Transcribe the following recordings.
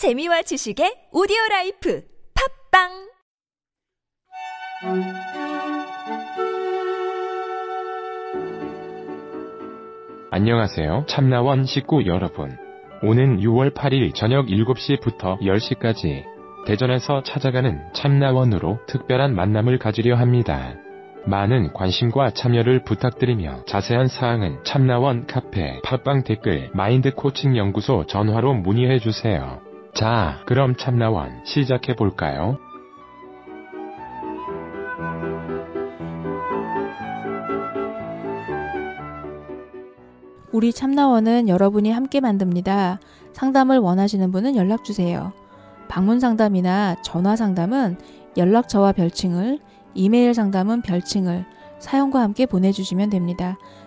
재미와 지식의 오디오 life 팟빵 안녕하세요. 참나원 식구 여러분. 오는 6월 8일 저녁 7시부터 10시까지 대전에서 찾아가는 참나원으로 특별한 만남을 가지려 합니다. 많은 관심과 참여를 부탁드리며 자세한 사항은 참나원 카페 팟빵 댓글 마인드 코칭 연구소 전화로 문의해 주세요. 자, 그럼 참나원 시작해 볼까요? 우리 참나원은 여러분이 함께 만듭니다. 상담을 원하시는 분은 연락 주세요. 방문 상담이나 전화 상담은 연락처와 별칭을, 이메일 상담은 별칭을 사연과 함께 보내주시면 됩니다.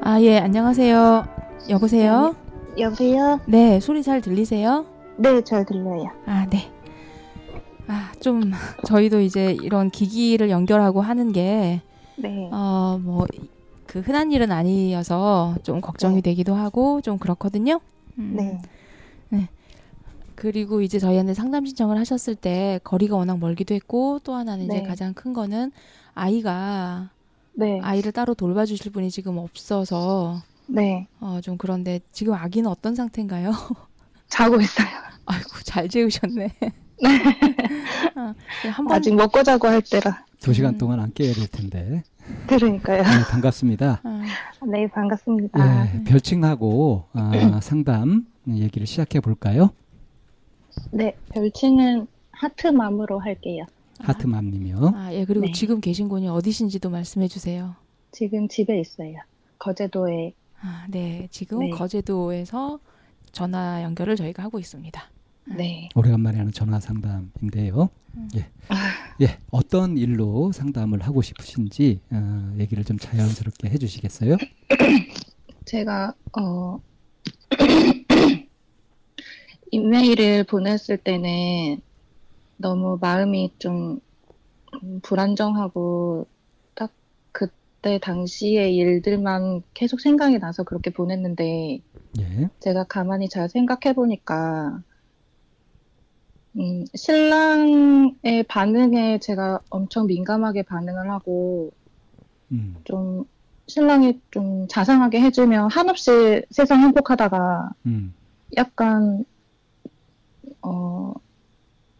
아, 예, 안녕하세요. 여보세요? 여보세요? 네, 소리 잘 들리세요? 네, 잘 들려요. 아, 네. 아, 좀, 저희도 이제 이런 기기를 연결하고 하는 게, 네. 어, 뭐, 그 흔한 일은 아니어서 좀 걱정이 네. 되기도 하고 좀 그렇거든요. 음, 네. 그리고 이제 저희한테 상담 신청을 하셨을 때 거리가 워낙 멀기도 했고 또 하나는 이제 네. 가장 큰 거는 아이가 네. 아이를 따로 돌봐주실 분이 지금 없어서 네. 어, 좀 그런데 지금 아기는 어떤 상태인가요? 자고 있어요. 아이고 잘 재우셨네. 어, 한번 아직 먹고 자고 할 때라. 두 시간 음. 동안 안 깨야 될 텐데. 그러니까요. 네, 반갑습니다. 어, 네, 반갑습니다. 예, 별칭하고 아, 상담 얘기를 시작해 볼까요? 네, 별칭은 하트맘으로 할게요. 하트맘님이요. 아, 예 그리고 네. 지금 계신 곳이 어디신지도 말씀해 주세요. 지금 집에 있어요. 거제도에. 아, 네 지금 네. 거제도에서 전화 연결을 저희가 하고 있습니다. 네. 오래간만에 하는 전화 상담인데요. 음. 예, 예, 어떤 일로 상담을 하고 싶으신지 어, 얘기를 좀 자연스럽게 해 주시겠어요? 제가, 어, 이메일을 보냈을 때는 너무 마음이 좀 음, 불안정하고 딱 그때 당시의 일들만 계속 생각이 나서 그렇게 보냈는데 예, 제가 가만히 잘 생각해 보니까 음, 신랑의 반응에 제가 엄청 민감하게 반응을 하고 음, 좀 신랑이 좀 자상하게 해주면 한없이 세상 행복하다가 음, 약간 어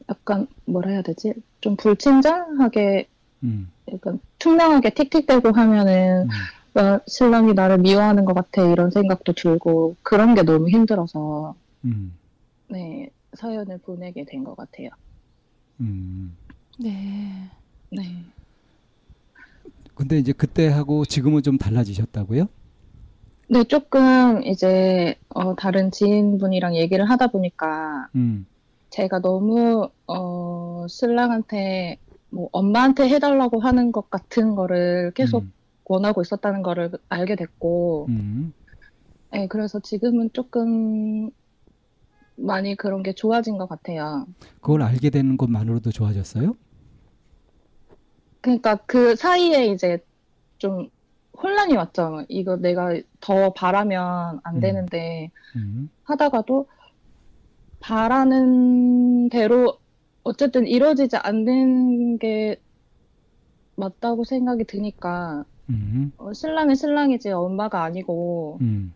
약간 뭐라 해야 되지? 좀 불친절하게 음, 약간 투명하게 틱틱대고 하면은 음, 어, 신랑이 나를 미워하는 것 같아 이런 생각도 들고 그런 게 너무 힘들어서 음, 네 사연을 보내게 된 것 같아요. 음. 네. 네. 근데 이제 그때 하고 지금은 좀 달라지셨다고요? 네, 조금 이제 어, 다른 지인분이랑 얘기를 하다 보니까 음, 제가 너무 어, 신랑한테 뭐 엄마한테 해달라고 하는 것 같은 거를 계속 음, 원하고 있었다는 거를 알게 됐고, 음, 네, 그래서 지금은 조금 많이 그런 게 좋아진 것 같아요. 그걸 알게 되는 것만으로도 좋아졌어요? 그러니까 그 사이에 이제 좀 혼란이 왔죠. 이거 내가 더 바라면 안 음. 되는데 음, 하다가도 바라는 대로 어쨌든 이루어지지 않는 게 맞다고 생각이 드니까 음, 어, 신랑은 신랑이지 엄마가 아니고 음,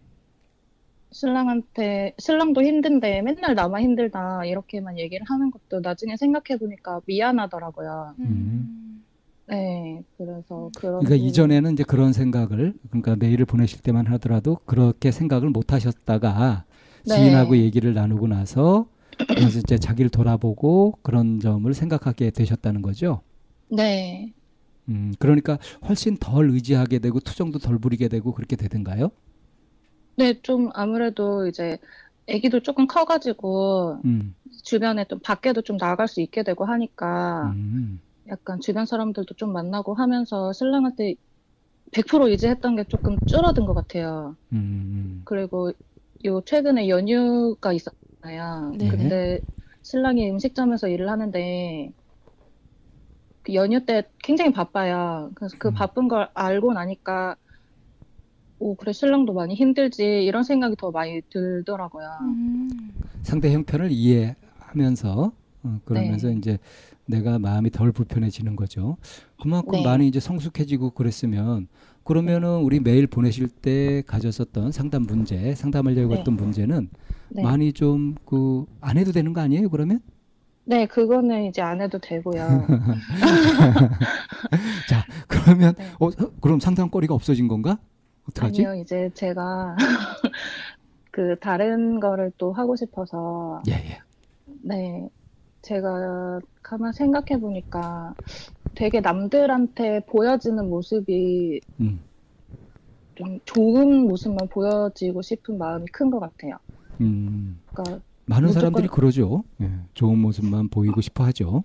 신랑한테 신랑도 힘든데 맨날 나만 힘들다 이렇게만 얘기를 하는 것도 나중에 생각해 보니까 미안하더라고요. 음. 네, 그래서 그런 그러니까 이전에는 이제 그런 생각을 그러니까 메일을 보내실 때만 하더라도 그렇게 생각을 못 하셨다가 네. 지인하고 얘기를 나누고 나서 그래서 이제 자기를 돌아보고 그런 점을 생각하게 되셨다는 거죠. 네, 음, 그러니까 훨씬 덜 의지하게 되고 투정도 덜 부리게 되고 그렇게 되던가요? 네, 좀 아무래도 이제 아기도 조금 커가지고 음. 주변에 또 밖에도 좀 나갈 수 있게 되고 하니까 음. 약간 주변 사람들도 좀 만나고 하면서 신랑한테 100% 의지했던 게 조금 줄어든 것 같아요. 음. 그리고 요 최근에 연휴가 있었잖아요. 네. 근데 신랑이 음식점에서 일을 하는데 그 연휴 때 굉장히 바빠요. 그래서 그 음. 바쁜 걸 알고 나니까 오 그래 신랑도 많이 힘들지 이런 생각이 더 많이 들더라고요. 음. 상대 형편을 이해하면서 어, 그러면서 네. 이제 내가 마음이 덜 불편해지는 거죠. 그만큼 네. 많이 이제 성숙해지고 그랬으면 그러면은 우리 메일 보내실 때 가졌었던 상담 문제, 상담하려고 네. 했던 문제는 네. 많이 좀 그 안 해도 되는 거 아니에요? 그러면 네, 그거는 이제 안 해도 되고요. 자 그러면 네. 어 그럼 상담거리가 없어진 건가? 어떡하지? 아니요, 이제 제가 그 다른 거를 또 하고 싶어서 예 예. 네, 제가 가만 생각해 보니까 되게 남들한테 보여지는 모습이 음. 좀 좋은 모습만 보여지고 싶은 마음이 큰 것 같아요. 음. 그러니까 많은 사람들이 그러죠. 예, 좋은 모습만 보이고 싶어 하죠.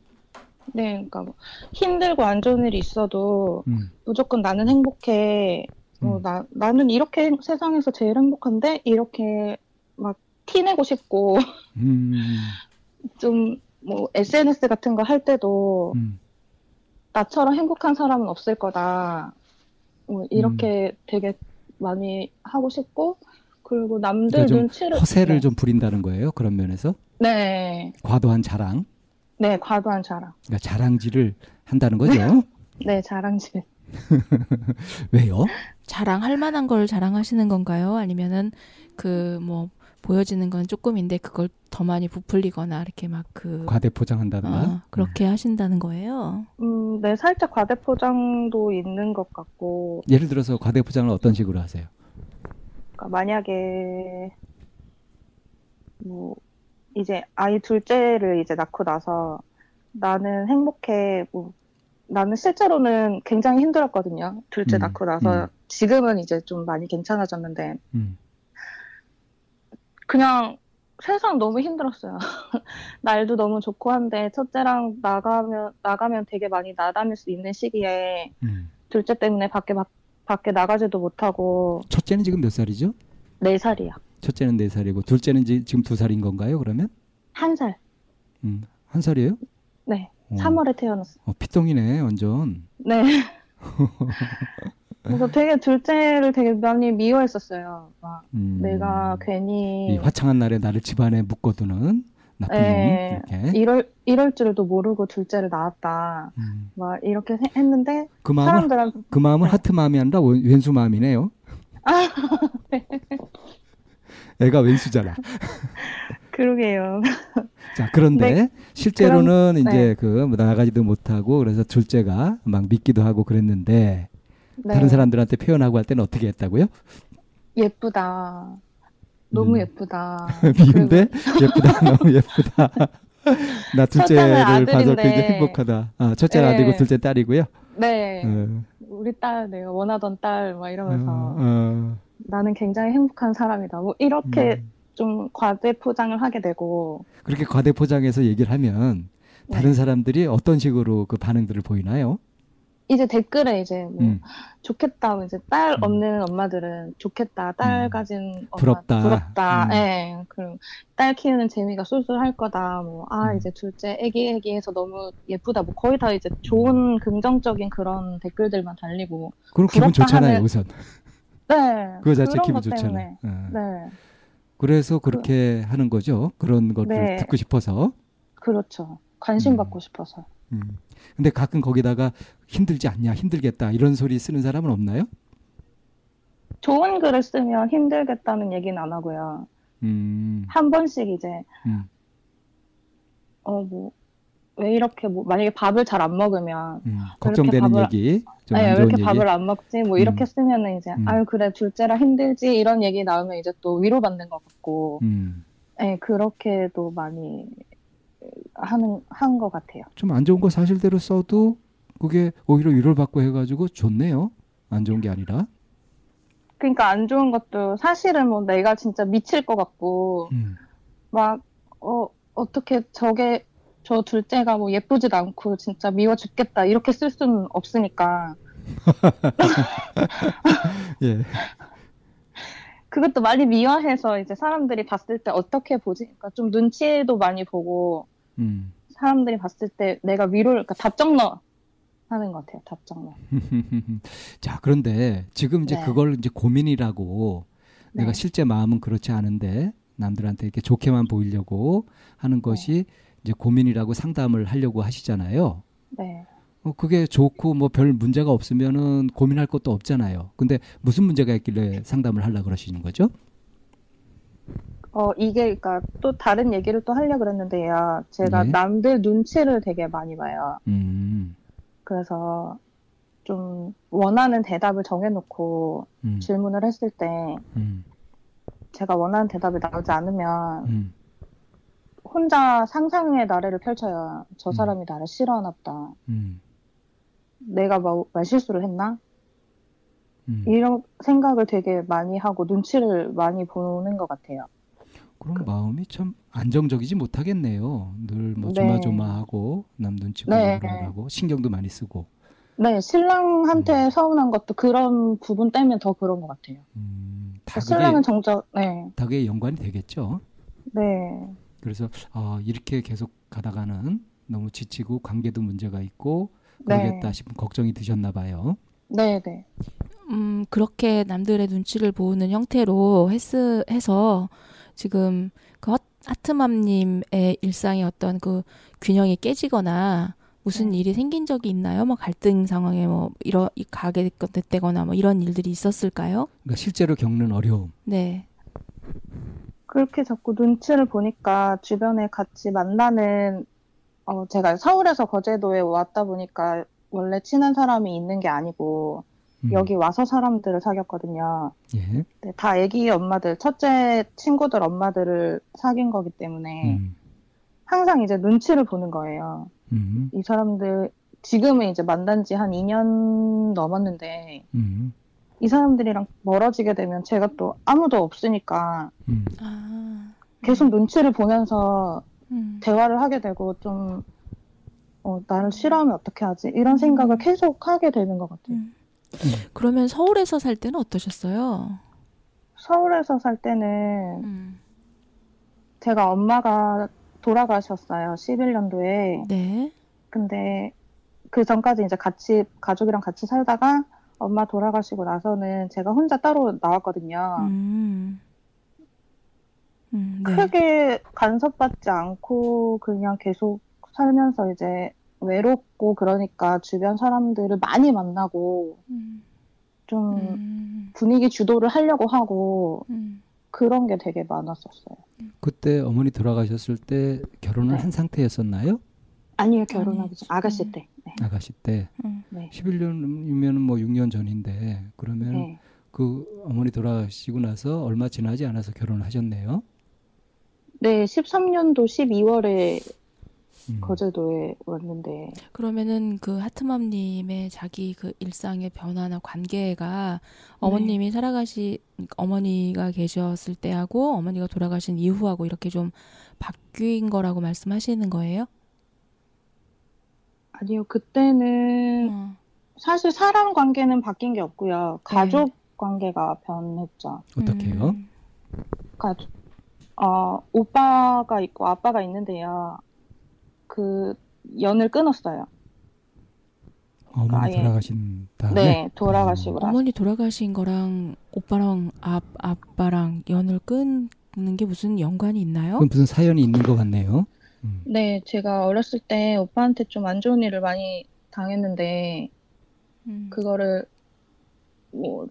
네, 그러니까 뭐 힘들고 안 좋은 일이 있어도 음. 무조건 나는 행복해. 어, 음. 나, 나는 이렇게 세상에서 제일 행복한데 이렇게 막 티내고 싶고 음. 좀뭐 SNS 같은 거 할 때도 음. 나처럼 행복한 사람은 없을 거다. 뭐 이렇게 되게 많이 하고 싶고 그리고 남들 그러니까 좀 눈치를 허세를 네. 좀 부린다는 거예요. 그런 면에서 네, 과도한 자랑, 네 과도한 자랑. 그러니까 자랑질을 한다는 거죠. 네 자랑질. 왜요? 자랑할 만한 걸 자랑하시는 건가요? 아니면은 그 뭐 보여지는 건 조금인데 그걸 더 많이 부풀리거나 이렇게 막 그 과대 포장한다든가. 어, 그렇게 하신다는 거예요. 음, 네 살짝 과대 포장도 있는 것 같고 음. 예를 들어서 과대 포장을 어떤 식으로 하세요? 그러니까 만약에 뭐 이제 아이 둘째를 이제 낳고 나서 나는 행복해 뭐 나는 실제로는 굉장히 힘들었거든요. 둘째 음, 낳고 나서 음. 지금은 이제 좀 많이 괜찮아졌는데 음. 그냥 세상 너무 힘들었어요. 날도 너무 좋고 한데 첫째랑 나가면 나가면 되게 많이 나다닐 수 있는 시기에 음. 둘째 때문에 밖에 밖- 밖에 나가지도 못하고 첫째는 지금 몇 살이죠? 네 살이요. 첫째는 네 살이고 둘째는 지- 지금 두 살인 건가요? 그러면 한 살. 음, 한 살이에요? 네. 어, 3월에 태어났어요. 어, 피똥이네 완전. 네. 그래서 되게 둘째를 되게 많이 미워했었어요. 막 음, 내가 이 괜히 화창한 날에 나를 집안에 묶어두는 나쁜 네. 놈 이렇게. 이럴 이럴 줄도 모르고 둘째를 낳았다. 음. 막 이렇게 세- 했는데 그 마음은 사람들한테 그 마음은 네. 하트 마음이 아니라 원- 왼수 마음이네요. 아. 애가 왼수잖아. 그러게요. 자, 그런데 네. 실제로는 그럼- 이제 그뭐 나가지도 못하고 그래서 둘째가 막 믿기도 하고 그랬는데 네. 다른 사람들한테 표현하고 할 때는 어떻게 했다고요? 예쁘다. 너무 음. 예쁘다. 미운데 예쁘다, 너무 예쁘다. 나 둘째를 봐서 굉장히. 행복하다. 아, 첫째는 네. 아들이고 둘째 딸이고요. 네. 어, 우리 딸 내가 원하던 딸 막 이러면서 어, 어. 나는 굉장히 행복한 사람이다. 뭐 이렇게 음. 좀 과대 포장을 하게 되고 그렇게 과대 포장해서 얘기를 하면 다른 네. 사람들이 어떤 식으로 그 반응들을 보이나요? 이제 댓글에 이제 뭐 음. 좋겠다. 이제 딸 음. 없는 엄마들은 좋겠다. 딸 음. 가진 엄마 부럽다. 부럽다. 음. 예. 그리고 딸 키우는 재미가 쏠쏠할 거다. 뭐아 음. 이제 둘째 애기 애기해서 너무 예쁘다. 뭐 거의 다 이제 좋은 긍정적인 그런 댓글들만 달리고. 그럼 기분 좋잖아요, 하는- 우선. 네. 그거 자체 기분 것 좋잖아요. 어. 네. 그래서 그렇게 하는 거죠. 그런 것들 네. 듣고 싶어서. 그렇죠. 관심 음. 받고 싶어서. 음. 근데 가끔 거기다가 힘들지 않냐, 힘들겠다 이런 소리 쓰는 사람은 없나요? 좋은 글을 쓰면 힘들겠다는 얘기는 안 하고요. 음, 한 번씩 이제 음. 어뭐 왜 이렇게 뭐 만약에 밥을 잘 안 먹으면 음. 걱정되는 밥을- 얘기, 좀 아니, 안왜 이렇게 얘기. 밥을 안 먹지? 뭐 이렇게 음. 쓰면은 이제 음. 아유 그래 둘째라 힘들지 이런 얘기 나오면 이제 또 위로받는 것 같고, 음. 예 그렇게도 많이 하는 한 것 같아요. 좀 안 좋은 거 사실대로 써도 그게 오히려 위로를 받고 해가지고 좋네요. 안 좋은 게 아니라. 그러니까 안 좋은 것도 사실은 뭐 내가 진짜 미칠 것 같고 음. 막 어, 어떻게 저게 저 둘째가 뭐 예쁘지도 않고 진짜 미워 죽겠다 이렇게 쓸 수는 없으니까 예. 그것도 많이 미화해서 이제 사람들이 봤을 때 어떻게 보지? 그러니까 좀 눈치도 많이 보고 음. 사람들이 봤을 때 내가 위로를 그러니까 답정너 하는 것 같아요. 답정너. 자, 그런데 지금 이제 네. 그걸 이제 고민이라고 내가 네. 실제 마음은 그렇지 않은데 남들한테 이렇게 좋게만 보이려고 하는 것이 이제 고민이라고 상담을 하려고 하시잖아요. 네. 어, 그게 좋고 뭐 별 문제가 없으면은 고민할 것도 없잖아요. 근데 무슨 문제가 있길래 상담을 하려고 그러시는 거죠? 어 이게 그러니까 또 다른 얘기를 또 하려 고 그랬는데 요. 제가 네. 남들 눈치를 되게 많이 봐요. 음. 그래서 좀 원하는 대답을 정해놓고 음. 질문을 했을 때 음. 제가 원하는 대답이 나오지 않으면 음. 혼자 상상의 나래를 펼쳐요. 저 음. 사람이 나를 싫어하나 보다. 음. 내가 뭐 말실수를 했나? 음. 이런 생각을 되게 많이 하고 눈치를 많이 보는 것 같아요. 그럼 마음이 참 안정적이지 못하겠네요. 늘뭐 네. 조마조마하고 남 눈치 보고 네. 그러고 신경도 많이 쓰고. 네, 음. 신랑한테 서운한 것도 그런 부분 때문에 더 그런 것 같아요. 음, 다 그게 신랑은 정작, 네, 다 그게 연관이 되겠죠. 네, 그래서 아, 이렇게 계속 가다가는 너무 지치고 관계도 문제가 있고 네. 그러겠다 싶은 걱정이 드셨나 봐요. 네, 네. 음, 그렇게 남들의 눈치를 보는 형태로 했스, 해서 지금 그 헛- 하트맘님의 일상의 어떤 그 균형이 깨지거나 무슨 네. 일이 생긴 적이 있나요? 뭐 갈등 상황에 뭐 이러 이 가게 됐거나 뭐 이런 일들이 있었을까요? 그러니까 실제로 겪는 어려움. 네. 그렇게 자꾸 눈치를 보니까 주변에 같이 만나는, 어, 제가 서울에서 거제도에 왔다 보니까 원래 친한 사람이 있는 게 아니고, 음, 여기 와서 사람들을 사귀었거든요. 예. 네, 다 애기 엄마들, 첫째 친구들 엄마들을 사귄 거기 때문에 음, 항상 이제 눈치를 보는 거예요. 음, 이 사람들, 지금은 이제 만난 지 한 2년 넘었는데, 음, 이 사람들이랑 멀어지게 되면 제가 또 아무도 없으니까 음. 아. 계속 눈치를 보면서 음. 대화를 하게 되고 좀, 어, 나를 싫어하면 어떻게 하지? 이런 생각을 계속 하게 되는 것 같아요. 음. 그러면 서울에서 살 때는 어떠셨어요? 서울에서 살 때는 음. 제가 엄마가 돌아가셨어요. 11년도에. 네. 근데 그 전까지 이제 같이, 가족이랑 같이 살다가 엄마 돌아가시고 나서는 제가 혼자 따로 나왔거든요. 음. 음, 네. 크게 간섭받지 않고 그냥 계속 살면서 이제 외롭고 그러니까 주변 사람들을 많이 만나고 음. 좀 음. 분위기 주도를 하려고 하고 음. 그런 게 되게 많았었어요. 그때 어머니 돌아가셨을 때 결혼을 네. 한 상태였었나요? 아니요, 결혼하기 전 아니, 아가씨 음. 때. 네. 아가씨 때 음. 네. 11년이면 뭐 6년 전인데 그러면 네. 그 어머니 돌아가시고 나서 얼마 지나지 않아서 결혼을 하셨네요. 네, 13년도 12월에 음. 거제도에 왔는데 그러면은 그 하트맘님의 자기 그 일상의 변화나 관계가 어머님이 살아가시 어머니가 계셨을 때하고 어머니가 돌아가신 이후하고 이렇게 좀 바뀐 거라고 말씀하시는 거예요? 아니요, 그때는 어. 사실 사람 관계는 바뀐 게 없고요. 가족 관계가 변했죠. 어떻게요? 음. 가족, 어, 오빠가 있고 아빠가 있는데요. 그 연을 끊었어요. 어머니 아예. 돌아가신 다음에 네, 돌아가시고 나서. 어머니 돌아가신 거랑 오빠랑 아, 아빠랑 연을 끊는 게 무슨 연관이 있나요? 그건 무슨 사연이 있는 것 같네요. 음. 네, 제가 어렸을 때 오빠한테 좀 안 좋은 일을 많이 당했는데 음. 그거를 뭐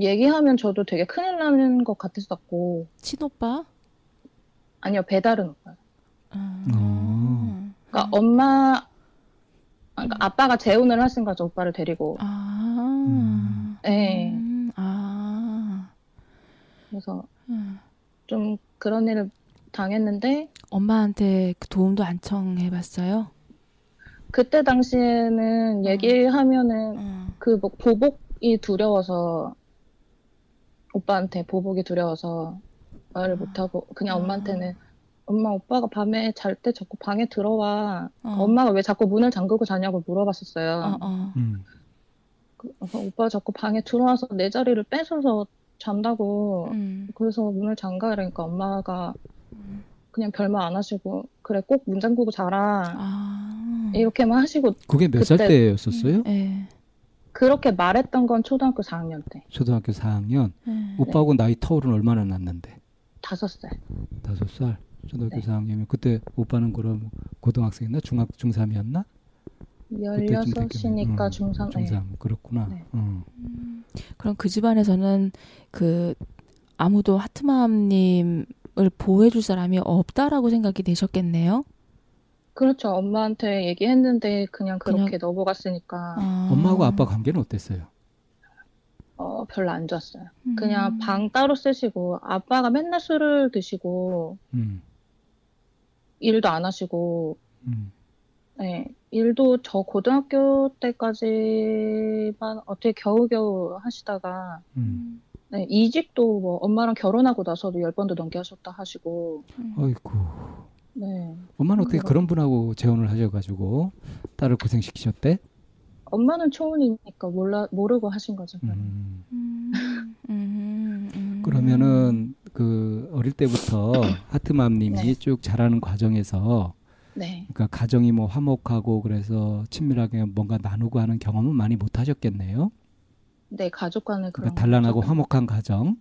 얘기하면 저도 되게 큰일 나는 것 같았었고 친오빠? 아니요 배다른 오빠. 아. 어. 그러니까 엄마 그러니까 아빠가 재혼을 하신 거죠 오빠를 데리고. 아. 음. 네, 음. 아. 그래서 음. 좀 그런 일을 당했는데 엄마한테 그 도움도 안 청해봤어요? 그때 당시에는 얘기하면은 어. 그뭐 보복이 두려워서 오빠한테 보복이 두려워서 말을 못하고 그냥 아. 엄마한테는 엄마 오빠가 밤에 잘 때 자꾸 방에 들어와 어. 엄마가 왜 자꾸 문을 잠그고 자냐고 물어봤었어요. 어, 어. 음. 그래서 오빠가 자꾸 방에 들어와서 내 자리를 뺏어서 잔다고 음. 그래서 문을 잠가 그러니까 엄마가 그냥 별말 안 하시고 그래 꼭 문 잠그고 자라 아. 이렇게만 하시고 그게 몇 살 때였었어요? 예. 그렇게 말했던 건 초등학교 4학년 때 초등학교 4학년. 예. 오빠하고 나이 터울은 얼마나 났는데? 다섯 살 다섯 살. 초등학교 네. 4학년이면 그때 오빠는 그럼 고등학생이나 중학 중3이었나? 그때쯤 됐겠네. 16이니까 음, 중3 중3 그렇구나. 네. 어. 그럼 그 집안에서는 그 아무도 하트맘님을 보호해줄 사람이 없다라고 생각이 되셨겠네요. 그렇죠 엄마한테 얘기했는데 그냥 그렇게 그냥- 넘어갔으니까 아. 엄마하고 아빠 관계는 어땠어요? 어, 별로 안 좋았어요 음. 그냥 방 따로 쓰시고 아빠가 맨날 술을 드시고 음. 일도 안 하시고 음. 네, 일도 저 고등학교 때까지만 어떻게 겨우겨우 하시다가 음. 네, 이직도 뭐 엄마랑 결혼하고 나서도 열 번도 넘게 하셨다 하시고 아이고. 네. 엄마는 어떻게. 그런 분하고 재혼을 하셔가지고 딸을 고생시키셨대? 엄마는 초혼이니까 몰라 모르고 하신 거죠. 음. 음. 음. 음. 그러면은 그 어릴 때부터 하트맘님이 네. 쭉 자라는 과정에서 네. 그러니까 가정이 뭐 화목하고 그래서 친밀하게 뭔가 나누고 하는 경험은 많이 못 하셨겠네요. 네, 가족 간의 그런 그러니까 단란하고 거. 화목한 가정.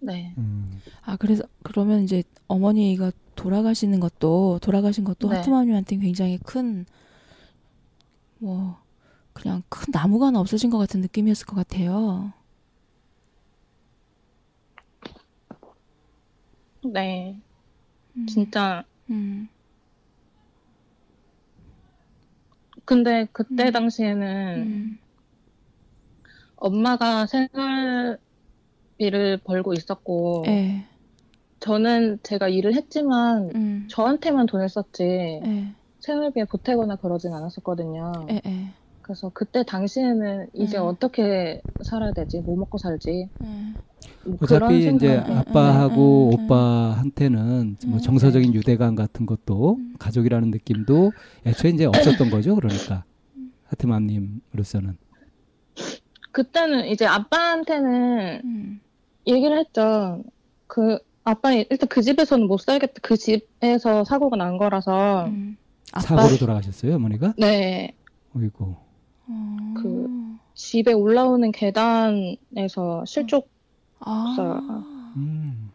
네. 음. 아 그래서 그러면 이제 어머니가 돌아가시는 것도 돌아가신 것도 네. 하트맘님한테 굉장히 큰 뭐 그냥 큰 나무가 하나 없어진 것 같은 느낌이었을 것 같아요. 네. 음. 진짜 음. 근데 그때 음. 당시에는 음. 엄마가 생활비를 벌고 있었고 예. 저는 제가 일을 했지만 음. 저한테만 돈을 썼지 예. 생활비에 보태거나 그러진 않았었거든요. 예. 예. 그래서 그때 당시에는 이제 음. 어떻게 살아야 되지? 뭐 먹고 살지? 예. 뭐 그런 어차피 이제 생각. 음, 아빠하고 음, 음, 음. 오빠한테는 뭐 음. 정서적인 유대감 같은 것도 음. 가족이라는 느낌도 애초에 이제 없었던 거죠. 그러니까 하트맘님으로서는. 그때는 이제 아빠한테는 음. 얘기를 했죠. 그 아빠 일단 그 집에서는 못 살겠다. 그 집에서 사고가 난 거라서 음. 아빠 사고로 돌아가셨어요, 어머니가? 네 어이고. 어. 그- 집에 올라오는 계단에서 실족 아. 없어요. 음.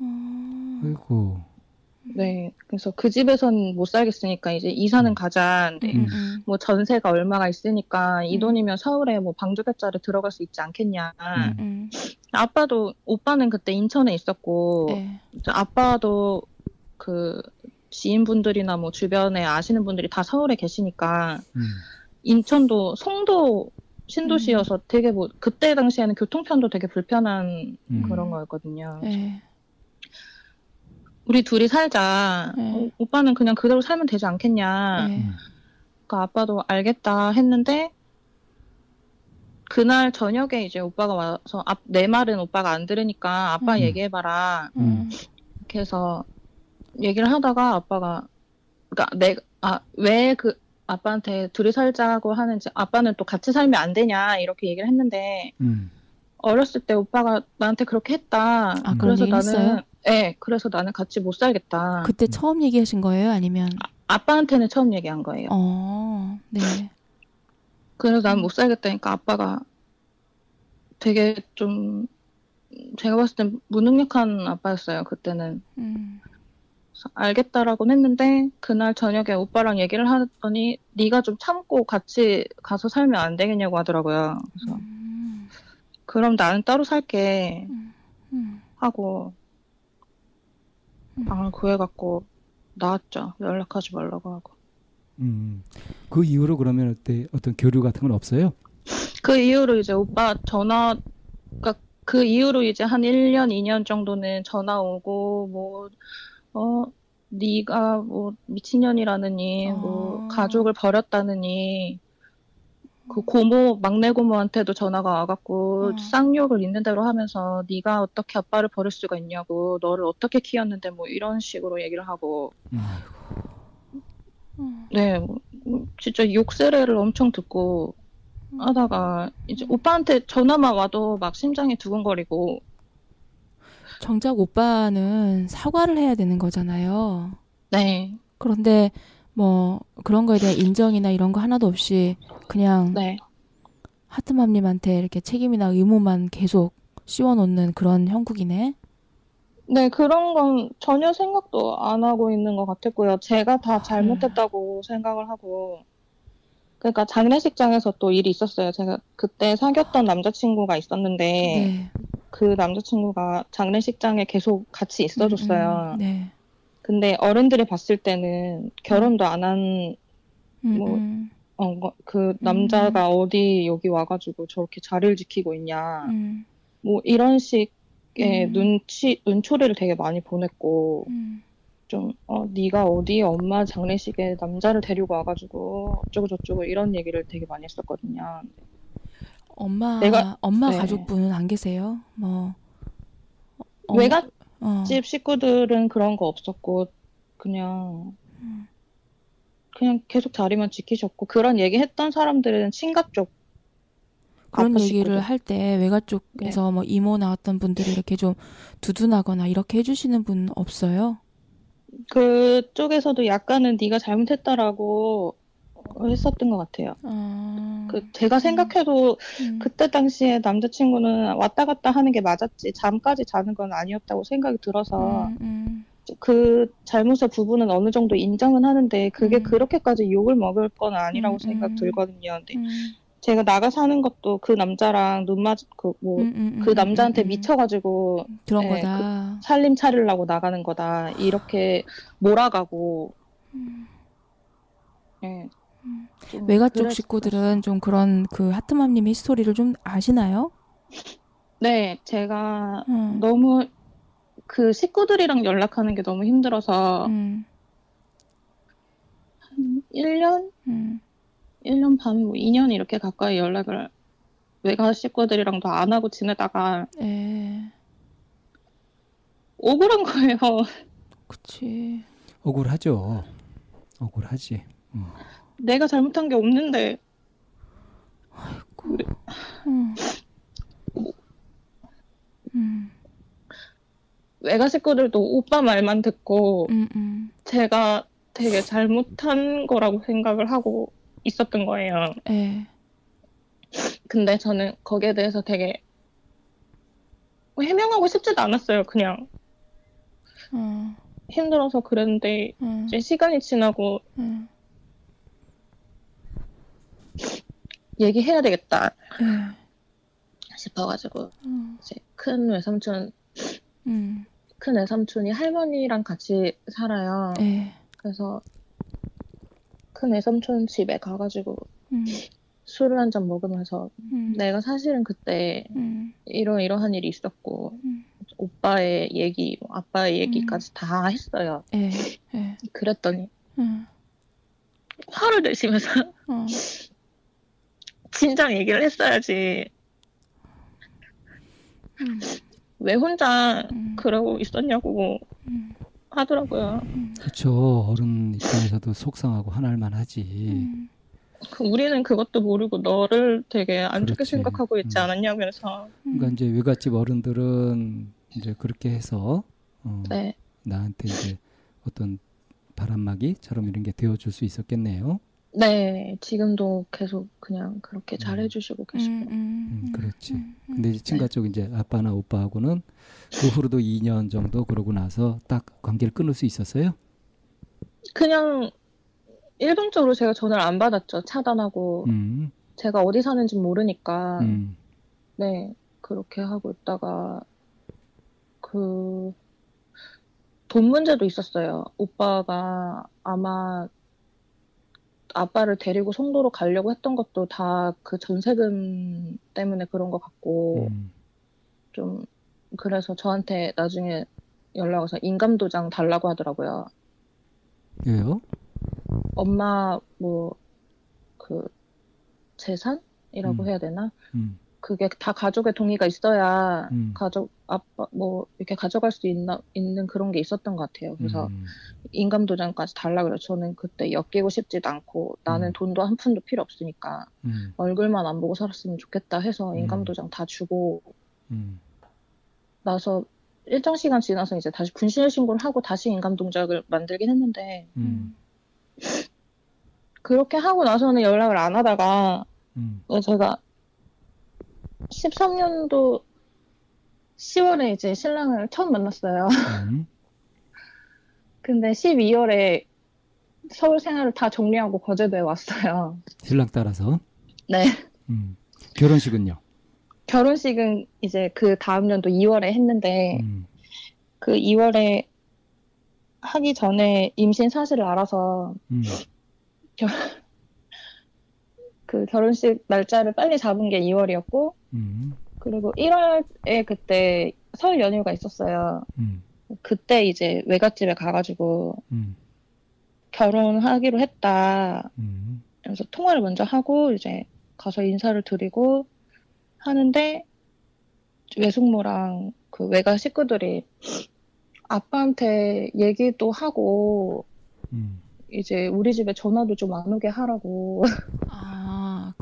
음. 어이고. 네 그래서 그 집에서는 못 살겠으니까 이제 이사는 가자. 네. 음, 음. 뭐 전세가 얼마가 있으니까 이 음. 돈이면 서울에 뭐 방주택자를 들어갈 수 있지 않겠냐. 음. 음. 아빠도 오빠는 그때 인천에 있었고 예. 저 아빠도 그 지인분들이나 뭐 주변에 아시는 분들이 다 서울에 계시니까 음. 인천도 송도 신도시여서 되게 뭐 그때 당시에는 교통편도 되게 불편한 음. 그런 거였거든요. 예. 우리 둘이 살자. 네. 어, 오빠는 그냥 그대로 살면 되지 않겠냐. 예. 음. 그러니까 아빠도 알겠다 했는데 그날 저녁에 이제 오빠가 와서 앞- 내 말은 오빠가 안 들으니까 아빠 음. 얘기해봐라. 음. 이렇게 해서 얘기를 하다가 아빠가 그러니까 내아왜 그 아빠한테 둘이 살자고 하는 지 아빠는 또 같이 살면 안 되냐 이렇게 얘기를 했는데 음. 어렸을 때 오빠가 나한테 그렇게 했다. 아, 그래서 나는 했어요? 네, 그래서 나는 같이 못 살겠다. 그때 처음 얘기하신 거예요? 아니면 아 빠한테는 처음 얘기한 거예요. 어. 네. 그래서 난 못 살겠다니까 아빠가 되게 좀 제가 봤을 땐 무능력한 아빠였어요. 그때는 음. 그래서 알겠다라고는 했는데 그날 저녁에 오빠랑 얘기를 하더니 네가 좀 참고 같이 가서 살면 안 되겠냐고 하더라고요. 그래서 음. 그럼 나는 따로 살게 음. 하고 음. 방을 구해갖고 나왔죠. 연락하지 말라고 하고. 음. 그 이후로 그러면 어때 어떤 교류 같은 건 없어요? 그 이후로 이제 오빠 전화, 그러니까 그 이후로 이제 한 1년, 2년 정도는 전화 오고, 뭐, 어, 네가 뭐 미친년이라느니, 뭐 아. 가족을 버렸다느니, 그 고모 막내 고모한테도 전화가 와갖고 어. 쌍욕을 있는 대로 하면서 네가 어떻게 아빠를 버릴 수가 있냐고 너를 어떻게 키웠는데 뭐 이런 식으로 얘기를 하고 음. 음. 네 뭐, 뭐 진짜 욕세례를 엄청 듣고 하다가 이제 오빠한테 전화만 와도 막 심장이 두근거리고 정작 오빠는 사과를 해야 되는 거잖아요. 네 그런데 뭐 그런 거에 대한 인정이나 이런 거 하나도 없이 그냥 네. 하트맘님한테 이렇게 책임이나 의무만 계속 씌워놓는 그런 형국이네. 네, 그런 건 전혀 생각도 안 하고 있는 것 같았고요. 제가 다 잘못했다고 생각을 하고. 그러니까 장례식장에서 또 일이 있었어요. 제가 그때 사귀었던 남자친구가 있었는데, 네. 그 남자친구가 장례식장에 계속 같이 있어줬어요. 음, 음, 네. 근데 어른들이 봤을 때는 결혼도 안 한, 음, 뭐, 음, 어, 뭐, 그 남자가 어디 여기 와가지고 저렇게 자리를 지키고 있냐. 음, 뭐 이런 식의 음. 눈치, 눈초리를 되게 많이 보냈고, 음. 좀, 어, 네가 어디 엄마 장례식에 남자를 데리고 와가지고 어쩌고 저쩌고 이런 얘기를 되게 많이 했었거든요. 엄마 내가- 엄마 네. 가족분은 안 계세요? 뭐 어, 외갓집 어. 식구들은 그런 거 없었고, 그냥, 음. 그냥 계속 자리만 지키셨고, 그런 얘기 했던 사람들은 친가 쪽. 그런 얘기를. 할 때 외가 쪽에서 뭐 이모 나왔던 분들이 이렇게 좀 두둔하거나 이렇게 해주시는 분 없어요? 그쪽에서도 약간은 네가 잘못했다라고 했었던 것 같아요. 어, 그 제가 생각해도 음, 그때 당시에 남자친구는 왔다 갔다 하는 게 맞았지 잠까지 자는 건 아니었다고 생각이 들어서 음, 음, 그 잘못의 부분은 어느 정도 인정은 하는데 그게 음. 그렇게까지 욕을 먹을 건 아니라고 음, 생각 음. 들거든요. 근데 음, 제가 나가 사는 것도 그 남자랑 눈 맞, 그, 뭐, 음, 음, 그 음, 남자한테. 미쳐가지고 그런 네, 거다. 살림 차리려고 나가는 거다. 이렇게 몰아가고, 음. 예. 음. 좀 외가 쪽. 식구들은 좀 그런 그 하트맘님의 스토리를 좀 아시나요? 네, 제가 음, 너무 그 식구들이랑 연락하는 게 너무 힘들어서 음, 1년? 음, 1년 반, 뭐 2년 이렇게 가까이 연락을 외가 식구들이랑도 안 하고 지내다가 에, 억울한 거예요. 그치. 억울하죠. 억울하지. 음. 내가 잘못한 게 없는데. 음, 음, 외가 식구들도 오빠 말만 듣고 음, 음, 제가 되게 잘못한 거라고 생각을 하고 있었던 거예요. 에, 근데 저는 거기에 대해서 되게 해명하고 싶지도 않았어요. 그냥. 어, 힘들어서 그랬는데 음, 이제 시간이 지나고 음, 얘기해야 되겠다 에, 싶어가지고 음, 이제 큰 외삼촌 음, 큰 외삼촌이 할머니랑 같이 살아요. 에, 그래서 큰 외삼촌 집에 가가지고 음, 술을 한 잔 먹으면서 음, 내가 사실은 그때 음, 이러 이러한 일이 있었고 음. 오빠의 얘기, 뭐 아빠의 얘기까지 다 했어요. 에, 에, 그랬더니 음, 화를 내시면서 어, 진작 얘기를 했어야지. 음, 왜 혼자 음, 그러고 있었냐고 음, 하더라고요. 그렇죠. 어른 입장에서도 속상하고 화날만 하지. 음, 그 우리는 그것도 모르고 너를 되게 안 좋게 그렇지. 생각하고 있지 음. 않았냐면서. 그러니까 이제 외갓집 어른들은 이제 그렇게 해서 어, 네. 나한테 이제 어떤 바람막이처럼 이런 게 되어줄 수 있었겠네요. 네, 지금도 계속 그냥 그렇게 음. 잘해주시고 계시고. 음, 음, 음, 그렇지. 음, 음. 근데 이제 친가 쪽 이제 아빠나 오빠하고는 그 후로도 2년 정도 그러고 나서 딱 관계를 끊을 수 있었어요. 그냥 일방적으로 제가 전화를 안 받았죠. 차단하고. 음, 제가 어디 사는지 모르니까. 음, 네, 그렇게 하고 있다가, 그, 돈 문제도 있었어요. 오빠가 아마 아빠를 데리고 송도로 가려고 했던 것도 다 그 전세금 때문에 그런 것 같고, 음. 좀, 그래서 저한테 나중에 연락 와서 인감도장 달라고 하더라고요. 왜요? 엄마, 뭐, 그, 재산이라고 음. 해야 되나? 음. 그게 다 가족의 동의가 있어야 음. 가족 아빠 뭐 이렇게 가져갈 수 있나 있는 그런 게 있었던 것 같아요. 그래서 음. 인감 도장까지 달라 그래서 저는 그때 엮이고 싶지도 않고 나는 음. 돈도 한 푼도 필요 없으니까 음. 얼굴만 안 보고 살았으면 좋겠다 해서 음. 인감 도장 다 주고 음. 나서 일정 시간 지나서 이제 다시 분실 신고를 하고 다시 인감 동작을 만들긴 했는데 음. 그렇게 하고 나서는 연락을 안 하다가 음. 제가 13년도 10월에 이제 신랑을 처음 만났어요. 음. 근데 12월에 서울 생활을 다 정리하고 거제도에 왔어요. 신랑 따라서. 네. 음. 결혼식은요? 결혼식은 이제 그 다음 연도 2월에 했는데 음. 그 2월에 하기 전에 임신 사실을 알아서 음. 그 결혼식 날짜를 빨리 잡은 게 2월이었고 음. 그리고 1월에 그때 설 연휴가 있었어요. 음. 그때 이제 외갓집에 가가지고 음. 결혼하기로 했다. 음. 그래서 통화를 먼저 하고 이제 가서 인사를 드리고 하는데 외숙모랑 그 외가 식구들이 아빠한테 얘기도 하고 음. 이제 우리 집에 전화도 좀 안 오게 하라고 아,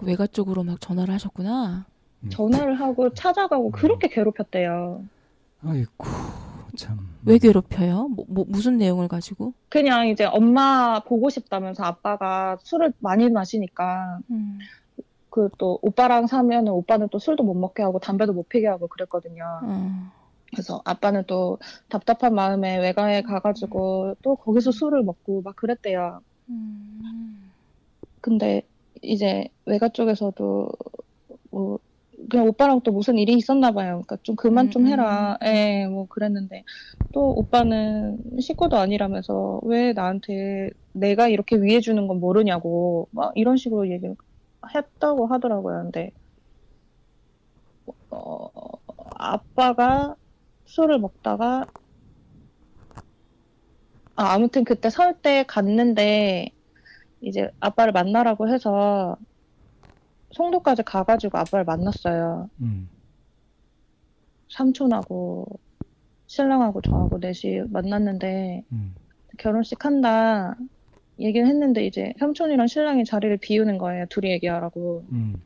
그 외가 쪽으로 막 전화를 하셨구나. 음. 전화를 하고 찾아가고 그렇게 괴롭혔대요. 아이고 참. 왜 괴롭혀요? 뭐, 뭐 무슨 내용을 가지고? 그냥 이제 엄마 보고 싶다면서 아빠가 술을 많이 마시니까 음. 그또 오빠랑 사면은 오빠는 또 술도 못 먹게 하고 담배도 못 피게 하고 그랬거든요. 어. 그래서 아빠는 또 답답한 마음에 외가에 가가지고 또 거기서 술을 먹고 막 그랬대요. 음. 근데 이제 외가 쪽에서도 뭐 그냥 오빠랑 또 무슨 일이 있었나 봐요. 그러니까 좀 그만 좀 음, 해라. 예, 뭐 그랬는데 또 오빠는 식구도 아니라면서 왜 나한테 내가 이렇게 위해 주는 건 모르냐고 막 이런 식으로 얘기를 했다고 하더라고요. 근데 어, 아빠가 술을 먹다가 아, 아무튼 그때 설 때 갔는데 이제 아빠를 만나라고 해서 송도까지 가가지고 아빠를 만났어요. 음. 삼촌하고 신랑하고 저하고 넷이 만났는데 음. 결혼식 한다 얘기를 했는데 이제 삼촌이랑 신랑이 자리를 비우는 거예요. 둘이 얘기하라고. 음.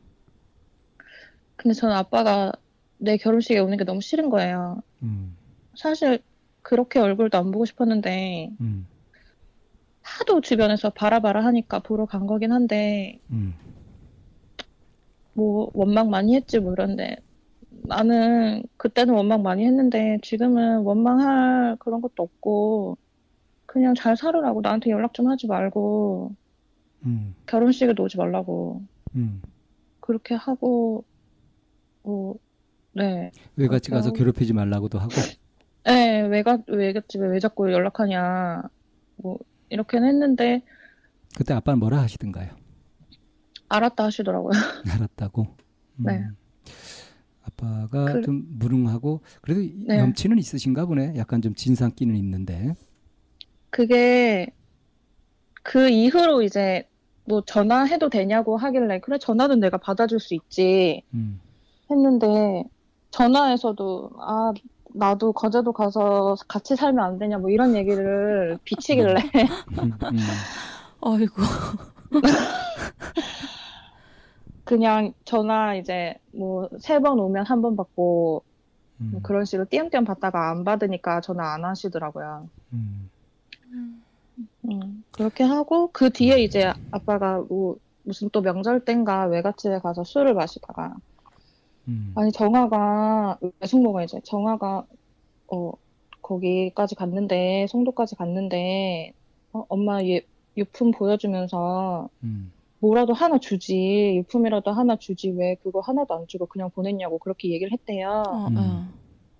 근데 저는 아빠가 내 결혼식에 오는 게 너무 싫은 거예요. 음. 사실 그렇게 얼굴도 안 보고 싶었는데 음. 하도 주변에서 바라바라 하니까 보러 간 거긴 한데 음. 뭐 원망 많이 했지 뭐 이런데 나는 그때는 원망 많이 했는데 지금은 원망할 그런 것도 없고 그냥 잘 살으라고 나한테 연락 좀 하지 말고 음. 결혼식에도 오지 말라고 음. 그렇게 하고 뭐 네. 외갓집 가서. 괴롭히지 말라고도 하고. 네, 외갓 외갓집에 왜 자꾸 연락하냐 뭐 이렇게는 했는데 그때 아빠는 뭐라 하시던가요? 알았다 하시더라고요. 알았다고. 음. 네. 아빠가 그- 좀 무능하고 그래도 이- 네. 염치는 있으신가 보네. 약간 좀 진상기는 있는데. 그게 그 이후로 이제 뭐 전화해도 되냐고 하길래 그래 전화는 내가 받아줄 수 있지 음. 했는데 전화에서도 아 나도 거제도 가서 같이 살면 안 되냐 뭐 이런 얘기를 비치길래 음. 음. 아이고. 그냥 전화 이제 뭐 세 번 오면 한 번 받고 음. 뭐 그런 식으로 띄엄띄엄 받다가 안 받으니까 전화 안 하시더라고요. 음. 음, 그렇게 하고 그 뒤에 이제 아빠가 뭐 무슨 또 명절 땐가 외갓집에 가서 술을 마시다가 음. 아니 정아가 외숙모가 이제 정아가 어 거기까지 갔는데 송도까지 갔는데 어, 엄마 얘 유품 보여주면서 음. 뭐라도 하나 주지 유품이라도 하나 주지 왜 그거 하나도 안 주고 그냥 보냈냐고 그렇게 얘기를 했대요. 어, 음. 어.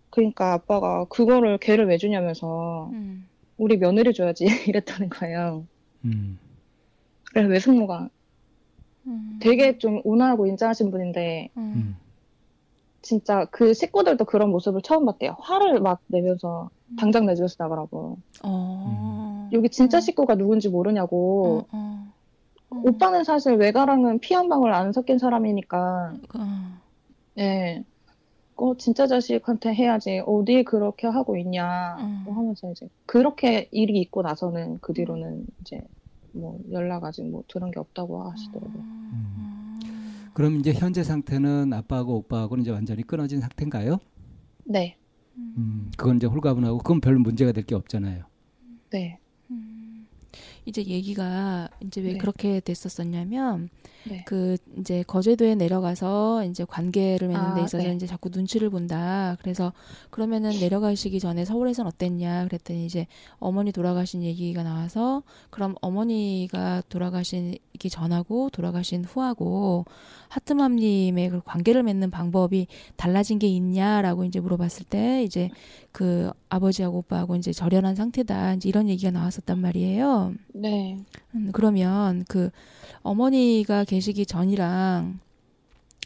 그러니까 아빠가 그거를 걔를 왜 주냐면서 음. 우리 며느리 줘야지 이랬다는 거예요. 음. 그래서 외숙모가 음. 되게 좀 온화하고 인자하신 분인데 음. 음. 진짜 그 식구들도 그런 모습을 처음 봤대요. 화를 막 내면서 당장 내 집에서 나가라고. 어. 여기 진짜 음. 식구가 누군지 모르냐고 어, 어. 오빠는 사실 외가랑은 피 한 방울 안 섞인 사람이니까, 어. 예. 어, 진짜 자식한테 해야지. 어디 그렇게 하고 있냐. 음. 뭐 하면서 이제, 그렇게 일이 있고 나서는 그 뒤로는 이제, 뭐 연락 아직 뭐 들은 게 없다고 하시더라고요. 음. 그럼 이제 현재 상태는 아빠하고 오빠하고는 이제 완전히 끊어진 상태인가요? 네, 음, 그건 이제 홀가분하고 그건 별 문제가 될 게 없잖아요. 네, 음. 이제 얘기가 이제 왜 네. 그렇게 됐었었냐면 네. 그 이제 거제도에 내려가서 이제 관계를 맺는 데 아, 있어서 네. 이제 자꾸 눈치를 본다. 그래서 그러면은 내려가시기 전에 서울에선 어땠냐 그랬더니 이제 어머니 돌아가신 얘기가 나와서 그럼 어머니가 돌아가시기 전하고 돌아가신 후하고 하트맘님의 그 관계를 맺는 방법이 달라진 게 있냐라고 이제 물어봤을 때 이제 그 아버지하고 오빠하고 이제 절연한 상태다 이제 이런 얘기가 나왔었단 말이에요. 네. 음, 그러면 그 어머니가 계시기 전이랑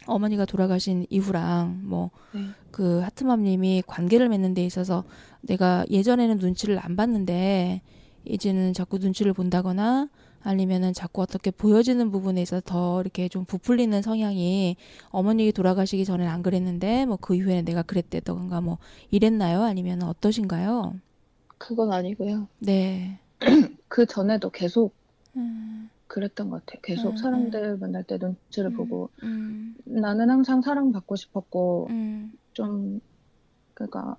어머니가 돌아가신 이후랑 뭐 네. 그 하트맘님이 관계를 맺는 데 있어서 내가 예전에는 눈치를 안 봤는데 이제는 자꾸 눈치를 본다거나 아니면은 자꾸 어떻게 보여지는 부분에 있어서 더 이렇게 좀 부풀리는 성향이 어머니 돌아가시기 전에는 안 그랬는데 뭐 그 이후에는 내가 그랬대던가 뭐 이랬나요? 아니면 어떠신가요? 그건 아니고요. 네. 그 전에도 계속 음, 그랬던 것 같아요. 계속 음, 사람들 만날 때 눈치를 음. 보고 음, 나는 항상 사랑받고 싶었고 음, 좀 그러니까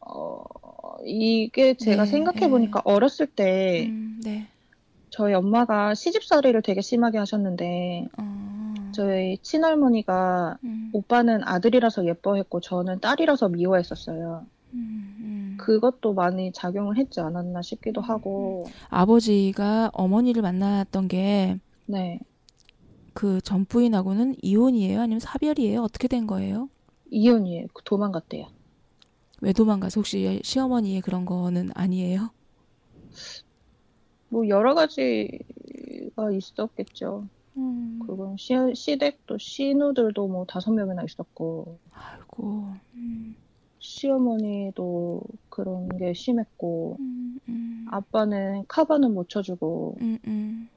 어 이게 제가 네, 생각해 보니까 어렸을 때 음, 네. 저희 엄마가 시집살이를 되게 심하게 하셨는데 어, 저희 친할머니가 음, 오빠는 아들이라서 예뻐했고 저는 딸이라서 미워했었어요. 음, 음. 그것도 많이 작용을 했지 않았나 싶기도 하고 아버지가 어머니를 만났던 게그네 전부인하고는 이혼이에요? 아니면 사별이에요? 어떻게 된 거예요? 이혼이에요. 도망갔대요. 왜 도망가서 혹시 시어머니의 그런 거는 아니에요? 뭐 여러 가지가 있었겠죠. 음, 그건 시, 시댁도 시누들도 뭐 다섯 명이나 있었고 아이고. 음, 시어머니도 그런 게 심했고 음, 음, 아빠는 카바는 못 쳐주고 음, 음,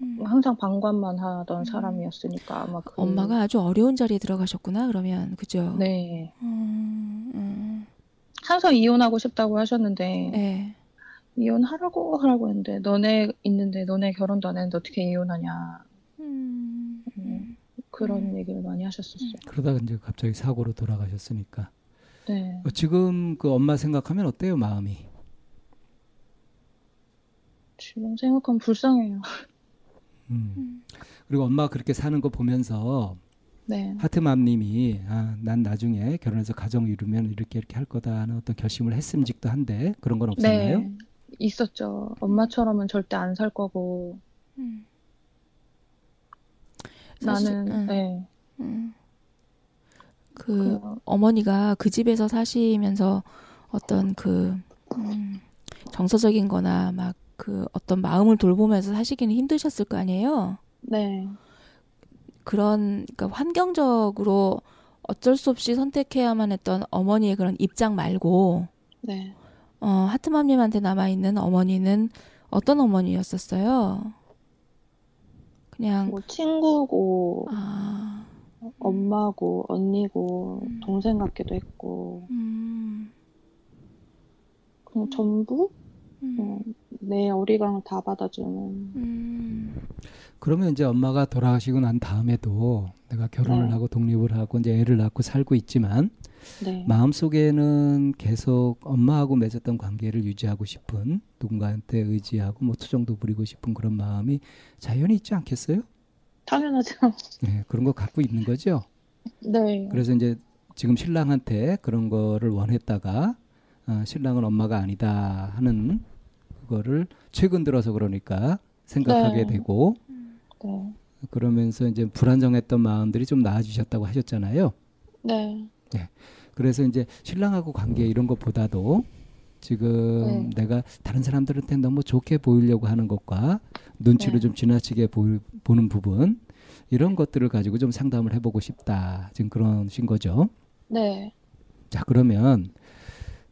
음. 항상 방관만 하던 음. 사람이었으니까 아마 그 엄마가 아주 어려운 자리에 들어가셨구나, 그러면. 그죠? 네 항상 이혼하고 싶다고 하셨는데 네. 이혼하라고 하라고 했는데 너네 있는데 너네 결혼도 안 했는데 어떻게 이혼하냐 음, 음. 그런 얘기를 많이 하셨었어요. 그러다가 이제 갑자기 사고로 돌아가셨으니까. 네. 어, 지금 그 엄마 생각하면 어때요, 마음이? 지금 생각하면 불쌍해요. 음. 그리고 엄마가 그렇게 사는 거 보면서 네. 하트맘님이 아, 난 나중에 결혼해서 가정 이루면 이렇게 이렇게 할 거다 하는 어떤 결심을 했음직도 한데 그런 건 없었나요? 네. 있었죠. 엄마처럼은 절대 안 살 거고 음. 사실, 나는 음. 네. 음. 그 그, 어머니가 그 집에서 사시면서 어떤 그 음, 정서적인 거나 막 그 어떤 마음을 돌보면서 사시기는 힘드셨을 거 아니에요? 네. 그런 그러니까 환경적으로 어쩔 수 없이 선택해야만 했던 어머니의 그런 입장 말고 네. 어, 하트맘님한테 남아 있는 어머니는 어떤 어머니였었어요? 그냥 뭐 친구고 아, 엄마고 언니고 음. 동생 같기도 했고. 음, 그냥 전부? 음, 그냥 내 어리광을 다 받아주는. 음, 그러면 이제 엄마가 돌아가시고 난 다음에도 내가 결혼을 네. 하고 독립을 하고 이제 애를 낳고 살고 있지만 네. 마음속에는 계속 엄마하고 맺었던 관계를 유지하고 싶은 누군가한테 의지하고 뭐 투정도 부리고 싶은 그런 마음이 자연히 있지 않겠어요? 당연하죠. 네, 그런 거 갖고 있는 거죠. 네. 그래서 이제 지금 신랑한테 그런 거를 원했다가 어, 신랑은 엄마가 아니다 하는 그거를 최근 들어서 그러니까 생각하게 네. 되고 네. 그러면서 이제 불안정했던 마음들이 좀 나아지셨다고 하셨잖아요. 네. 그래서 이제 신랑하고 관계 이런 것보다도 지금 네. 내가 다른 사람들한테 너무 좋게 보이려고 하는 것과 눈치를 네. 좀 지나치게 보이, 보는 부분 이런 것들을 가지고 좀 상담을 해보고 싶다 지금 그런신 거죠. 네. 자 그러면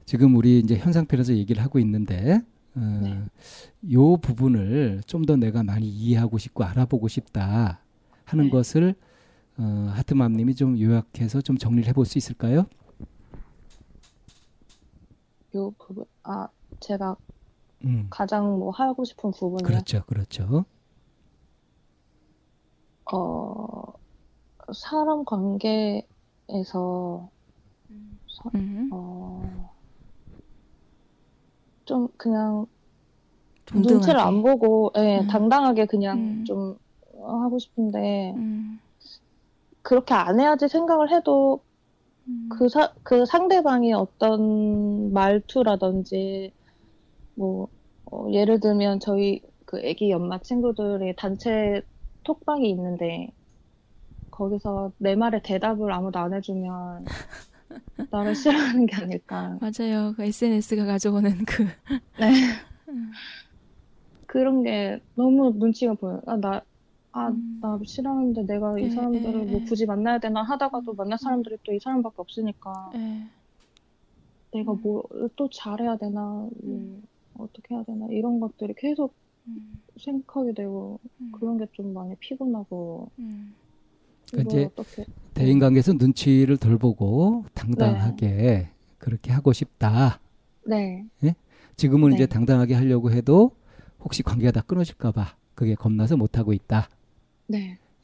지금 우리 이제 현 상태에서 얘기를 하고 있는데 어, 네. 요 부분을 좀 더 내가 많이 이해하고 싶고 알아보고 싶다 하는 네. 것을 어, 하트맘님이 좀 요약해서 좀 정리를 해볼 수 있을까요? 요 부분 아 제가 음, 가장 뭐 하고 싶은 부분이요. 그렇죠, 그렇죠. 어 사람 관계에서 사- 음. 어, 좀 그냥 동등하게. 눈치를 안 보고 예, 음. 당당하게 그냥 음. 좀 하고 싶은데 음. 그렇게 안 해야지 생각을 해도 음. 그, 사, 그 상대방이 어떤 말투라든지, 뭐, 어, 예를 들면 저희 그 애기 연마 친구들의 단체 톡방이 있는데, 거기서 내 말에 대답을 아무도 안 해주면, 나를 싫어하는 게 아닐까. 맞아요. 그 SNS가 가져오는 그 네. 그런 게 너무 눈치가 보여요. 아, 나, 아, 음. 나 싫어하는데 내가 이 에, 사람들을 에, 뭐 에. 굳이 만나야 되나 하다가도 만날 사람들이 또 이 사람밖에 없으니까. 예. 내가 음. 뭐또 잘해야 되나, 뭐 음. 어떻게 해야 되나, 이런 것들이 계속 음. 생각하게 되고, 음. 그런 게 좀 많이 피곤하고, 음. 이제 어떻게, 대인관계에서 눈치를 덜 보고 당당하게 네. 그렇게 하고 싶다. 네, 지금은 네. 이제 당당하게 하려고 해도 혹시 관계가 다 끊어질까봐 그게 겁나서 못 하고 있다.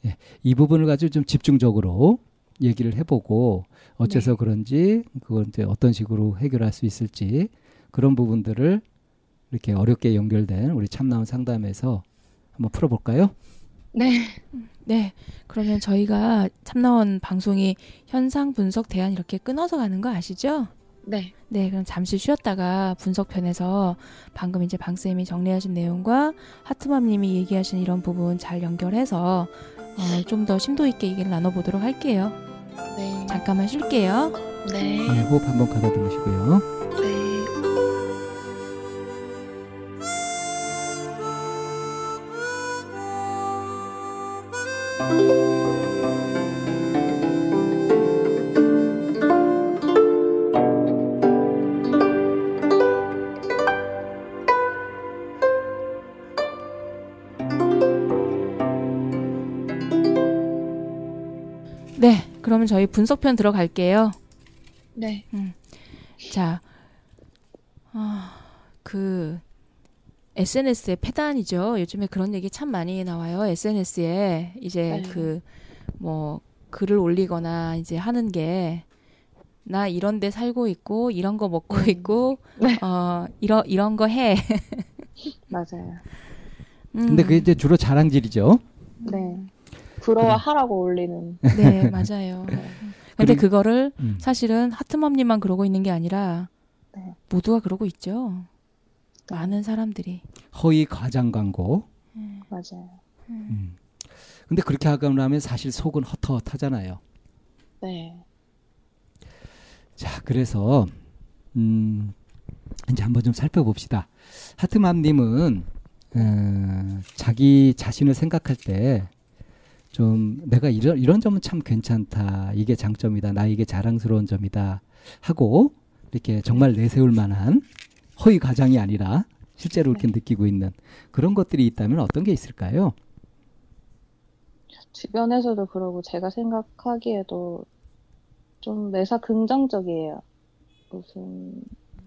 네, 이 부분을 가지고 좀 집중적으로 얘기를 해보고 어째서 네. 그런지 그걸 이제 어떤 식으로 해결할 수 있을지 그런 부분들을 이렇게 어렵게 연결된 우리 참나온 상담에서 한번 풀어볼까요? 네, 네. 그러면 저희가 참나원 방송이 현상 분석 대안 이렇게 끊어서 가는 거 아시죠? 네, 네, 그럼 잠시 쉬었다가 분석편에서 방금 이제 방쌤이 정리하신 내용과 하트맘님이 얘기하신 이런 부분 잘 연결해서 어, 좀 더 심도 있게 얘기를 나눠보도록 할게요. 네, 잠깐만 쉴게요. 네, 네, 호흡 한번 가다듬으시고요. 그러면 저희 분석편 들어갈게요. 네. 자, 아, 그 SNS의 폐단이죠. 요즘에 그런 얘기 참 많이 나와요. SNS에 이제 네. 그뭐 글을 올리거나 이제 하는 게 나 이런 데 살고 있고 이런 거 먹고 음. 있고 네. 어 이런 이런 거 해. 맞아요. 음, 근데 그게 이제 주로 자랑질이죠. 네. 부러워하라고 올리는. 네, 맞아요. 근데 그리고- 그거를 음. 사실은 하트맘님만 그러고 있는 게 아니라 네. 모두가 그러고 있죠. 많은 사람들이. 허위 과장 광고. 맞아요. 음. 근데 그렇게 하고 나면 사실 속은 헛헛하잖아요. 네. 자, 그래서 음, 이제 한번 좀 살펴봅시다. 하트맘님은 어, 자기 자신을 생각할 때 좀 내가 이런 이런 점은 참 괜찮다. 이게 장점이다. 나에게 자랑스러운 점이다. 하고 이렇게 정말 내세울 만한 허위 과장이 아니라 실제로 이렇게 느끼고 있는 그런 것들이 있다면 어떤 게 있을까요? 주변에서도 그러고 제가 생각하기에도 좀 매사 긍정적이에요. 무슨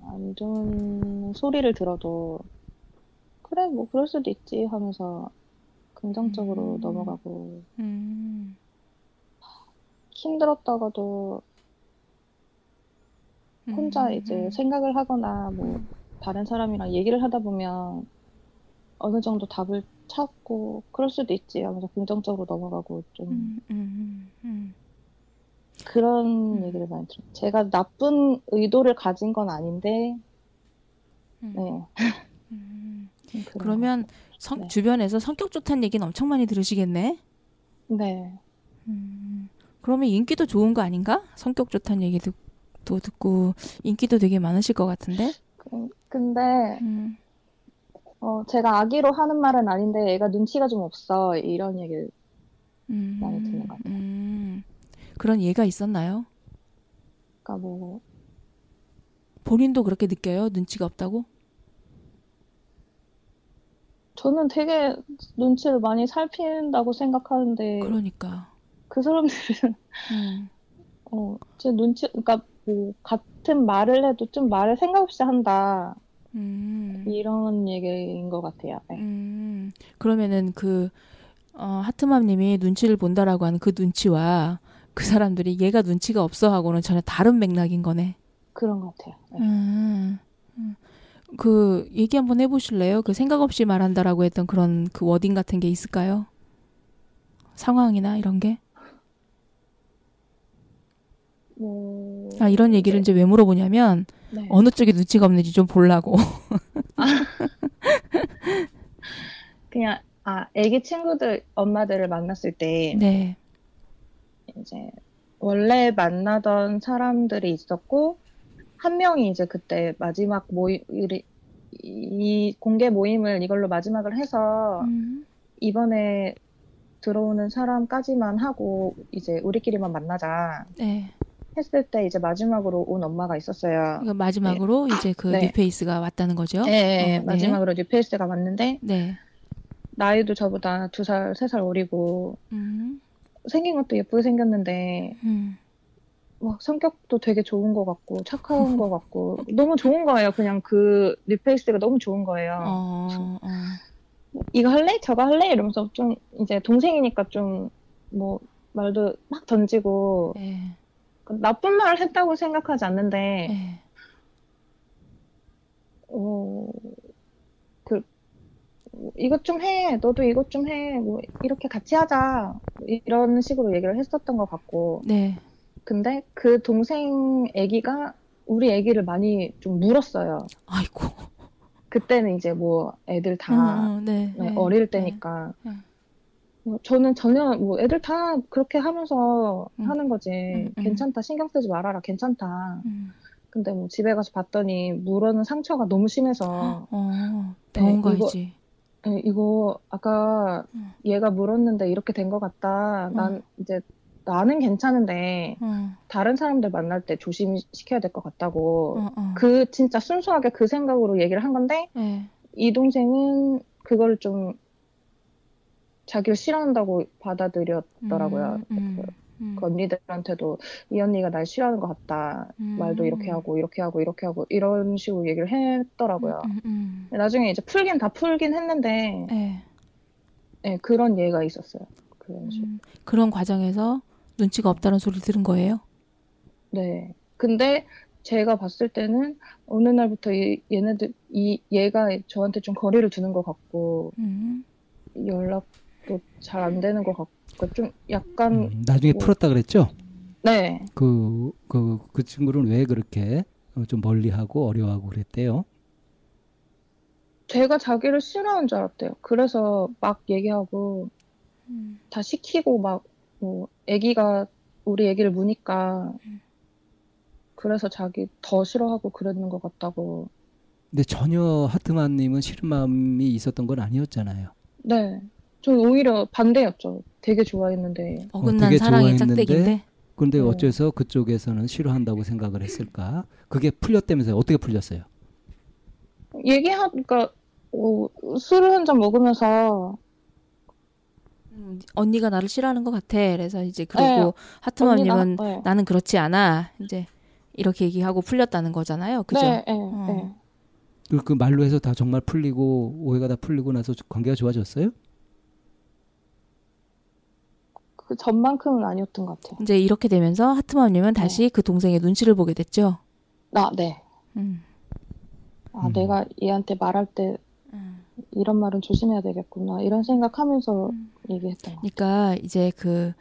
안 좋은 소리를 들어도 그래 뭐 그럴 수도 있지 하면서 긍정적으로 음. 넘어가고 음. 힘들었다가도 혼자 음, 이제 음. 생각을 하거나 뭐 다른 사람이랑 얘기를 하다 보면 어느 정도 답을 찾고 그럴 수도 있지 하면서 긍정적으로 넘어가고 좀 음, 음, 음, 그런 음. 얘기를 많이 들어요. 제가 나쁜 의도를 가진 건 아닌데, 음, 네. 음. 그러면 것 성, 네. 주변에서 성격 좋다는 얘기는 엄청 많이 들으시겠네. 네. 음. 그러면 인기도 좋은 거 아닌가? 성격 좋다는 얘기도 또 듣고 인기도 되게 많으실 것 같은데. 그- 근데, 음. 어, 제가 악의로 하는 말은 아닌데, 얘가 눈치가 좀 없어. 이런 얘기를, 음. 많이 듣는 것 같아요. 음. 그런 예가 있었나요? 그러니까 뭐, 본인도 그렇게 느껴요? 눈치가 없다고? 저는 되게 눈치를 많이 살핀다고 생각하는데 그러니까. 그 사람들은 음. 어, 제 눈치 그러니까 뭐 같은 말을 해도 좀 말을 생각 없이 한다 음. 이런 얘기인 것 같아요. 네. 음. 그러면은 그 어, 하트맘님이 눈치를 본다라고 하는 그 눈치와 그 사람들이 얘가 눈치가 없어 하고는 전혀 다른 맥락인 거네. 그런 것 같아요. 네. 음. 음. 그 얘기 한번 해보실래요? 그 생각 없이 말한다라고 했던 그런 그 워딩 같은 게 있을까요? 상황이나 이런 게? 뭐 아 이런 얘기를 네. 이제 왜 물어보냐면 네. 어느 쪽에 눈치가 없는지 좀 보려고. 그냥 아 애기 친구들 엄마들을 만났을 때 네. 이제 원래 만나던 사람들이 있었고 한 명이 이제 그때 마지막 모임 이, 이 공개 모임을 이걸로 마지막을 해서 음. 이번에 들어오는 사람까지만 하고 이제 우리끼리만 만나자 네. 했을 때 이제 마지막으로 온 엄마가 있었어요. 그러니까 마지막으로 이제 그 네. 뉴페이스가 왔다는 거죠. 네, 네, 어, 네. 마지막으로 뉴페이스가 왔는데 네. 나이도 저보다 두 살, 세 살 어리고 음. 생긴 것도 예쁘게 생겼는데 음. 막 성격도 되게 좋은 것 같고 착한 것 같고 너무 좋은 거예요. 그냥 그 뉴페이스가 너무 좋은 거예요. 어, 어. 이거 할래? 저거 할래? 이러면서 좀 이제 동생이니까 좀 뭐 말도 막 던지고 네. 나쁜 말을 했다고 생각하지 않는데 네. 어, 그, 이것 좀 해. 너도 이것 좀 해. 뭐, 이렇게 같이 하자. 이런 식으로 얘기를 했었던 것 같고. 네. 근데 그 동생 애기가 우리 애기를 많이 좀 물었어요. 아이고. 그때는 이제 뭐 애들 다 음, 음, 네, 네, 네, 어릴 네. 때니까. 네. 뭐 저는 전혀 뭐 애들 다 그렇게 하면서 음. 하는 거지. 음, 음. 괜찮다. 신경 쓰지 말아라. 괜찮다. 음. 근데 뭐 집에 가서 봤더니 물어는 상처가 너무 심해서 어, 네, 더운 거 이거-. 네, 이거 아까 음. 얘가 물었는데 이렇게 된 것 같다. 난 이제 나는 괜찮은데 어, 다른 사람들 만날 때 조심시켜야 될 것 같다고. 어, 어. 그 진짜 순수하게 그 생각으로 얘기를 한 건데 네. 이 동생은 그걸 좀 자기를 싫어한다고 받아들였더라고요. 음, 그, 음, 그 언니들한테도 이 언니가 날 싫어하는 것 같다. 음. 말도 이렇게 하고 이렇게 하고 이렇게 하고 이런 식으로 얘기를 했더라고요. 음, 음, 음. 나중에 이제 풀긴 다 풀긴 했는데 네. 네, 그런 예가 있었어요. 그런. 음, 그런 과정에서 눈치가 없다는 소리를 들은 거예요. 네. 근데 제가 봤을 때는 어느 날부터 이, 얘네들, 이, 얘가 저한테 좀 거리를 두는 것 같고, 음. 연락도 잘 안 되는 것 같고, 좀 약간, 음, 나중에 뭐- 풀었다 그랬죠? 네. 그, 그, 그 친구는 왜 그렇게 어, 좀 멀리하고 어려워하고 그랬대요? 제가 자기를 싫어하는 줄 알았대요. 그래서 막 얘기하고, 음. 다 시키고 막, 뭐, 애기가 우리 애기를 무니까, 그래서 자기 더 싫어하고 그랬는 것 같다고. 근데 전혀 하트만님은 싫은 마음이 있었던 건 아니었잖아요. 네. 저 오히려 반대였죠. 되게 좋아했는데. 어긋난 되게 사랑의 좋아했는데 짝대기인데. 근데 네. 어째서 그쪽에서는 싫어한다고 생각을 했을까? 그게 풀렸다면서요? 어떻게 풀렸어요? 얘기하니까 어, 술을 한 잔 먹으면서 음, 언니가 나를 싫어하는 것 같아. 그래서 이제 그러고 네, 하트맘님은 네. 나는 그렇지 않아. 이제 이렇게 얘기하고 풀렸다는 거잖아요. 그죠? 네, 네, 어. 네. 그, 그 말로 해서 다 정말 풀리고 오해가 다 풀리고 나서 관계가 좋아졌어요? 그 전만큼은 아니었던 것 같아요. 이제 이렇게 되면서 하트맘님은 네. 다시 그 동생의 눈치를 보게 됐죠. 나, 네. 음. 아, 음. 내가 얘한테 말할 때 음. 이런 말은 조심해야 되겠구나. 이런 생각하면서 음. 얘기했던 것 그러니까 이제 그,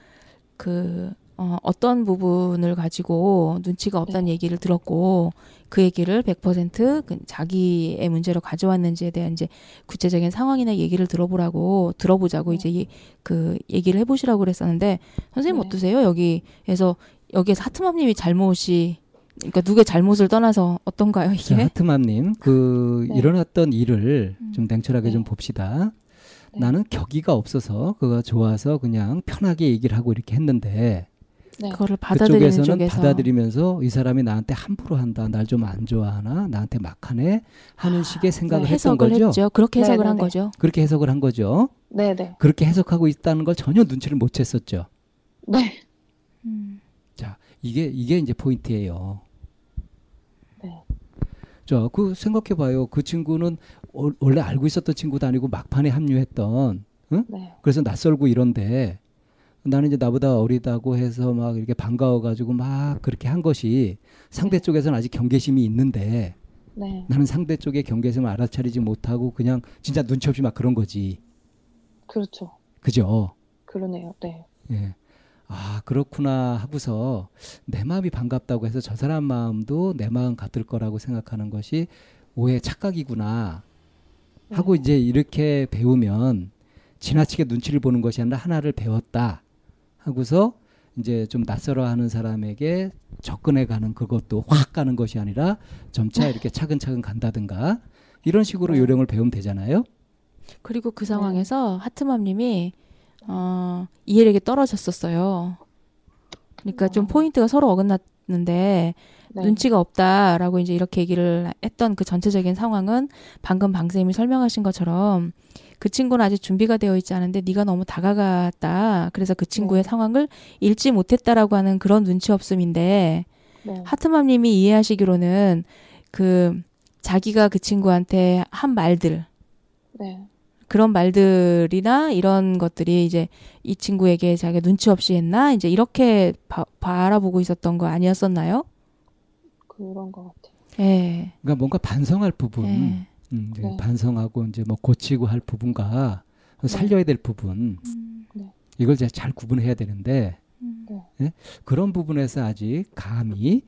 그, 어, 어떤 부분을 가지고 눈치가 없다는 네. 얘기를 들었고 그 얘기를 100%그 자기의 문제로 가져왔는지에 대한 이제 구체적인 상황이나 얘기를 들어보라고 들어보자고 네. 이제 이, 그 얘기를 해보시라고 그랬었는데 선생님 네. 어떠세요? 여기에서 여기에서 하트맘님이 잘못이 그러니까 누구의 잘못을 떠나서 어떤가요 자, 이게? 하트맘님, 그 네. 일어났던 일을 음. 좀 냉철하게 네. 좀 봅시다. 네. 나는 격의가 없어서 그가 좋아서 그냥 편하게 얘기를 하고 이렇게 했는데 네. 그거를 받아들이는 그쪽에서는 쪽에서 받아들이면서 이 사람이 나한테 함부로 한다, 날 좀 안 좋아하나, 나한테 막하네 하는 식의 생각을 네, 했던 해석을 거죠. 했죠. 그렇게 해석을 한. 거죠. 그렇게 해석을 한 거죠. 네네. 그렇게 해석하고 있다는 걸 전혀 눈치를 못 챘었죠. 네. 음. 자, 이게 이게 이제 포인트예요. 네. 자, 그 생각해 봐요. 그 친구는 월- 원래 알고 있었던 친구도 아니고 막판에 합류했던 네. 그래서 낯설고 이런데 나는 이제 나보다 어리다고 해서 막 이렇게 반가워가지고 막 그렇게 한 것이 상대 쪽에서는 아직 경계심이 있는데 네. 나는 상대 쪽의 경계심을 알아차리지 못하고 그냥 진짜 눈치 없이 막 그런 거지. 그렇죠. 그죠? 그러네요. 네. 예. 아, 그렇구나 하고서 내 마음이 반갑다고 해서 저 사람 마음도 내 마음 같을 거라고 생각하는 것이 오해 착각이구나 하고 네. 이제 이렇게 배우면 지나치게 눈치를 보는 것이 아니라 하나를 배웠다 하고서 이제 좀 낯설어 하는 사람에게 접근해 가는 그것도 확 가는 것이 아니라 점차 이렇게 차근차근 간다든가 이런 식으로 네. 요령을 배우면 되잖아요. 그리고 그 상황에서 하트맘님이 어, 이해력이 떨어졌었어요. 그러니까 좀 어. 포인트가 서로 어긋났는데 네. 눈치가 없다라고 이제 이렇게 얘기를 했던 그 전체적인 상황은 방금 방쌤이 설명하신 것처럼 그 친구는 아직 준비가 되어 있지 않은데 네가 너무 다가갔다. 그래서 그 친구의 네. 상황을 읽지 못했다라고 하는 그런 눈치 없음인데 네. 하트맘님이 이해하시기로는 그 자기가 그 친구한테 한 말들 네. 그런 말들이나 이런 것들이 이제 이 친구에게 자기가 눈치 없이 했나 이제 이렇게 바, 바라보고 있었던 거 아니었었나요? 그런 것 같아요. 예. 그러니까 뭔가 반성할 부분, 예. 음, 이제 네. 반성하고 이제 뭐 고치고 할 부분과 살려야 될 부분 음, 네. 이걸 이제 잘 구분해야 되는데 음. 예? 그런 부분에서 아직 감이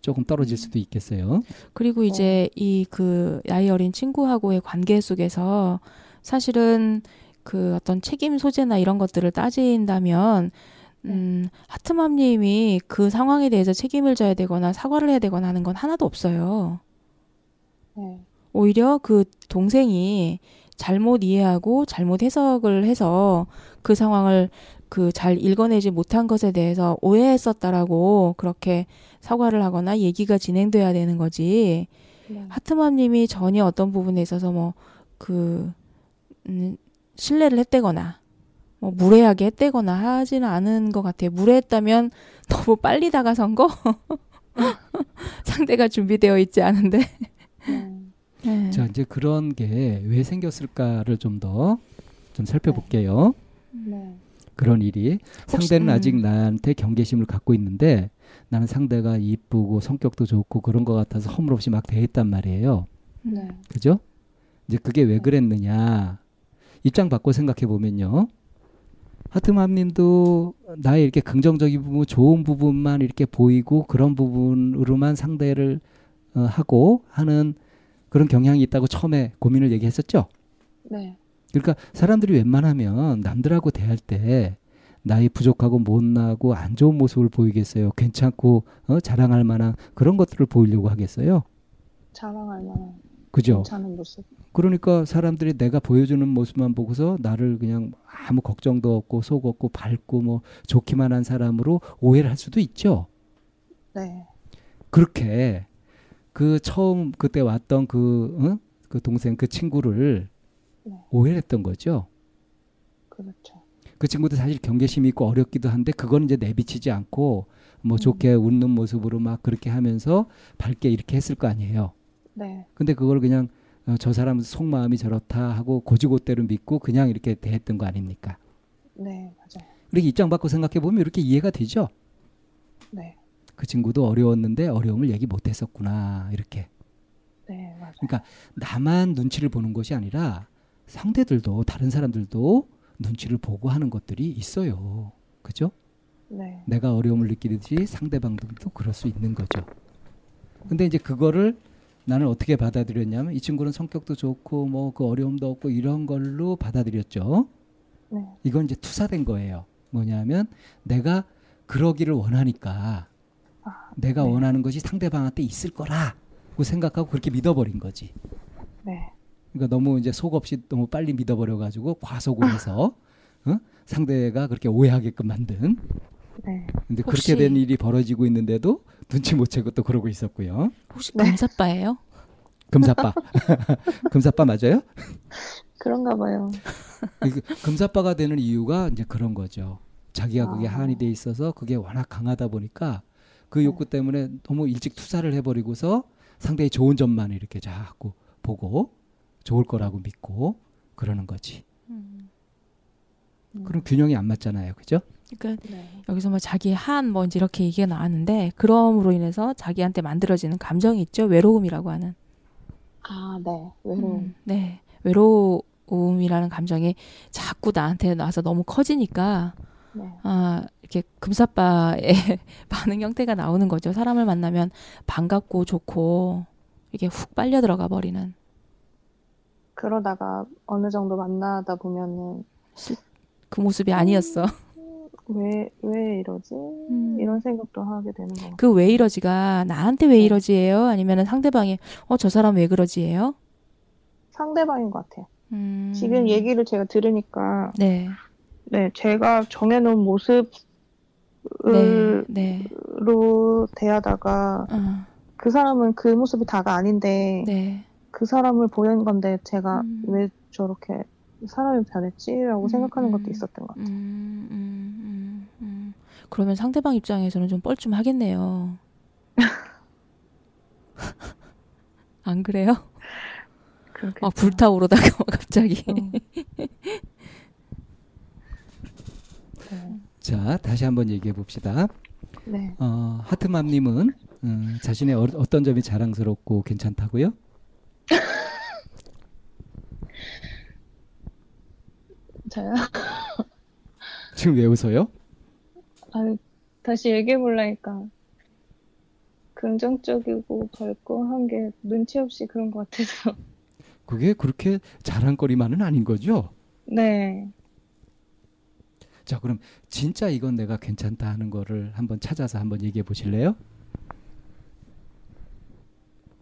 조금 떨어질 수도 있겠어요. 그리고 이제 이그 나이 어린 친구하고의 관계 속에서 사실은 그 어떤 책임 소재나 이런 것들을 따진다면 음, 하트맘님이 그 상황에 대해서 책임을 져야 되거나 사과를 해야 되거나 하는 건 하나도 없어요. 네. 오히려 그 동생이 잘못 이해하고 잘못 해석을 해서 그 상황을 그 잘 읽어내지 못한 것에 대해서 오해했었다라고 그렇게 사과를 하거나 얘기가 진행돼야 되는 거지. 네. 하트맘님이 전혀 어떤 부분에 있어서 뭐그 음, 신뢰를 했대거나 뭐 무례하게 했대거나 하지는 않은 것 같아요. 무례했다면 너무 빨리 다가선 거? 상대가 준비되어 있지 않은데. 네. 네. 자 이제 그런 게 왜 생겼을까를 좀 더좀 살펴볼게요. 네. 그런 일이 혹시- 상대는 음. 아직 나한테 경계심을 갖고 있는데 나는 상대가 이쁘고 성격도 좋고 그런 것 같아서 허물없이 막 대했단 말이에요. 네. 그죠? 이제 그게 왜 그랬느냐 입장 바꿔 생각해 보면요. 하트맘님도 나의 이렇게 긍정적인 부분, 좋은 부분만 이렇게 보이고 그런 부분으로만 상대를 어, 하고 하는 그런 경향이 있다고 처음에 고민을 얘기했었죠. 네. 그러니까 사람들이 웬만하면 남들하고 대할 때 나이 부족하고 못나고 안 좋은 모습을 보이겠어요. 괜찮고 어, 자랑할 만한 그런 것들을 보이려고 하겠어요. 자랑할 만한 그죠? 괜찮은 모습. 그러니까 사람들이 내가 보여주는 모습만 보고서 나를 그냥 아무 걱정도 없고 속 없고 밝고 뭐 좋기만 한 사람으로 오해를 할 수도 있죠. 네. 그렇게 그 처음 그때 왔던 그, 어? 그 동생 그 친구를 네. 오해를 했던 거죠. 그렇죠. 그 친구도 사실 경계심이 있고 어렵기도 한데 그건 이제 내비치지 않고 뭐 음. 좋게 웃는 모습으로 막 그렇게 하면서 밝게 이렇게 했을 거 아니에요. 네. 근데 그걸 그냥 어, 저 사람 속마음이 저렇다 하고 고지고대로 믿고 그냥 이렇게 대했던 거 아닙니까? 네. 맞아요. 이렇게 입장 바꿔 생각해 보면 이렇게 이해가 되죠. 네. 그 친구도 어려웠는데 어려움을 얘기 못 했었구나 이렇게. 네. 맞아요. 그러니까 나만 눈치를 보는 것이 아니라 상대들도 다른 사람들도 눈치를 보고 하는 것들이 있어요. 그죠? 네. 내가 어려움을 느끼듯이 상대방도 그럴 수 있는 거죠. 근데 이제 그거를 나는 어떻게 받아들였냐면 이 친구는 성격도 좋고 뭐 그 어려움도 없고 이런 걸로 받아들였죠. 네. 이건 이제 투사된 거예요. 뭐냐면 내가 그러기를 원하니까 아, 내가 네. 원하는 것이 상대방한테 있을 거라고 생각하고 그렇게 믿어버린 거지. 네. 그러니까 너무 이제 속 없이 너무 빨리 믿어버려 가지고 과속을 해서 어? 상대가 그렇게 오해하게끔 만든 네. 근데 혹시- 그렇게 된 일이 벌어지고 있는데도 눈치 못 채고 또 그러고 있었고요. 혹시 네. 금사빠예요? 금사빠. 금사빠 맞아요? 그런가 봐요. 그 금사빠가 되는 이유가 이제 그런 거죠. 자기가 그게 아. 한이 돼 있어서 그게 워낙 강하다 보니까 그 네. 욕구 때문에 너무 일찍 투사를 해버리고서 상당히 좋은 점만 이렇게 자꾸 보고 좋을 거라고 믿고 그러는 거지. 음. 그럼 균형이 안 맞잖아요. 그죠? 그러니까 네. 여기서 뭐 자기 한 뭐 이제 이렇게 얘기가 나왔는데 그럼으로 인해서 자기한테 만들어지는 감정이 있죠. 외로움이라고 하는. 아, 네. 외로움. 음, 네. 외로움이라는 감정이 자꾸 나한테 나와서 너무 커지니까 네. 아, 이렇게 금사빠의 반응 형태가 나오는 거죠. 사람을 만나면 반갑고 좋고 이게 훅 빨려 들어가 버리는. 그러다가 어느 정도 만나다 보면은 그 모습이 아니었어. 왜, 왜 이러지? 음. 이런 생각도 하게 되는 것 같아요. 그 왜 이러지가 나한테 왜 이러지예요? 아니면은 상대방이 어 저 사람 왜 그러지예요? 상대방인 것 같아요. 음. 지금 얘기를 제가 들으니까, 네. 네, 제가 정해놓은 모습으로 네. 네. 대하다가 어, 그 사람은 그 모습이 다가 아닌데 네. 그 사람을 보는 건데 제가 음. 왜 저렇게 사람이 변했지라고 음, 생각하는 음. 것도 있었던 것 음, 같아요. 음, 음, 음. 그러면 상대방 입장에서는 좀 뻘쭘하겠네요. 안 그래요? 그렇게 막 불타오르다가 막 갑자기. 네. 자, 다시 한번 얘기해 봅시다. 네. 어, 하트맘님은 음, 자신의 어, 어떤 점이 자랑스럽고 괜찮다고요? 저요? 지금 왜 웃어요? 아, 다시 얘기해 보려니까 긍정적이고 밝고 한 게 눈치 없이 그런 것 같아서. 그게 그렇게 자랑거리만은 아닌 거죠? 네. 자, 그럼 진짜 이건 내가 괜찮다 하는 거를 한번 찾아서 한번 얘기해 보실래요?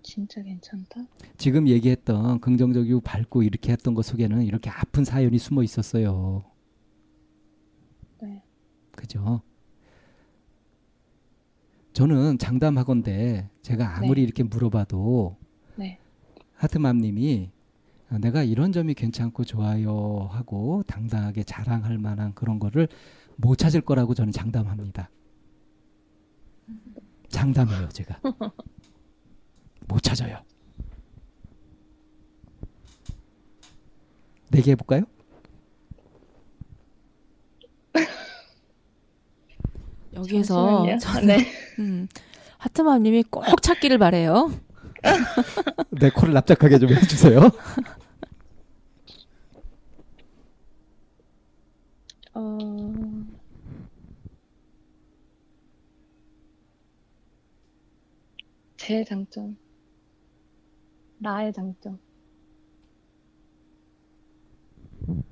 진짜 괜찮다? 지금 얘기했던 긍정적이고 밝고 이렇게 했던 것 속에는 이렇게 아픈 사연이 숨어 있었어요. 네. 그죠? 저는 장담하건대 제가 아무리 네. 이렇게 물어봐도 네. 하트맘님이 아, 내가 이런 점이 괜찮고 좋아요 하고 당당하게 자랑할 만한 그런 거를 못 찾을 거라고 저는 장담합니다. 장담해요, 제가. 못 찾아요. 내기 해볼까요? 여기에서. 저는 네. 음, 하트맘님이 꼭 찾기를 바래요. 내 코를 납작하게 좀 해주세요. 어... 제 장점. 나의 장점. 어,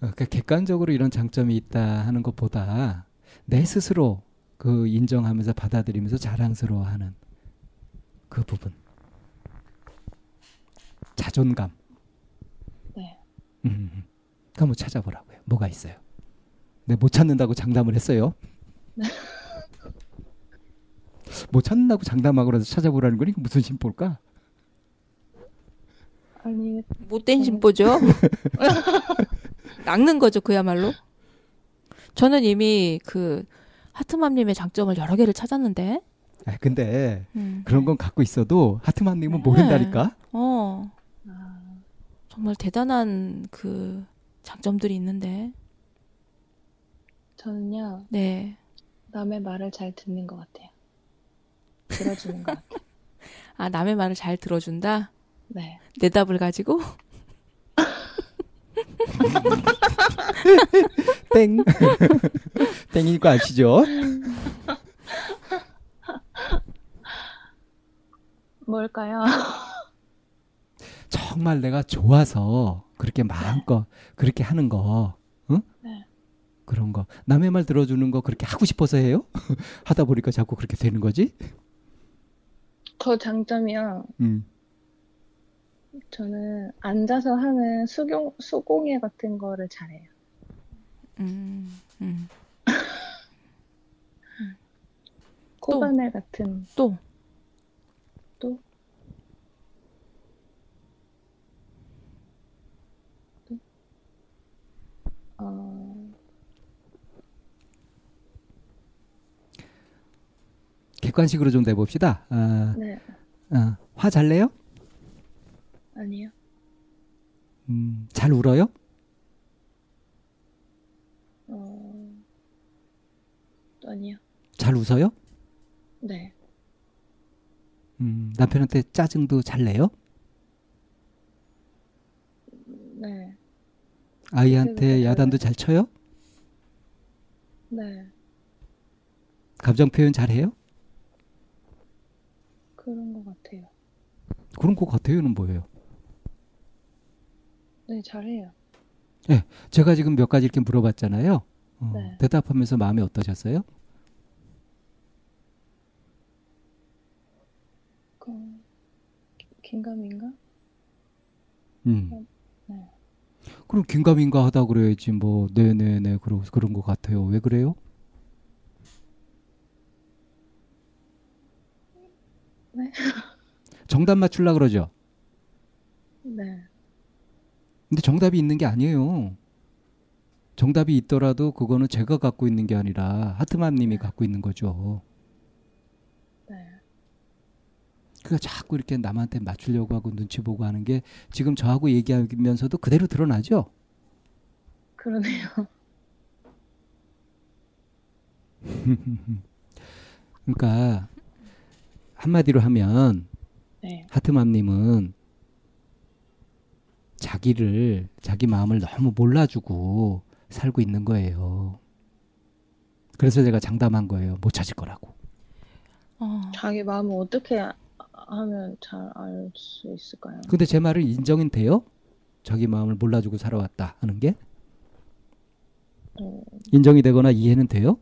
그러니까 객관적으로 이런 장점이 있다 하는 것보다 내 스스로 그 인정하면서 받아들이면서 자랑스러워하는 그 부분. 자존감. 네. 음, 음. 그거 한번 찾아보라고요. 뭐가 있어요? 네, 못 찾는다고 장담을 했어요. 못 찾는다고 장담하고라도 찾아보라는 거니 무슨 심보일까? 아니, 못된 심보죠. 낚는 거죠, 그야말로. 저는 이미 그 하트맘님의 장점을 여러 개를 찾았는데. 아, 근데 음. 그런 건 갖고 있어도 하트맘님은 네. 모른다니까. 어, 아, 정말 대단한 그 장점들이 있는데. 저는요, 네. 남의 말을 잘 듣는 것 같아요. 들어주는 것 같아요. 아, 남의 말을 잘 들어준다? 네. 내 답을 가지고? 땡. 땡일 거 아시죠? 뭘까요? 정말 내가 좋아서 그렇게 마음껏 그렇게 하는 거, 응? 네. 그런 거. 남의 말 들어주는 거 그렇게 하고 싶어서 해요? 하다 보니까 자꾸 그렇게 되는 거지? 그 장점이요. 음. 저는 앉아서 하는 수경, 수공예 같은 거를 잘해요. 음, 음. 코바늘 같은 또 또 또? 어, 객관식으로 좀 내봅시다. 아, 네, 아, 화잘 내요? 아니요. 음, 잘 울어요? 어, 또 아니요. 잘 웃어요? 네, 음, 남편한테 짜증도 잘 내요? 네, 아이한테 네, 야단도 잘 쳐요? 네. 감정 표현 잘 해요? 그런 것 같아요. 그런 것 같아요는 뭐예요? 네, 잘해요. 제가 지금 몇 가지 이렇게 물어봤잖아요. 어, 네. 대답하면서 마음이 어떠셨어요? 그, 긴가민가? 음. 네. 그럼 긴가민가 하다 그래야지 뭐 네네네 그러, 그런 것 같아요. 왜 그래요? 네. 정답 맞출라 그러죠. 네, 근데 정답이 있는 게 아니에요. 정답이 있더라도 그거는 제가 갖고 있는 게 아니라 하트맘님이 갖고 있는 거죠. 네. 그러니까 자꾸 이렇게 남한테 맞추려고 하고 눈치 보고 하는 게 지금 저하고 얘기하면서도 그대로 드러나죠. 그러네요. 그러니까 한마디로 하면 네, 하트맘님은 자기를 자기 마음을 너무 몰라주고 살고 있는 거예요. 그래서 제가 장담한 거예요. 못 찾을 거라고. 어, 자기 마음을 어떻게 아- 하면 잘 알 수 있을까요? 근데 제 말을 인정이 돼요? 자기 마음을 몰라주고 살아왔다 하는 게 어, 인정이 되거나 이해는 돼요?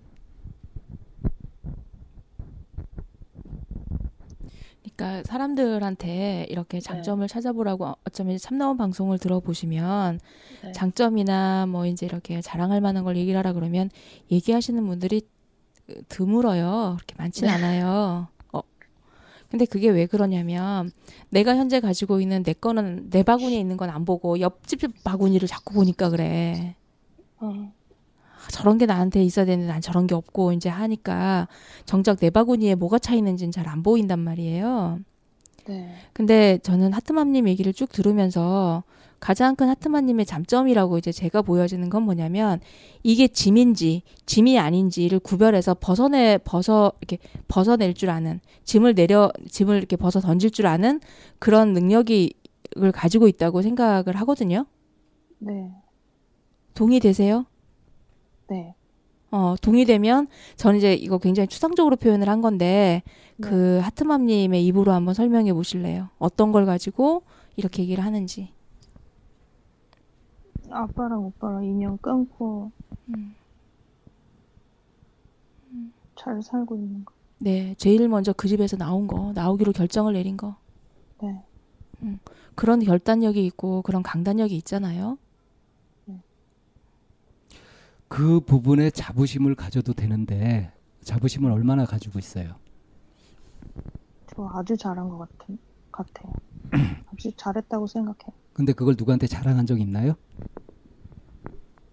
그러니까 사람들한테 이렇게 장점을 찾아보라고 어쩌면 참나원 방송을 들어보시면 네. 장점이나 뭐 이제 이렇게 자랑할 만한 걸 얘기를 하라 그러면 얘기하시는 분들이 드물어요. 그렇게 많진 네. 않아요. 어. 근데 그게 왜 그러냐면 내가 현재 가지고 있는 내 거는 내 바구니에 있는 건 안 보고 옆집 바구니를 자꾸 보니까 그래. 어, 아, 저런 게 나한테 있어야 되는데 난 저런 게 없고 이제 하니까 정작 내 바구니에 뭐가 차 있는지는 잘 안 보인단 말이에요. 네, 근데 저는 하트맘님 얘기를 쭉 들으면서 가장 큰 하트맘님의 장점이라고 이제 제가 보여지는 건 뭐냐면 이게 짐인지 짐이 아닌지를 구별해서 벗어내 벗어 이렇게 벗어낼 줄 아는 짐을 내려 짐을 이렇게 벗어 던질 줄 아는 그런 능력이 을 가지고 있다고 생각을 하거든요. 네, 동의되세요? 네. 어, 동의되면 저는 이제 이거 굉장히 추상적으로 표현을 한 건데 그 하트맘 님의 입으로 한번 설명해 보실래요? 어떤 걸 가지고 이렇게 얘기를 하는지. 아빠랑 오빠랑 인연 끊고 음. 잘 살고 있는 거. 네, 제일 먼저 그 집에서 나온 거, 나오기로 결정을 내린 거. 네, 그런 결단력이 있고 그런 강단력이 있잖아요. 그 부분에 자부심을 가져도 되는데 자부심을 얼마나 가지고 있어요? 저 아주 잘한 것 같은 같아요. 아주 잘했다고 생각해요. 근데 그걸 누구한테 자랑한 적 있나요?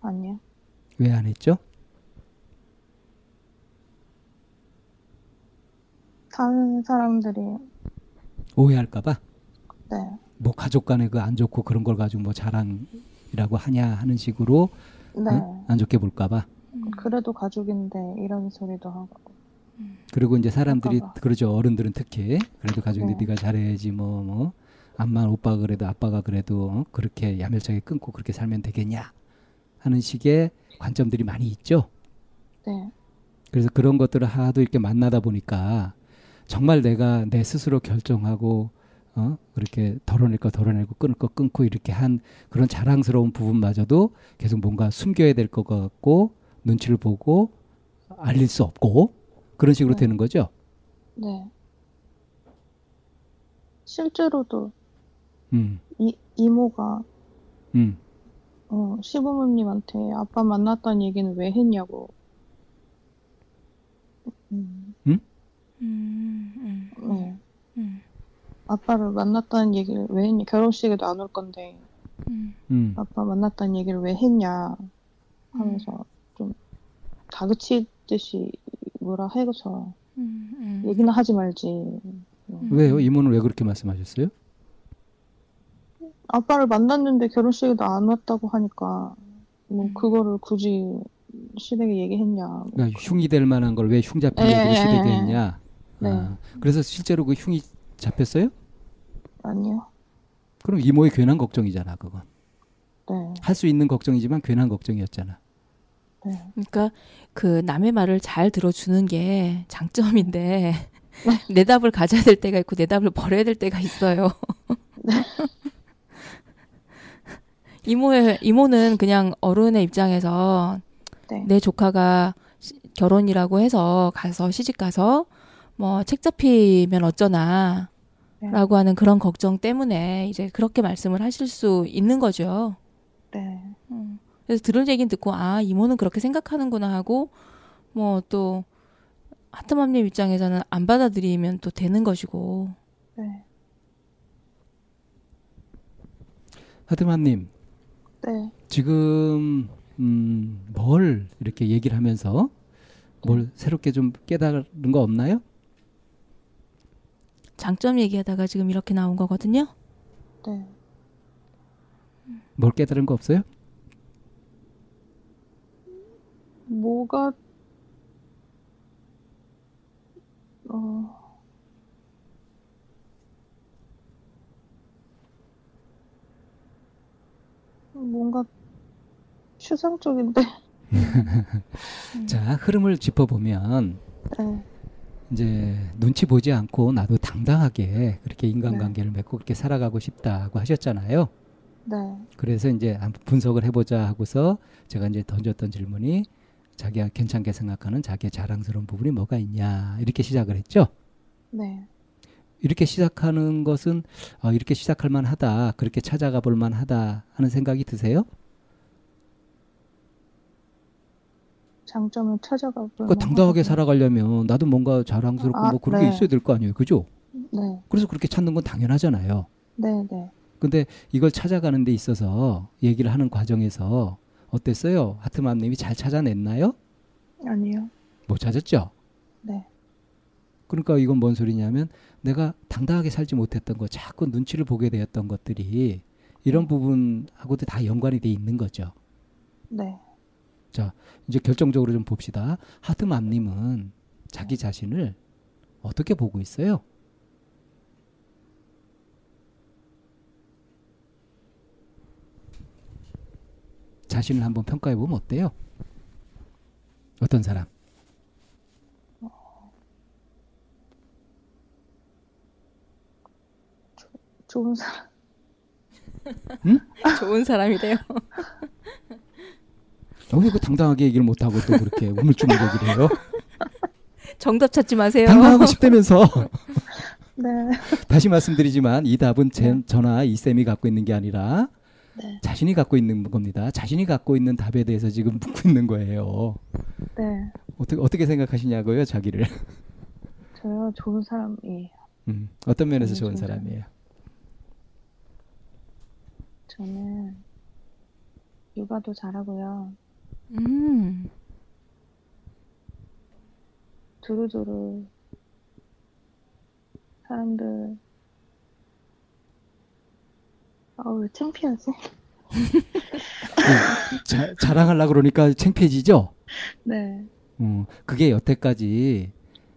아니요. 왜 안 했죠? 다른 사람들이 오해할까봐. 네, 뭐 가족 간에 그 안 좋고 그런 걸 가지고 뭐 자랑이라고 하냐 하는 식으로 네. 응? 안 좋게 볼까봐. 그래도 가족인데 이런 소리도 하고. 그리고 이제 사람들이 아빠가. 그러죠 어른들은 특히 그래도 가족인데 네. 네가 잘해야지 뭐뭐 암만 오빠가 그래도 아빠가 그래도 어? 그렇게 야멸차게 끊고 그렇게 살면 되겠냐 하는 식의 관점들이 많이 있죠. 네, 그래서 그런 것들을 하도 이렇게 만나다 보니까 정말 내가 내 스스로 결정하고 어 그렇게 덜어낼 거 덜어내고 끊을 거 끊고 이렇게 한 그런 자랑스러운 부분마저도 계속 뭔가 숨겨야 될 것 같고 눈치를 보고 알릴 수 없고 그런 식으로 네. 되는 거죠. 네. 실제로도 음, 이 이모가 음. 어, 시부모님한테 아빠 만났다는 얘기는 왜 했냐고. 음. 응? 음, 음, 네. 음, 아빠를 만났다는 얘기를 왜 했냐. 결혼식에도 안 올 건데 음, 음. 아빠 만났다는 얘기를 왜 했냐 하면서 좀 다그치듯이 뭐라 해서 음, 음. 얘기나 하지 말지. 왜요? 이모는 왜 그렇게 말씀하셨어요? 아빠를 만났는데 결혼식에도 안 왔다고 하니까 뭐 음. 그거를 굳이 시댁에 얘기했냐. 뭐 그러니까 흉이 될 만한 걸 왜 흉 잡힌 예, 얘기를 예, 시댁에 예. 했냐? 네. 아, 그래서 실제로 그 흉이 잡혔어요? 아니요. 그럼 이모의 괜한 걱정이잖아, 그건. 네. 할 수 있는 걱정이지만 괜한 걱정이었잖아. 네. 그러니까 그 남의 말을 잘 들어주는 게 장점인데 내 답을 가져야 될 때가 있고 내 답을 버려야 될 때가 있어요. 이모의 이모는 그냥 어른의 입장에서 네. 내 조카가 시- 결혼이라고 해서 가서 시집 가서 뭐 책 잡히면 어쩌나 네. 라고 하는 그런 걱정 때문에 이제 그렇게 말씀을 하실 수 있는 거죠. 네. 음. 그래서 들을 얘기는 듣고 아 이모는 그렇게 생각하는구나 하고 뭐 또 하트맘님 입장에서는 안 받아들이면 또 되는 것이고 네. 하드맘님, 네. 지금 음, 뭘 이렇게 얘기를 하면서 뭘 새롭게 좀 깨달은 거 없나요? 장점 얘기하다가 지금 이렇게 나온 거거든요. 네. 뭘 깨달은 거 없어요? 뭐가 어 뭔가 추상적인데 자, 흐름을 짚어보면 네. 이제 눈치 보지 않고 나도 당당하게 그렇게 인간관계를 맺고 그렇게 살아가고 싶다고 하셨잖아요. 네. 그래서 이제 분석을 해보자 하고서 제가 이제 던졌던 질문이 자기가 괜찮게 생각하는 자기의 자랑스러운 부분이 뭐가 있냐 이렇게 시작을 했죠. 네. 이렇게 시작하는 것은 아, 이렇게 시작할 만하다 그렇게 찾아가 볼 만하다 하는 생각이 드세요? 장점을 찾아가 볼 그러니까 당당하게. 살아가려면 나도 뭔가 자랑스럽고 아, 뭐 그런 게 네. 있어야 될 거 아니에요, 그죠? 네. 그래서 그렇게 찾는 건 당연하잖아요. 네, 네. 근데 이걸 찾아가는 데 있어서 얘기를 하는 과정에서 어땠어요? 하트맘님이 잘 찾아냈나요? 아니요. 못 찾았죠? 네. 그러니까 이건 뭔 소리냐면 내가 당당하게 살지 못했던 거, 자꾸 눈치를 보게 되었던 것들이 이런 네. 부분하고도 다 연관이 돼 있는 거죠. 네. 이제 결정적으로 좀 봅시다. 하트맘님은 자기 자신을 어떻게 보고 있어요? 자신을 한번 평가해 보면 어때요? 어떤 사람? 좋은 사람. 좋은 사람이래요. 어, 왜그 당당하게 얘기를 못하고 또 그렇게 우물쭈물 얘기를 해요? 정답 찾지 마세요. 당당하고 싶다면서. 네. 다시 말씀드리지만 이 답은 제, 네. 저나 이 쌤이 갖고 있는 게 아니라 네. 자신이 갖고 있는 겁니다. 자신이 갖고 있는 답에 대해서 지금 묻고 있는 거예요. 네. 어떻게 어떻게 생각하시냐고요, 자기를? 저요 좋은 사람이에요. 음, 어떤 면에서 네, 좋은 좋은 사람이에요? 저는 육아도 잘하고요. 음. 두루두루 사람들 아왜 창피하지? 자, 자랑하려고 그러니까 창피해지죠? 네. 음, 그게 여태까지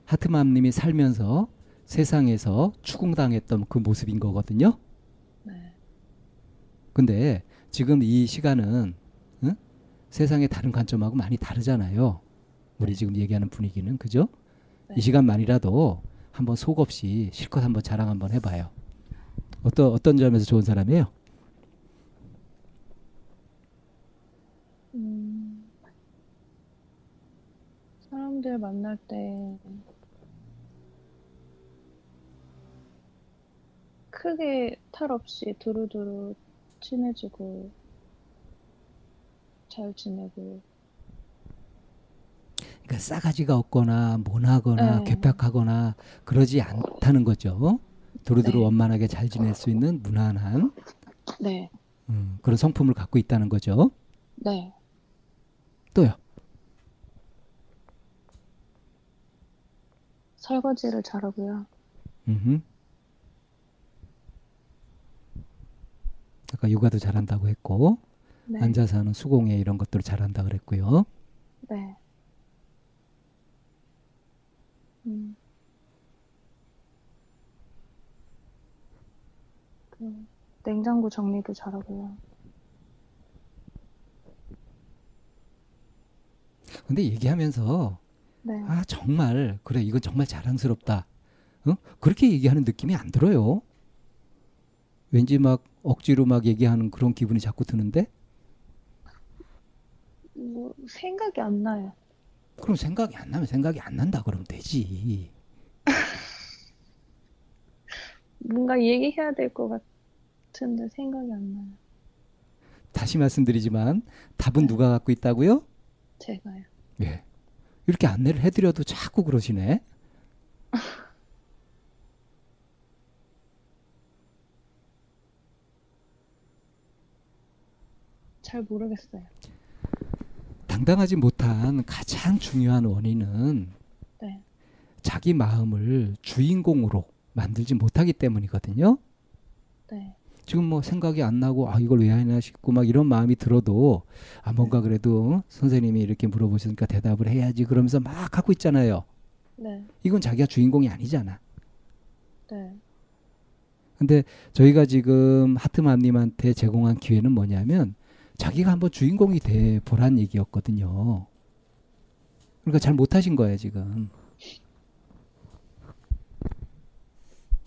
하트맘님이 살면서 세상에서 추궁당했던 그 모습인 거거든요. 네. 근데 지금 이 시간은 응? 세상의 다른 관점하고 많이 다르잖아요. 우리 지금 얘기하는 분위기는 그죠? 네. 이 시간만이라도 한번 속 없이 실컷 한번 자랑 한번 해봐요. 어떤 어떤 점에서 좋은 사람이에요? 음, 사람들 만날 때 크게 탈 없이 두루두루 친해지고 잘 지내고 그러니까 싸가지가 없거나 모나거나 네. 괴팍하거나 그러지 않다는 거죠. 두루두루 네. 원만하게 잘 지낼 수 있는 무난한 네. 음, 그런 성품을 갖고 있다는 거죠. 네. 또요. 설거지를 잘하고요. 음흠. 아까 육아도 잘한다고 했고 네. 앉아서 하는 수공예 이런 것들을 잘한다 그랬고요. 네. 음. 그 냉장고 정리도 잘하고요. 근데 얘기하면서 네. 아 정말 그래 이건 정말 자랑스럽다. 어? 그렇게 얘기하는 느낌이 안 들어요. 왠지 막 억지로 막 얘기하는 그런 기분이 자꾸 드는데 뭐 생각이 안 나요. 그럼 생각이 안 나면 생각이 안 난다 그러면 되지. 뭔가 얘기해야 될 것 같은데 생각이 안 나요. 다시 말씀드리지만 답은 누가 갖고 있다고요? 제가요. 예. 이렇게 안내를 해드려도 자꾸 그러시네. 잘 모르겠어요. 당당하지 못한 가장 중요한 원인은 네. 자기 마음을 주인공으로 만들지 못하기 때문이거든요. 네. 지금 뭐 생각이 안 나고 아 이걸 왜 하나 싶고 막 이런 마음이 들어도 아 뭔가 그래도 선생님이 이렇게 물어보시니까 대답을 해야지 그러면서 막 하고 있잖아요. 네. 이건 자기가 주인공이 아니잖아. 네. 근데 저희가 지금 하트맘님한테 제공한 기회는 뭐냐면 자기가 한번 주인공이 돼 보란 얘기였거든요. 그러니까 잘 못하신 거예요 지금.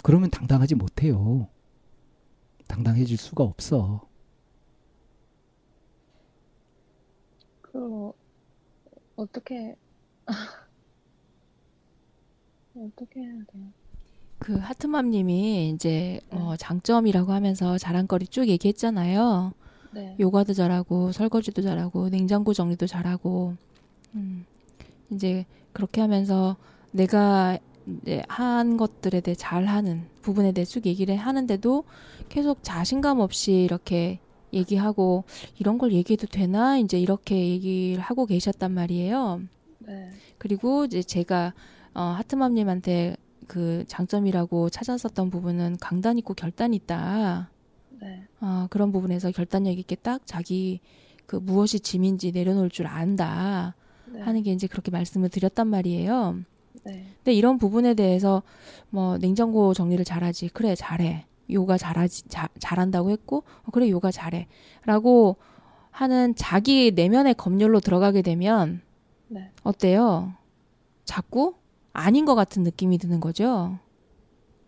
그러면 당당하지 못해요. 당당해질 수가 없어. 그 어떻게 어떻게 해야 돼요? 그 하트맘님이 이제 어, 장점이라고 하면서 자랑거리 쭉 얘기했잖아요. 네. 요가도 잘하고 설거지도 잘하고 냉장고 정리도 잘하고 음, 이제 그렇게 하면서 내가 이제 한 것들에 대해 잘하는 부분에 대해 쭉 얘기를 하는데도 계속 자신감 없이 이렇게 얘기하고 이런 걸 얘기해도 되나 이제 이렇게 얘기를 하고 계셨단 말이에요. 네. 그리고 이제 제가 어, 하트맘님한테 그 장점이라고 찾았었던 부분은 강단 있고 결단 있다. 네. 어, 그런 부분에서 결단력 있게 딱 자기 그 무엇이 짐인지 내려놓을 줄 안다 네. 하는 게 이제 그렇게 말씀을 드렸단 말이에요. 네. 근데 이런 부분에 대해서 뭐 냉장고 정리를 잘하지 그래 잘해 요가 잘하지 자, 잘한다고 했고 어, 그래 요가 잘해라고 하는 자기 내면의 검열로 들어가게 되면 네. 어때요? 자꾸 아닌 것 같은 느낌이 드는 거죠.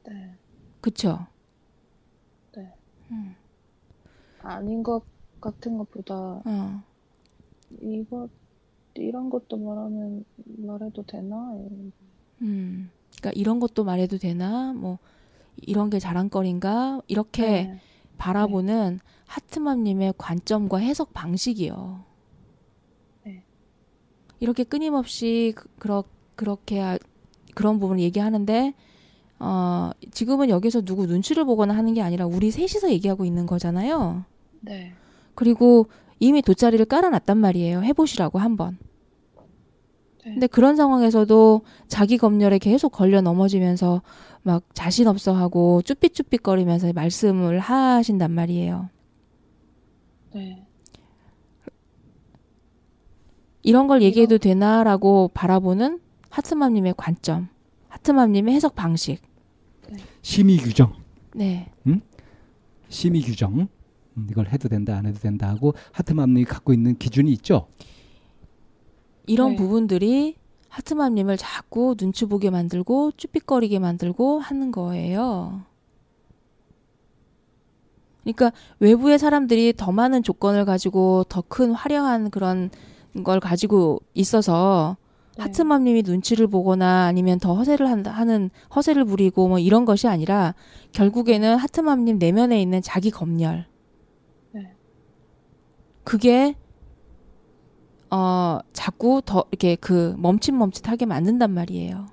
네. 그쵸? 네. 음, 아닌 것 같은 것보다 어. 이거 이런 것도 말하면 말해도 되나? 이런 음, 그러니까 이런 것도 말해도 되나? 뭐 이런 게 자랑거리인가? 이렇게 네. 바라보는 하트맘님의 관점과 해석 방식이요. 네. 이렇게 끊임없이 그, 그렇, 그렇게 아- 그런 부분을 얘기하는데 어, 지금은 여기서 누구 눈치를 보거나 하는 게 아니라 우리 셋이서 얘기하고 있는 거잖아요. 네. 그리고 이미 돗자리를 깔아놨단 말이에요. 해보시라고 한번. 네. 근데 그런 상황에서도 자기 검열에 계속 걸려 넘어지면서 막 자신 없어 하고 쭈삣쭈삣거리면서 말씀을 하신단 말이에요. 네. 이런 걸 얘기해도 되나라고 바라보는 하트맘님의 관점, 하트맘님의 해석 방식. 심의 규정. 네. 심의 규정. 음, 이걸 해도 된다 안 해도 된다 하고 하트맘님이 갖고 있는 기준이 있죠. 이런 네. 부분들이 하트맘님을 자꾸 눈치 보게 만들고 쭈삣거리게 만들고 하는 거예요. 그러니까 외부의 사람들이 더 많은 조건을 가지고 더 큰 화려한 그런 걸 가지고 있어서 네. 하트맘님이 눈치를 보거나 아니면 더 허세를 한다 하는 허세를 부리고 뭐 이런 것이 아니라 결국에는 하트맘님 내면에 있는 자기 검열. 네. 그게 어, 자꾸 더 이렇게 그 멈칫멈칫하게 만든단 말이에요.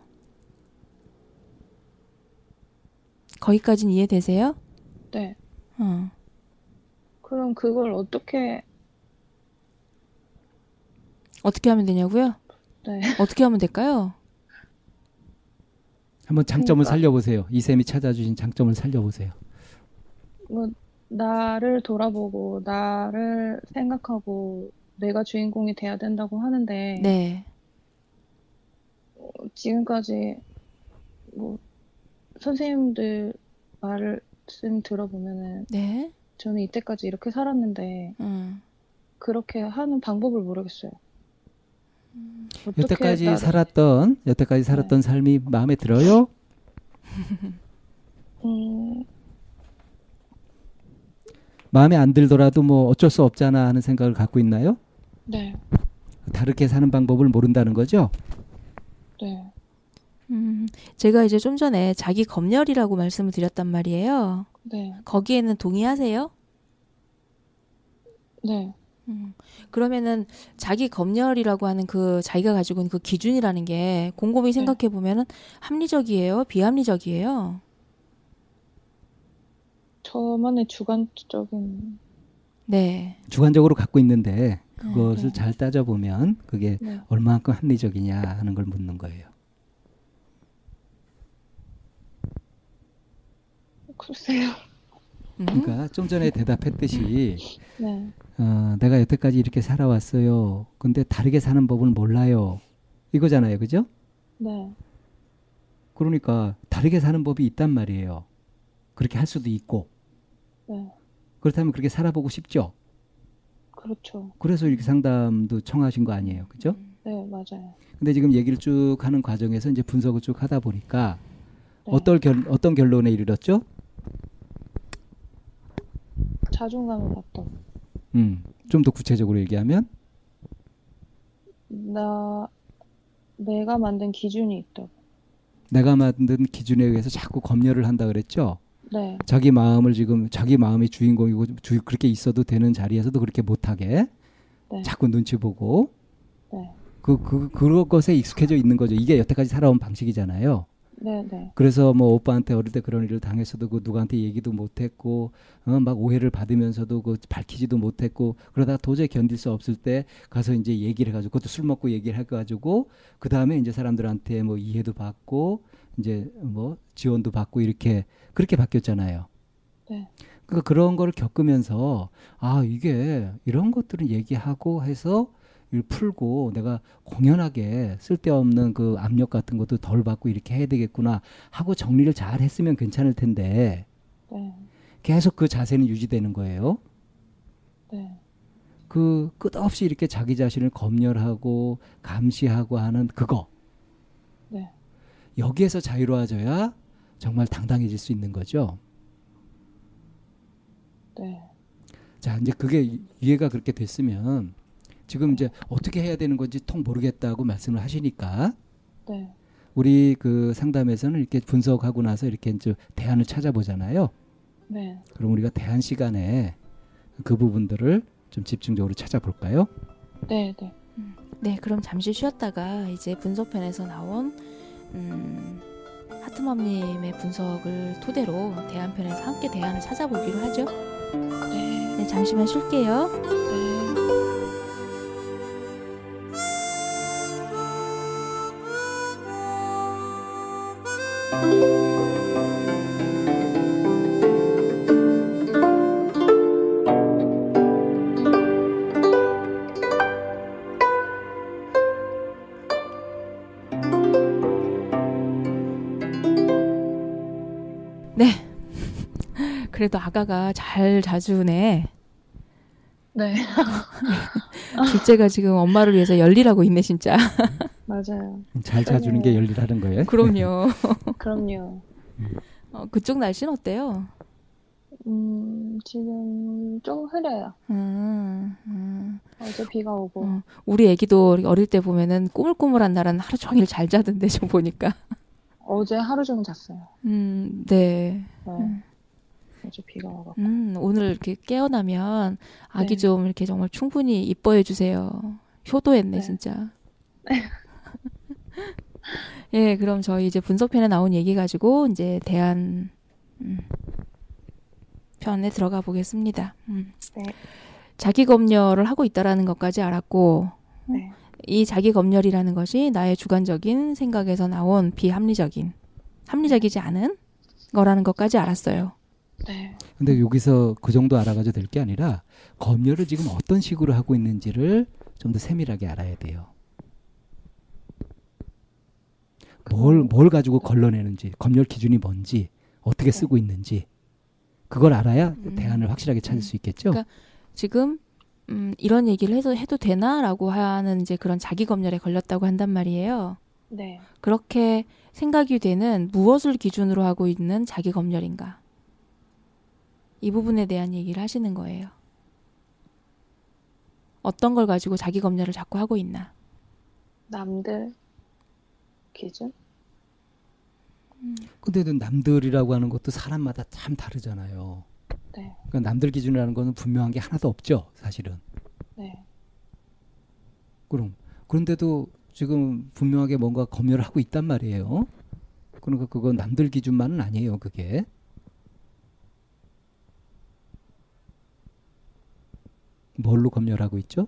거기까지는 이해되세요? 네. 어. 그럼 그걸 어떻게, 어떻게 하면 되냐고요? 네. 어떻게 하면 될까요? 한번 장점을 그러니까. 살려보세요. 이 쌤이 찾아주신 장점을 살려보세요. 뭐, 나를 돌아보고, 나를 생각하고, 내가 주인공이 돼야 된다고 하는데, 네. 어, 지금까지, 뭐, 선생님들 말씀 들어보면은, 네. 저는 이때까지 이렇게 살았는데, 음. 그렇게 하는 방법을 모르겠어요. 어떻게 여태까지 나를- 살았던 여태까지 살았던 삶이 마음에 들어요? 음, 마음에 안 들더라도 뭐 어쩔 수 없잖아 하는 생각을 갖고 있나요? 네, 다르게 사는 방법을 모른다는 거죠? 네, 음, 제가 이제 좀 전에 자기 검열이라고 말씀을 드렸단 말이에요. 네, 거기에는 동의하세요? 네. 음, 그러면은 자기 검열이라고 하는 그 자기가 가지고 있는 그 기준이라는 게 곰곰이 생각해 보면은 합리적이에요, 비합리적이에요. 저만의 주관적인, 네. 주관적으로 갖고 있는데 그것을 네. 잘 따져 보면 그게 네. 얼마만큼 합리적이냐 하는 걸 묻는 거예요. 글쎄요. 음, 그러니까 좀 전에 대답했듯이 네, 어, 내가 여태까지 이렇게 살아왔어요. 근데 다르게 사는 법을 몰라요. 이거잖아요. 그죠? 네, 그러니까 다르게 사는 법이 있단 말이에요. 그렇게 할 수도 있고. 네, 그렇다면 그렇게 살아보고 싶죠? 그렇죠. 그래서 이렇게 상담도 청하신 거 아니에요. 그죠? 네, 맞아요. 근데 지금 얘기를 쭉 하는 과정에서 이제 분석을 쭉 하다 보니까 네. 어떤 결, 어떤 결론에 이르렀죠? 자존감을 갖다. 음, 좀 더 구체적으로 얘기하면 나, 내가 만든 기준이 있다고. 내가 만든 기준에 의해서 자꾸 검열을 한다 그랬죠? 네, 자기 마음을 지금 자기 마음이 주인공이고 주, 그렇게 있어도 되는 자리에서도 그렇게 못하게 네, 자꾸 눈치 보고 네, 그, 그, 그런 것에 익숙해져 있는 거죠. 이게 여태까지 살아온 방식이잖아요. 네, 네, 그래서 뭐 오빠한테 어릴 때 그런 일을 당했어도 그 누구한테 얘기도 못했고 어, 막 오해를 받으면서도 그 밝히지도 못했고 그러다가 도저히 견딜 수 없을 때 가서 이제 얘기를 해가지고 그것도 술 먹고 얘기를 해가지고 그 다음에 이제 사람들한테 뭐 이해도 받고 이제 뭐 지원도 받고 이렇게 그렇게 바뀌었잖아요. 네, 그러니까 그런 걸 겪으면서 아 이게 이런 것들은 얘기하고 해서 풀고 내가 공연하게 쓸데없는 그 압력 같은 것도 덜 받고 이렇게 해야 되겠구나 하고 정리를 잘 했으면 괜찮을 텐데 네, 계속 그 자세는 유지되는 거예요. 네, 그 끝없이 이렇게 자기 자신을 검열하고 감시하고 하는 그거. 네, 여기에서 자유로워져야 정말 당당해질 수 있는 거죠. 네, 자, 이제 그게 이- 이해가 그렇게 됐으면 지금 이제 어떻게 해야 되는 건지 통 모르겠다고 말씀을 하시니까 네, 우리 그 상담에서는 이렇게 분석하고 나서 이렇게 이제 대안을 찾아보잖아요. 네, 그럼 우리가 대안 시간에 그 부분들을 좀 집중적으로 찾아볼까요? 네, 네. 네, 그럼 잠시 쉬었다가 이제 분석편에서 나온 음, 하트맘님의 분석을 토대로 대안편에서 함께 대안을 찾아보기로 하죠. 네, 네, 잠시만 쉴게요. 네. 아가가 잘 자주네. 네, 둘째가 지금 엄마를 위해서 열일하고 있네, 진짜. 맞아요. 잘 자주는 게 열일하는 거예요. 그럼요. 그럼요. 어, 그쪽 날씨는 어때요? 음, 지금 좀 흐려요. 음, 음. 어제 비가 오고. 어, 우리 애기도 어릴 때 보면은 꼬물꼬물한 날은 하루 종일 잘 자던데 좀 보니까. 어제 하루 종일 잤어요. 음, 네. 네. 음. 어제 비가 와갖고. 음, 오늘 이렇게 깨어나면 아기 네. 좀 이렇게 정말 충분히 이뻐해 주세요. 효도했네, 네. 진짜. 예, 그럼 저희 이제 분석편에 나온 얘기 가지고 이제 대안 음, 편에 들어가 보겠습니다. 음. 네. 자기 검열을 하고 있다라는 것까지 알았고 네. 이 자기 검열이라는 것이 나의 주관적인 생각에서 나온 비합리적인 합리적이지 않은 거라는 것까지 알았어요. 네. 근데 여기서 그 정도 알아가지고 될게 아니라 검열을 지금 어떤 식으로 하고 있는지를 좀 더 세밀하게 알아야 돼요. 뭘, 뭘 가지고 걸러내는지, 검열 기준이 뭔지, 어떻게 쓰고 있는지, 그걸 알아야 음. 대안을 확실하게 찾을 수 있겠죠? 그러니까 지금 음, 이런 얘기를 해도 해도 되나 라고 하는 이제 그런 자기 검열에 걸렸다고 한단 말이에요. 네. 그렇게 생각이 되는 무엇을 기준으로 하고 있는 자기 검열인가? 이 부분에 대한 얘기를 하시는 거예요. 어떤 걸 가지고 자기 검열을 자꾸 하고 있나? 남들 기준? 근데도 남들이라고 하는 것도 사람마다 참 다르잖아요. 네. 그러니까 남들 기준이라는 거는 분명한 게 하나도 없죠, 사실은. 네. 그럼 그런데도 지금 분명하게 뭔가 검열을 하고 있단 말이에요. 그러니까 그건 남들 기준만은 아니에요, 그게. 뭘로 검열하고 있죠?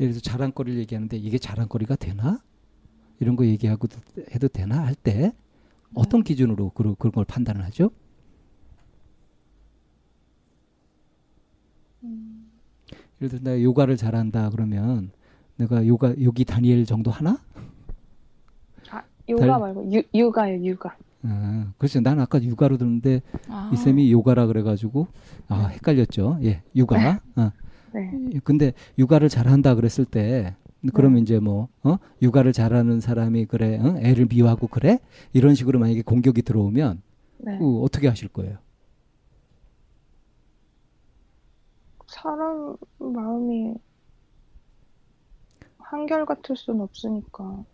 예를 들어 자랑거리를 얘기하는데 이게 자랑거리가 되나? 이런 거 얘기하고 해도 되나 할 때 어떤 기준으로 그런 그런 걸 판단을 하죠? 음, 예를 들어 내가 요가를 잘한다 그러면 내가 요가 요기 다니엘 정도 하나? 아, 요가 달- 말고 유, 육아요, 육아. 아, 그렇죠. 난 아까 육아로 듣는데 아, 이 쌤이 요가라 그래가지고 아 헷갈렸죠. 예, 육아. 어. 네. 근데 육아를 잘한다 그랬을 때 그러면 네. 이제 뭐 어? 육아를 잘하는 사람이 그래 어? 애를 미워하고 그래 이런 식으로 만약에 공격이 들어오면 네. 그 어떻게 하실 거예요? 사람 마음이 한결 같을 수는 없으니까.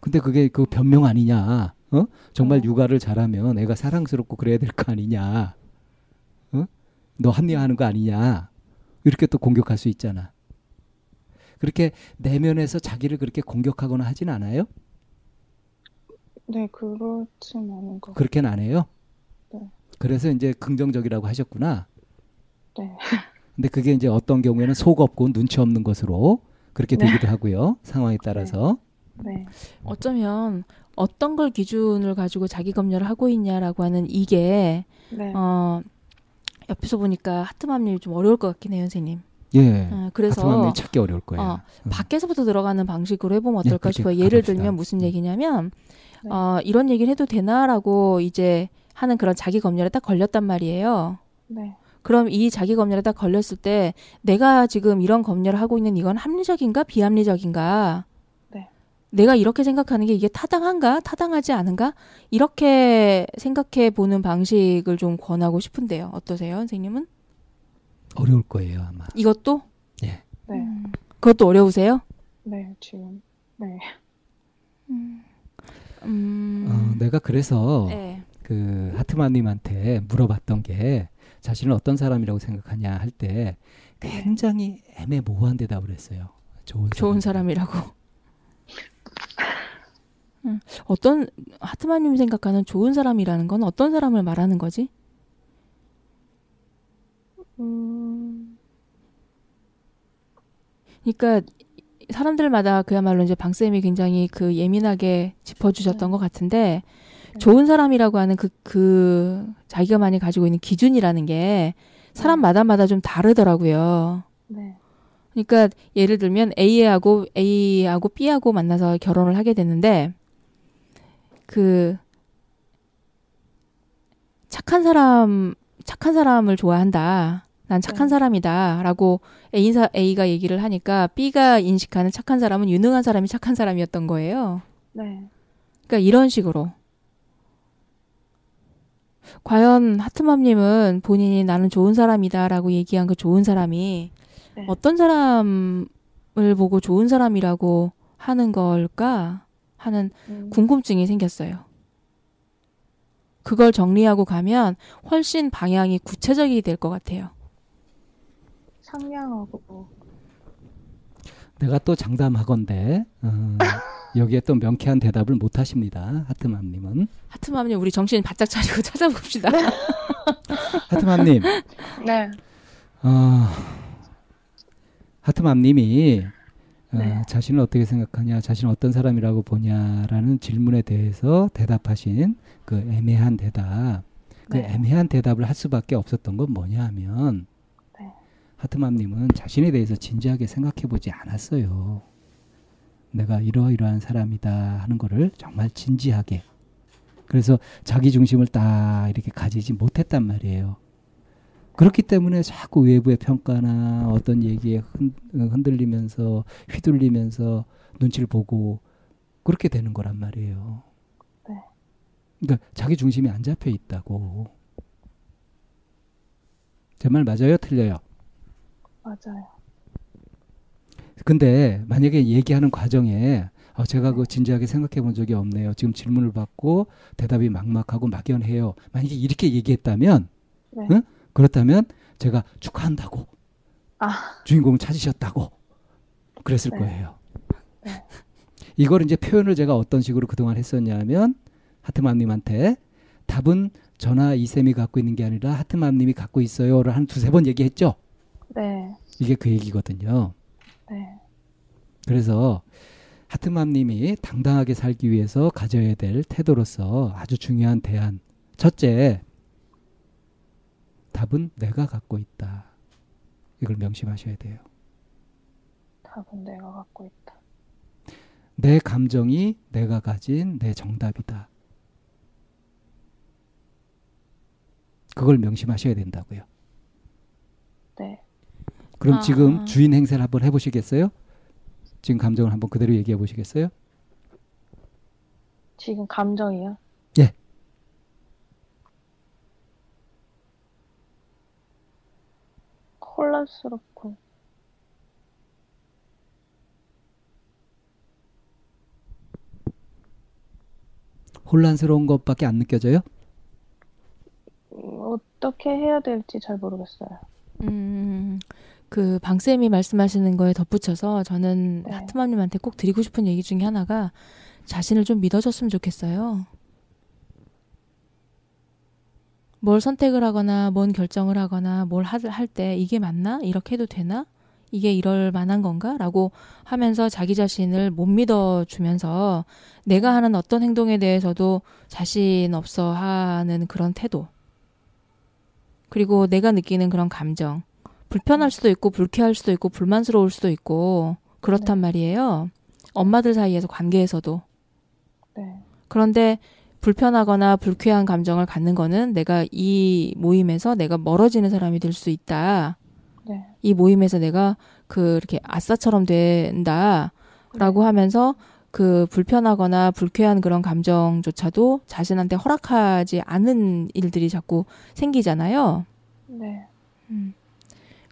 근데 그게 그 변명 아니냐? 어? 정말 어. 육아를 잘하면 애가 사랑스럽고 그래야 될 거 아니냐? 어? 너 합리화하는 거 아니냐? 이렇게 또 공격할 수 있잖아. 그렇게 내면에서 자기를 그렇게 공격하거나 하진 않아요? 네, 그렇진 않은 것 같아요. 그렇게는 안 해요? 네. 그래서 이제 긍정적이라고 하셨구나. 네. 근데 그게 이제 어떤 경우에는 속 없고 눈치 없는 것으로 그렇게 네. 되기도 하고요. 상황에 따라서. 네. 어쩌면 어떤 걸 기준을 가지고 자기 검열을 하고 있냐라고 하는 이게 네. 어, 옆에서 보니까 하트맘님이 좀 어려울 것 같긴 해요, 선생님. 예. 어, 그래서 하트맘이 찾기 어려울 거예요. 어, 음. 밖에서부터 들어가는 방식으로 해보면 네, 어떨까 그렇게 싶어요. 예를 가봅시다. 들면 무슨 음. 얘기냐면 네. 어, 이런 얘기를 해도 되나라고 이제 하는 그런 자기 검열에 딱 걸렸단 말이에요. 네. 그럼 이 자기 검열에 딱 걸렸을 때 내가 지금 이런 검열을 하고 있는 이건 합리적인가 비합리적인가? 네. 내가 이렇게 생각하는 게 이게 타당한가? 타당하지 않은가? 이렇게 생각해 보는 방식을 좀 권하고 싶은데요. 어떠세요, 선생님은? 어려울 거예요, 아마. 이것도? 예. 네. 그것도 어려우세요? 네, 지금. 네. 음. 어, 내가 그래서 네. 그 하트마님한테 물어봤던 게 자신은 어떤 사람이라고 생각하냐 할 때 굉장히 애매모호한 대답을 했어요. 좋은, 좋은 사람. 사람이라고. 음, 어떤 하트마님이 생각하는 좋은 사람이라는 건 어떤 사람을 말하는 거지? 음, 그러니까 사람들마다 그야말로 이제 방쌤이 굉장히 그 예민하게 짚어주셨던 네. 것 같은데 네. 좋은 사람이라고 하는 그, 그 자기가 많이 가지고 있는 기준이라는 게 사람마다마다 좀 다르더라고요. 네. 그러니까 예를 들면 A하고 A하고 B하고 만나서 결혼을 하게 됐는데 그 착한 사람 착한 사람을 좋아한다. 난 착한 네. 사람이다라고 A사, A가 얘기를 하니까 B가 인식하는 착한 사람은 유능한 사람이 착한 사람이었던 거예요. 네. 그러니까 이런 식으로. 과연 하트맘님은 본인이 나는 좋은 사람이다라고 얘기한 그 좋은 사람이 네. 어떤 사람을 보고 좋은 사람이라고 하는 걸까 하는 음, 궁금증이 생겼어요. 그걸 정리하고 가면 훨씬 방향이 구체적이 될 것 같아요. 상냥하고 내가 또 장담하건대 어, 여기에 또 명쾌한 대답을 못 하십니다. 하트맘님은 하트맘님 우리 정신 바짝 차리고 찾아봅시다. 하트맘님 네. 어, 하트맘님이 어, 네. 자신을 어떻게 생각하냐, 자신은 어떤 사람이라고 보냐라는 질문에 대해서 대답하신 그 애매한 대답, 그 네. 애매한 대답을 할 수밖에 없었던 건 뭐냐 하면 네. 하트맘님은 자신에 대해서 진지하게 생각해 보지 않았어요. 내가 이러이러한 사람이다 하는 거를 정말 진지하게. 그래서 자기 중심을 딱 이렇게 가지지 못했단 말이에요. 그렇기 때문에 자꾸 외부의 평가나 어떤 얘기에 흔, 흔들리면서 휘둘리면서 눈치를 보고 그렇게 되는 거란 말이에요. 네. 그러니까 자기 중심이 안 잡혀 있다고. 제 말 맞아요? 틀려요? 맞아요. 근데 만약에 얘기하는 과정에 어, 제가 그 진지하게 생각해 본 적이 없네요. 지금 질문을 받고 대답이 막막하고 막연해요. 만약에 이렇게 얘기했다면 네. 응? 그렇다면 제가 축하한다고 아, 주인공을 찾으셨다고 그랬을 네. 거예요. 네. 이걸 이제 표현을 제가 어떤 식으로 그동안 했었냐면 하트맘님한테 답은 저나 이쌤이 갖고 있는 게 아니라 하트맘님이 갖고 있어요를 한 두세 번 얘기했죠. 네. 이게 그 얘기거든요. 네. 그래서 하트맘님이 당당하게 살기 위해서 가져야 될 태도로서 아주 중요한 대안. 첫째, 답은 내가 갖고 있다. 이걸 명심하셔야 돼요. 답은 내가 갖고 있다. 내 감정이 내가 가진 내 정답이다. 그걸 명심하셔야 된다고요. 네. 그럼 아. 지금 주인 행세를 한번 해보시겠어요? 지금 감정을 한번 그대로 얘기해 보시겠어요? 지금 감정이요? 예. 혼란스럽고 혼란스러운 것밖에 안 느껴져요? 음, 어떻게 해야 될지 잘 모르겠어요. 음, 그 방쌤이 말씀하시는 거에 덧붙여서 저는 네. 하트맘님한테 꼭 드리고 싶은 얘기 중에 하나가 자신을 좀 믿어줬으면 좋겠어요. 뭘 선택을 하거나 뭔 결정을 하거나 뭘 할 때 이게 맞나? 이렇게 해도 되나? 이게 이럴 만한 건가? 라고 하면서 자기 자신을 못 믿어주면서 내가 하는 어떤 행동에 대해서도 자신 없어 하는 그런 태도. 그리고 내가 느끼는 그런 감정. 불편할 수도 있고, 불쾌할 수도 있고, 불만스러울 수도 있고, 그렇단 말이에요. 엄마들 사이에서 관계에서도. 네. 그런데 불편하거나 불쾌한 감정을 갖는 거는 내가 이 모임에서 내가 멀어지는 사람이 될 수 있다. 네. 이 모임에서 내가 그 이렇게 아싸처럼 된다라고 하면서 그 불편하거나 불쾌한 그런 감정조차도 자신한테 허락하지 않은 일들이 자꾸 생기잖아요. 네. 음.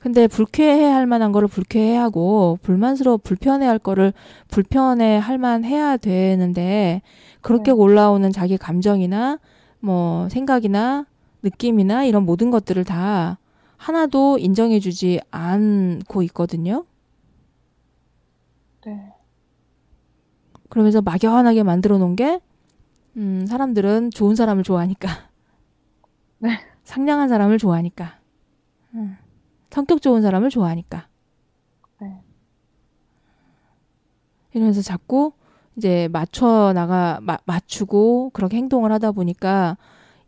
근데 불쾌해 할 만한 거를 불쾌해 하고 불만스러워 불편해 할 거를 불편해 할 만 해야 되는데 그렇게 네. 올라오는 자기 감정이나 뭐 생각이나 느낌이나 이런 모든 것들을 다 하나도 인정해 주지 않고 있거든요. 네. 그러면서 막연하게 만들어 놓은 게, 음, 사람들은 좋은 사람을 좋아하니까. 네. 상냥한 사람을 좋아하니까. 음, 성격 좋은 사람을 좋아하니까. 네. 이러면서 자꾸 이제 맞춰 나가, 마- 맞추고 그렇게 행동을 하다 보니까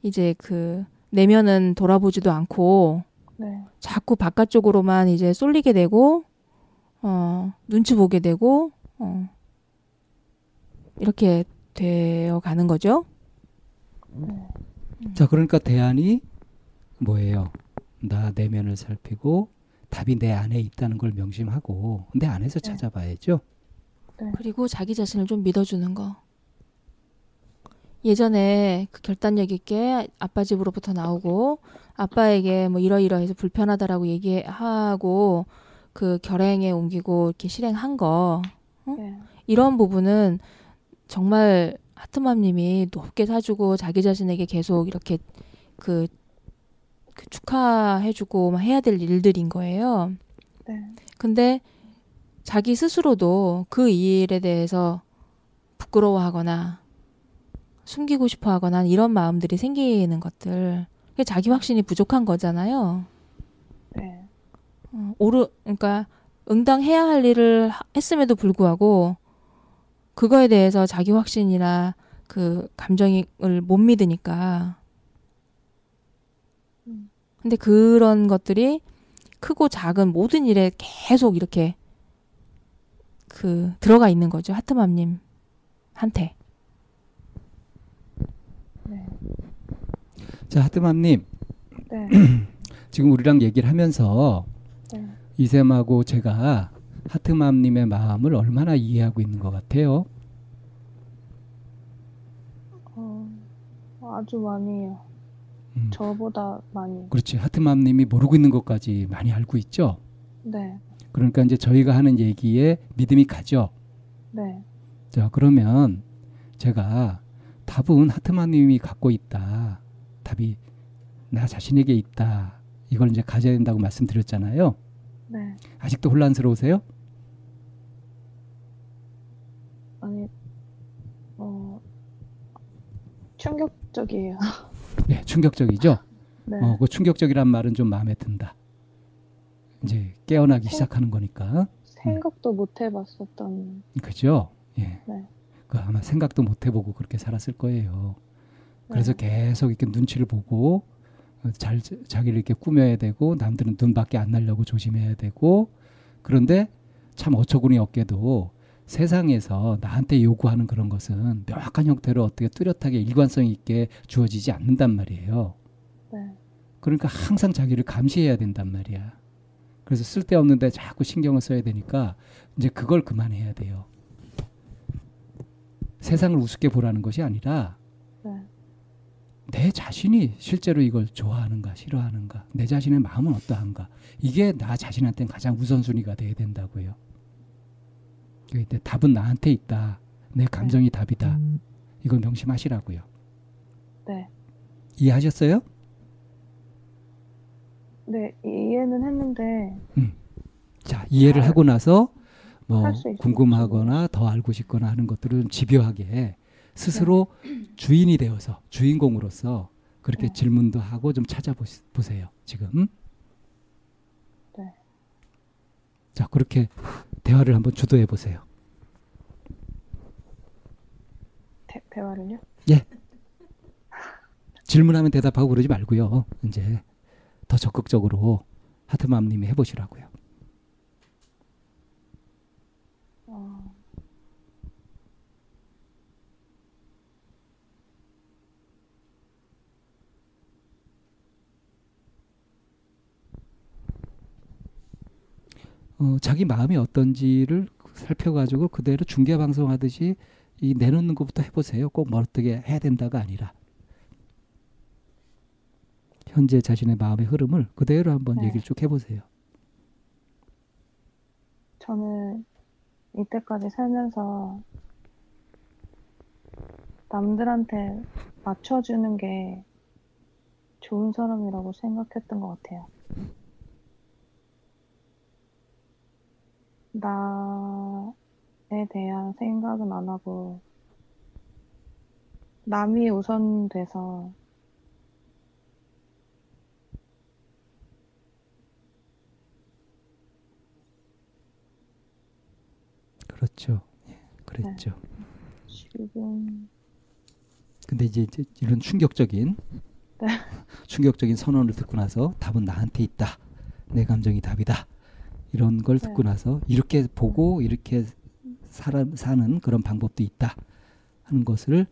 이제 그 내면은 돌아보지도 않고 네. 자꾸 바깥쪽으로만 이제 쏠리게 되고, 어, 눈치 보게 되고, 어, 이렇게 되어 가는 거죠. 자, 그러니까 대안이 뭐예요? 나 내면을 살피고 답이 내 안에 있다는 걸 명심하고 내 안에서 네. 찾아봐야죠. 그리고 자기 자신을 좀 믿어주는 거. 예전에 그 결단력 있게 아빠 집으로부터 나오고 아빠에게 뭐 이러이러해서 불편하다라고 얘기하고 그 결행에 옮기고 이렇게 실행한 거 네. 이런 부분은 정말 하트맘님이 높게 사주고 자기 자신에게 계속 이렇게 그, 그 축하해주고 막 해야 될 일들인 거예요. 네. 근데 자기 스스로도 그 일에 대해서 부끄러워하거나 숨기고 싶어 하거나 이런 마음들이 생기는 것들. 그게 자기 확신이 부족한 거잖아요. 네. 어, 오르, 그러니까 응당해야 할 일을 하- 했음에도 불구하고 그거에 대해서 자기 확신이나 그 감정을 못 믿으니까. 음. 근데 그런 것들이 크고 작은 모든 일에 계속 이렇게 그 들어가 있는 거죠. 하트맘님 한테. 네. 자, 하트맘님, 네. 지금 우리랑 얘기를 하면서 네. 이샘하고 제가 하트맘님의 마음을 얼마나 이해하고 있는 것 같아요? 어, 아주 많이요. 음, 저보다 많이. 그렇지. 하트맘님이 모르고 있는 것까지 많이 알고 있죠? 네. 그러니까 이제 저희가 하는 얘기에 믿음이 가죠. 네. 자, 그러면 제가 답은 하트맘님이 갖고 있다. 답이 나 자신에게 있다. 이걸 이제 가져야 된다고 말씀드렸잖아요. 네. 아직도 혼란스러우세요? 아니, 어, 충격적이에요. 네, 충격적이죠? 네. 어, 그 충격적이란 말은 좀 마음에 든다. 이제 깨어나기 어? 시작하는 거니까. 생각도 못 해봤었던. 그죠? 예. 네. 그 아마 생각도 못 해보고 그렇게 살았을 거예요. 그래서 네. 계속 이렇게 눈치를 보고 어, 잘 자기를 이렇게 꾸며야 되고 남들은 눈밖에 안 날려고 조심해야 되고 그런데 참 어처구니 없게도 세상에서 나한테 요구하는 그런 것은 명확한 형태로 어떻게 뚜렷하게 일관성 있게 주어지지 않는단 말이에요. 네. 그러니까 항상 자기를 감시해야 된단 말이야. 그래서 쓸데없는데 자꾸 신경을 써야 되니까 이제 그걸 그만해야 돼요. 세상을 우습게 보라는 것이 아니라 네. 내 자신이 실제로 이걸 좋아하는가 싫어하는가 내 자신의 마음은 어떠한가 이게 나 자신한테는 가장 우선순위가 돼야 된다고요. 근데 답은 나한테 있다. 내 감정이 답이다. 이걸 명심하시라고요. 네. 이해하셨어요? 네. 이해는 했는데, 자 이해를 잘 하고 나서 뭐 궁금하거나 더 알고 싶거나 하는 것들은 집요하게 스스로 주인이 되어서 주인공으로서 그렇게 네. 질문도 하고 좀 찾아보세요 지금 네. 자 그렇게 대화를 한번 주도해 보세요. 대, 대화를요? 질문하면 대답하고 그러지 말고요. 이제 더 적극적으로 하트맘님이 해보시라고요 어, 어, 자기 마음이 어떤지를 살펴가지고 그대로 중계 방송하듯이 이 내놓는 것부터 해보세요. 꼭뭐 어떻게 해야 된다가 아니라 현재 자신의 마음의 흐름을 그대로 한번 네. 얘기를 쭉 해보세요. 저는 이때까지 살면서 남들한테 맞춰주는 게 좋은 사람이라고 생각했던 것 같아요. 나에 대한 생각은 안 하고 남이 우선 돼서 그렇죠. 예, 그랬죠. 지금 근데 이제, 이제 이런 충격적인 네. 충격적인 선언을 듣고 나서 답은 나한테 있다. 내 감정이 답이다. 이런 걸 네. 듣고 나서 이렇게 보고 이렇게 살아, 사는 그런 방법도 있다 하는 것을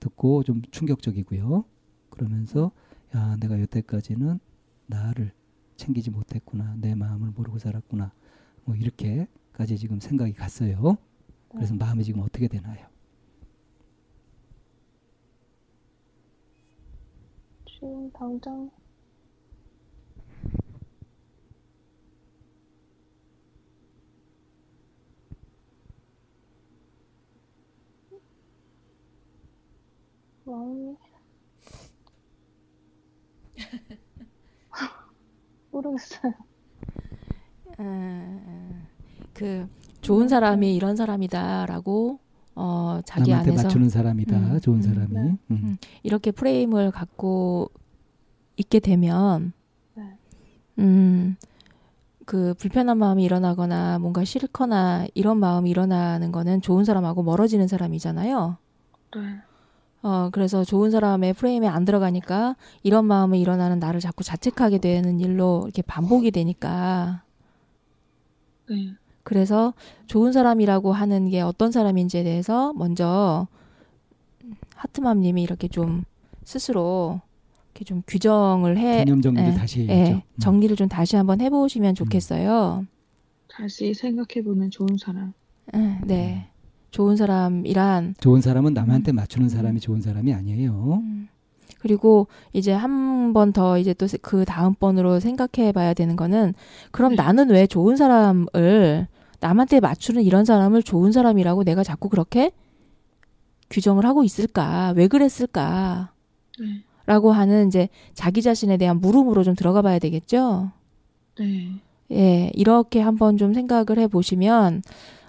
듣고 좀 충격적이고요. 그러면서 야 내가 여태까지는 나를 챙기지 못했구나 내 마음을 모르고 살았구나 뭐 이렇게까지 지금 생각이 갔어요. 그래서 마음이 지금 어떻게 되나요? 지금 당장 마음이 모르겠어요. 아, 그 좋은 사람이 이런 사람이다라고 어 자기 남한테 안에서 맞추는 사람이다. 음, 좋은 음, 음. 사람이 네. 음. 음. 이렇게 프레임을 갖고 있게 되면 네. 음. 그 불편한 마음이 일어나거나 뭔가 싫거나 이런 마음이 일어나는 거는 좋은 사람하고 멀어지는 사람이잖아요. 네. 어, 그래서 좋은 사람의 프레임에 안 들어가니까 이런 마음이 일어나는 나를 자꾸 자책하게 되는 일로 이렇게 반복이 되니까 네. 그래서 좋은 사람이라고 하는 게 어떤 사람인지에 대해서 먼저 하트맘 님이 이렇게 좀 스스로 이렇게 좀 규정을 해, 개념 정리를 예, 다시 예, 해야죠. 음. 정리를 좀 다시 한번 해 보시면 좋겠어요. 다시 생각해보는 좋은 사람. 예, 네, 좋은 사람이란 좋은 사람은 남한테 음. 맞추는 사람이 좋은 사람이 아니에요. 음. 그리고 이제 한 번 더 이제 또 그 다음 번으로 생각해 봐야 되는 거는 그럼 네. 나는 왜 좋은 사람을 남한테 맞추는 이런 사람을 좋은 사람이라고 내가 자꾸 그렇게 규정을 하고 있을까? 왜 그랬을까? 네. 라고 하는 이제 자기 자신에 대한 물음으로 좀 들어가 봐야 되겠죠? 네. 예, 이렇게 한번 좀 생각을 해 보시면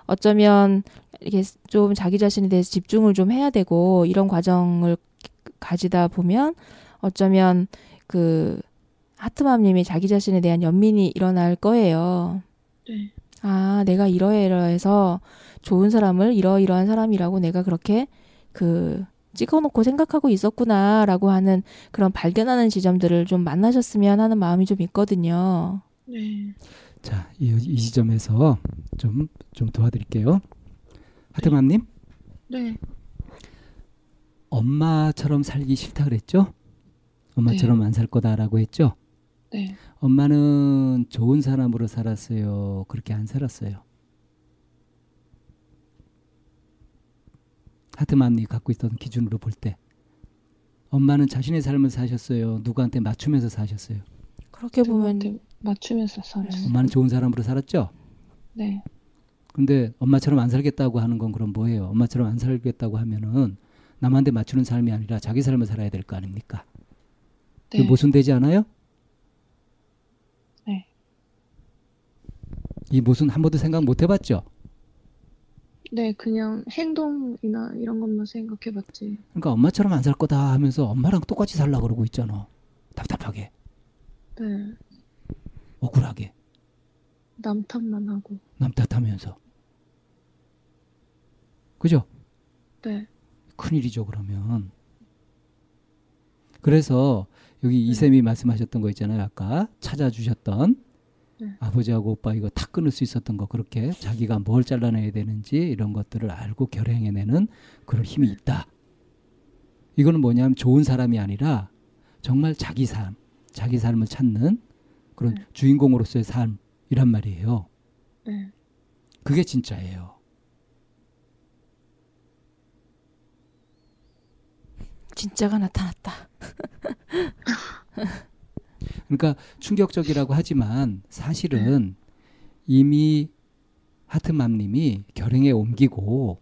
어쩌면 이렇게 좀 자기 자신에 대해서 집중을 좀 해야 되고 이런 과정을 가지다 보면 어쩌면 그 하트맘님이 자기 자신에 대한 연민이 일어날 거예요. 네. 아, 내가 이러이러해서 좋은 사람을 이러이러한 사람이라고 내가 그렇게 그 찍어놓고 생각하고 있었구나라고 하는 그런 발견하는 지점들을 좀 만나셨으면 하는 마음이 좀 있거든요. 네. 자, 이, 이 지점에서 좀, 좀 도와드릴게요. 하트맘님, 네. 엄마처럼 살기 싫다 그랬죠? 엄마처럼 안살 거다라고 했죠? 네. 엄마는 좋은 사람으로 살았어요. 그렇게 안 살았어요. 하트맘이 갖고 있던 기준으로 볼 때. 엄마는 자신의 삶을 사셨어요. 누구한테 맞추면서 사셨어요. 그렇게 보면 맞추면서 살았어요. 엄마는 좋은 사람으로 살았죠? 네. 근데 엄마처럼 안 살겠다고 하는 건 그럼 뭐예요? 엄마처럼 안 살겠다고 하면은 남한테 맞추는 삶이 아니라 자기 삶을 살아야 될 거 아닙니까? 네. 모순되지 않아요? 네. 이 모순 한 번도 생각 못 해봤죠? 네, 그냥 행동이나 이런 것만 생각해봤지. 그러니까 엄마처럼 안 살 거다 하면서 엄마랑 똑같이 살라 그러고 있잖아. 답답하게, 네. 억울하게, 남 탓만 하고. 남 탓하면서. 그죠? 네. 큰일이죠, 그러면. 그래서 여기 네. 이쌤이 말씀하셨던 거 있잖아요. 아까 찾아주셨던 네. 아버지하고 오빠 이거 다 끊을 수 있었던 거 그렇게 자기가 뭘 잘라내야 되는지 이런 것들을 알고 결행해내는 그런 힘이 있다. 이거는 뭐냐면 좋은 사람이 아니라 정말 자기 삶, 자기 삶을 찾는 그런 네. 주인공으로서의 삶이란 말이에요. 네. 그게 진짜예요. 진짜가 나타났다. 그러니까 충격적이라고 하지만 사실은 이미 하트맘님이 결행에 옮기고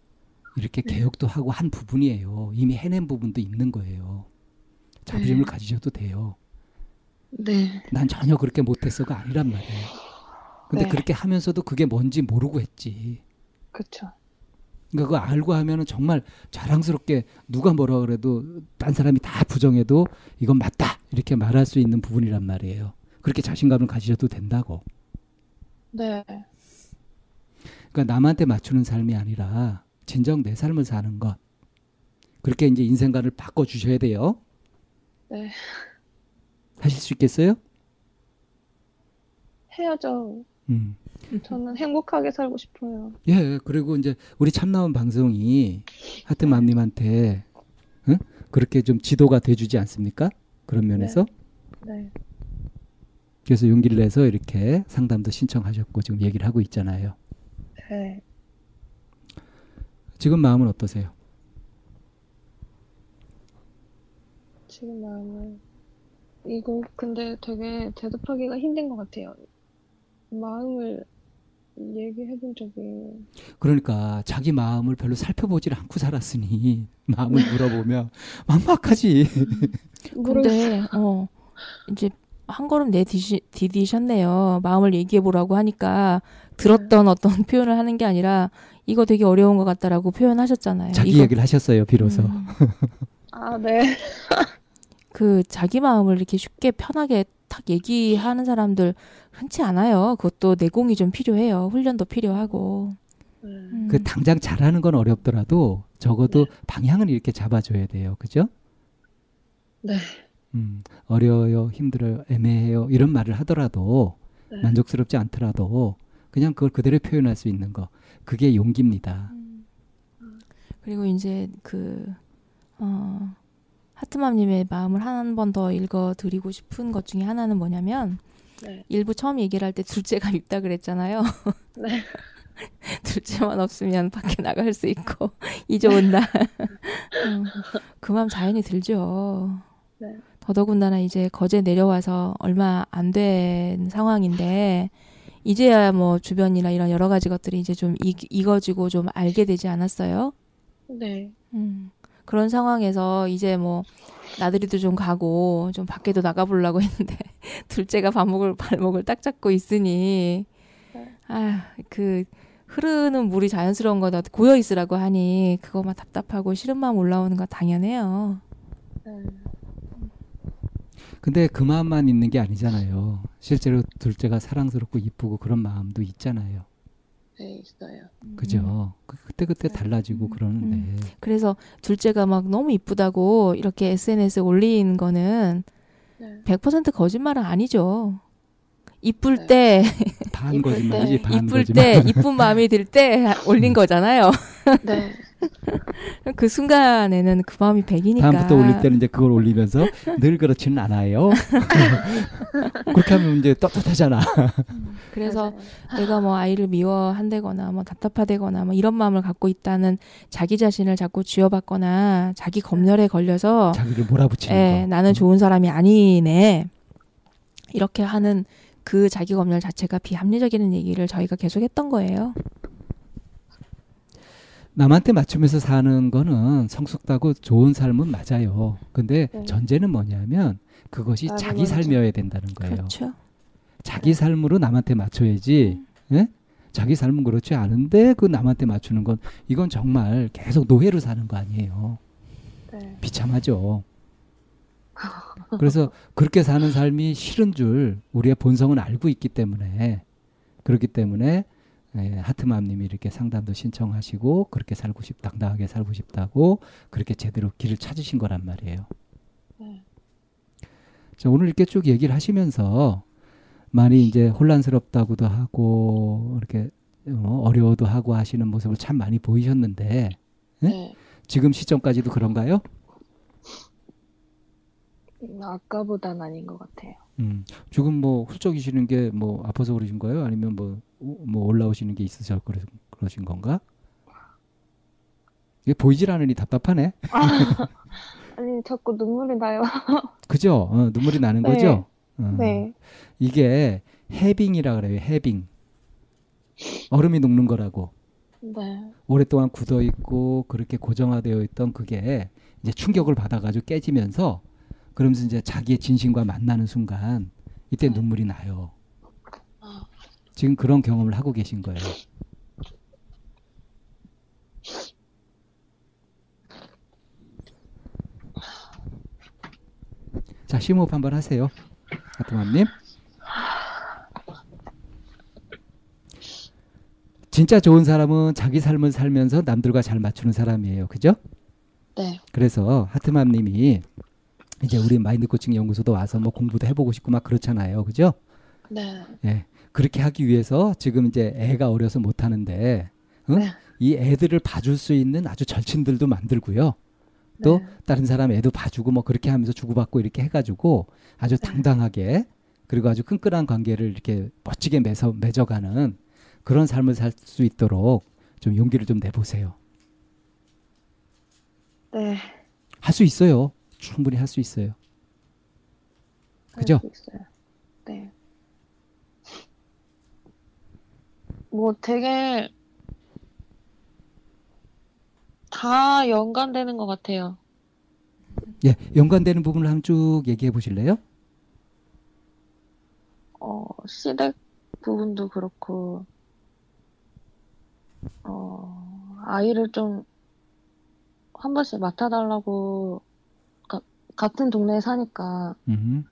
이렇게 네. 개혁도 하고 한 부분이에요. 이미 해낸 부분도 있는 거예요. 자부심을 네. 가지셔도 돼요. 네. 난 전혀 그렇게 못했어가 아니란 말이에요. 근데 네. 그렇게 하면서도 그게 뭔지 모르고 했지. 그쵸. 그러니까 그거 알고 하면은 정말 자랑스럽게 누가 뭐라 그래도 딴 사람이 다 부정해도 이건 맞다 이렇게 말할 수 있는 부분이란 말이에요. 그렇게 자신감을 가지셔도 된다고. 네. 그러니까 남한테 맞추는 삶이 아니라 진정 내 삶을 사는 것. 그렇게 이제 인생관을 바꿔 주셔야 돼요. 네. 하실 수 있겠어요? 해야죠. 음. 저는 행복하게 살고 싶어요. 예, 그리고 이제 우리 참나온 방송이 하트맘님한테 응? 그렇게 좀 지도가 돼주지 않습니까? 그런 면에서 네. 그래서 용기를 내서 이렇게 상담도 신청하셨고 지금 얘기를 하고 있잖아요. 네. 지금 마음은 어떠세요? 지금 마음은 이거 근데 되게 대답하기가 힘든 것 같아요. 마음을 얘기해 본 적이 그러니까 자기 마음을 별로 살펴보질 않고 살았으니 마음을 물어보면 막막하지. 근데 어 이제 한 걸음 내 디시, 디디셨네요. 마음을 얘기해 보라고 하니까 들었던 어떤 표현을 하는 게 아니라 이거 되게 어려운 것 같다라고 표현하셨잖아요. 자기 이거- 얘기를 하셨어요, 비로소. 음, 아, 네. 그 자기 마음을 이렇게 쉽게 편하게 탁 얘기하는 사람들 흔치 않아요. 그것도 내공이 좀 필요해요. 훈련도 필요하고. 음. 그 당장 잘하는 건 어렵더라도 적어도 방향은 이렇게 잡아줘야 돼요. 그죠? 네. 음, 어려워요, 힘들어요, 애매해요 이런 말을 하더라도 네. 만족스럽지 않더라도 그냥 그걸 그대로 표현할 수 있는 거 그게 용기입니다. 그리고 이제 그 어, 하트맘님의 마음을 한 번 더 읽어드리고 싶은 것 중에 하나는 뭐냐면 네. 일부 처음 얘기를 할 때 둘째가 밉다 그랬잖아요. 네. 둘째만 없으면 밖에 나갈 수 있고 날. 어, 그 마음 자연히 들죠. 네. 더더군다나 이제 거제 내려와서 얼마 안 된 상황인데 이제야 뭐 주변이나 이런 여러 가지 것들이 이제 좀 이, 익어지고 좀 알게 되지 않았어요. 네. 음, 그런 상황에서 이제 뭐 나들이도 좀 가고 좀 밖에도 나가보려고 했는데 둘째가 발목을 발목을 딱 잡고 있으니 네. 아그 흐르는 물이 자연스러운 거다 고여 있으라고 하니 그거만 답답하고 싫은 마음 올라오는 거 당연해요. 네. 근데 그 마음만 있는 게 아니잖아요. 실제로 둘째가 사랑스럽고 이쁘고 그런 마음도 있잖아요. 네, 있어요. 그죠? 그- 그때 그때 네. 달라지고 그러는데 음. 그래서 둘째가 막 너무 이쁘다고 이렇게 SNS에 올린 거는 네. 100% 거짓말은 아니죠. 이쁠 네. 때반 거짓말이지 때, 반 이쁠 거짓말. 때 이쁜 마음이 들 때 올린 거잖아요. 네. 그 순간에는 그 마음이 백이니까. 다음부터 올릴 때는 이제 그걸 올리면서 늘 그렇지는 않아요. 그렇게 하면 이제 떳떳하잖아. 그래서 맞아요. 내가 뭐 아이를 미워한다거나 뭐 답답하다거나 뭐 이런 마음을 갖고 있다는 자기 자신을 자꾸 쥐어받거나 자기 검열에 걸려서 자기를 몰아붙이는 예, 거. 나는 좋은 사람이 아니네. 이렇게 하는 그 자기 검열 자체가 비합리적이라는 얘기를 저희가 계속 했던 거예요. 남한테 맞추면서 사는 거는 성숙하고 좋은 삶은 맞아요. 근데 네. 전제는 뭐냐면 그것이 나를 자기. 삶이어야 된다는 거예요. 그렇죠. 자기 삶으로 남한테 맞춰야지. 예? 자기 삶은 그렇지 않은데 그 남한테 맞추는 건 이건 정말 계속 노예로 사는 거 아니에요. 네. 비참하죠. 그래서 그렇게 사는 삶이 싫은 줄 우리의 본성은 알고 있기 때문에 그렇기 때문에 예, 하트맘님이 이렇게 상담도 신청하시고 그렇게 살고 싶 당당하게 살고 싶다고 그렇게 제대로 길을 찾으신 거란 말이에요. 네. 자, 오늘 이렇게 쭉 얘기를 하시면서 많이 이제 혼란스럽다고도 하고 이렇게 어, 어려워도 하고 하시는 모습을 참 많이 보이셨는데 네. 지금 시점까지도 그런가요? 음, 아까보단 아닌 것 같아요. 음, 지금 뭐 훌쩍이시는 게 뭐 아파서 그러신 거예요? 아니면 뭐, 오- 뭐 올라오시는 게 있으셔서 그러, 그러신 건가? 이게 보이질 않으니 답답하네. 아니, 자꾸 눈물이 나요. 그죠? 어, 눈물이 나는 네. 거죠? 어, 네. 이게 해빙이라 그래요. 해빙. 얼음이 녹는 거라고. 네. 오랫동안 굳어 있고 그렇게 고정화되어 있던 그게 이제 충격을 받아가지고 깨지면서 그러면서 이제 자기의 진심과 만나는 순간 이때 눈물이 나요. 아. 지금 그런 경험을 하고 계신 거예요. 자, 심호흡 한번 하세요. 하트맘님. 진짜 좋은 사람은 자기 삶을 살면서 남들과 잘 맞추는 사람이에요. 그죠? 네. 그래서 하트맘님이 이제 우리 마인드 코칭 연구소도 와서 뭐 공부도 해보고 싶고 막 그렇잖아요. 그죠? 네. 예. 그렇게 하기 위해서 지금 이제 애가 어려서 못 하는데, 응? 네. 이 애들을 봐줄 수 있는 아주 절친들도 만들고요. 또 네. 다른 사람 애도 봐주고 뭐 그렇게 하면서 주고받고 이렇게 해가지고 아주 네. 당당하게 그리고 아주 끈끈한 관계를 이렇게 멋지게 맺어, 맺어가는 그런 삶을 살 수 있도록 좀 용기를 좀 내보세요. 네. 할 수 있어요. 충분히 할 수 있어요. 그죠? 할수 있어요. 네. 뭐 되게 다 연관되는 것 같아요. 예, 연관되는 부분을 한번 쭉 얘기해 보실래요? 어, 시댁 부분도 그렇고, 어, 아이를 좀 한 번씩 맡아달라고, 가- 같은 동네에 사니까, 음,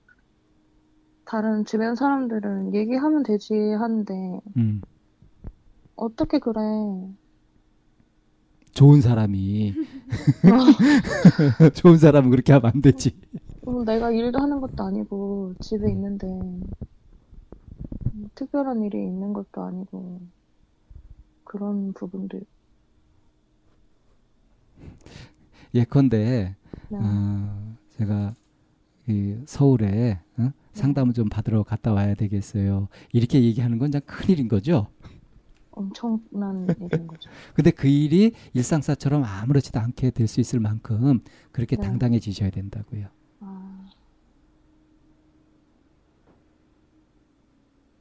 다른 주변 사람들은 얘기하면 되지 하는데, 음. 어떻게 그래. 좋은 사람이 좋은 사람은 그렇게 하면 안 되지. 어, 내가 일도 하는 것도 아니고, 집에 있는데, 음, 특별한 일이 있는 것도 아니고, 그런 부분도, 예컨대 네. 어, 제가 이 서울에 어? 상담을 좀 받으러 갔다 와야 되겠어요. 이렇게 얘기하는 건참 큰일인 거죠. 엄청난 일인 거죠. 근데 그 일이 일상사처럼 아무렇지도 않게 될 수 있을 만큼 그렇게 네. 당당해지셔야 된다고요. 아,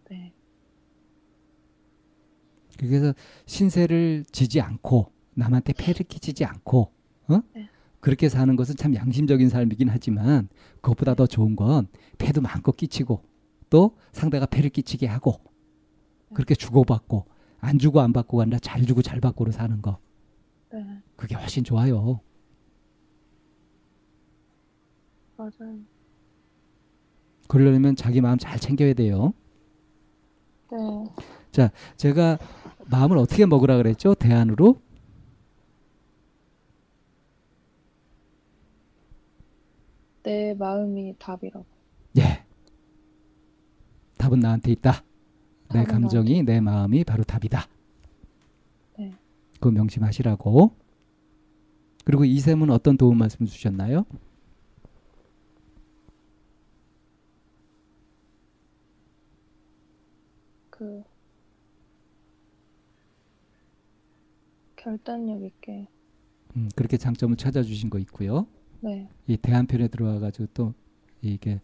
네. 그래서 신세를 지지 않고 남한테 폐를 끼치지 않고 어? 네. 그렇게 사는 것은 참 양심적인 삶이긴 하지만 그것보다 더 좋은 건 폐도 마음껏 끼치고 또 상대가 폐를 끼치게 하고 그렇게 주고받고 안 주고 안 받고가 아니라 잘 주고 잘 받고로 사는 거 네, 그게 훨씬 좋아요. 맞아요. 그러려면 자기 마음 잘 챙겨야 돼요. 네, 제가 마음을 어떻게 먹으라 그랬죠? 대안으로 내 마음이 답이라고. 예. 답은 나한테 있다. 내 감정이 내 마음이 바로 답이다. 네. 그거 명심하시라고. 그리고 이샘은 어떤 도움 말씀 주셨나요? 그 결단력 있게. 음, 그렇게 장점을 찾아주신 거 있고요. 네, 이 대안편에 들어와가지고 또 이게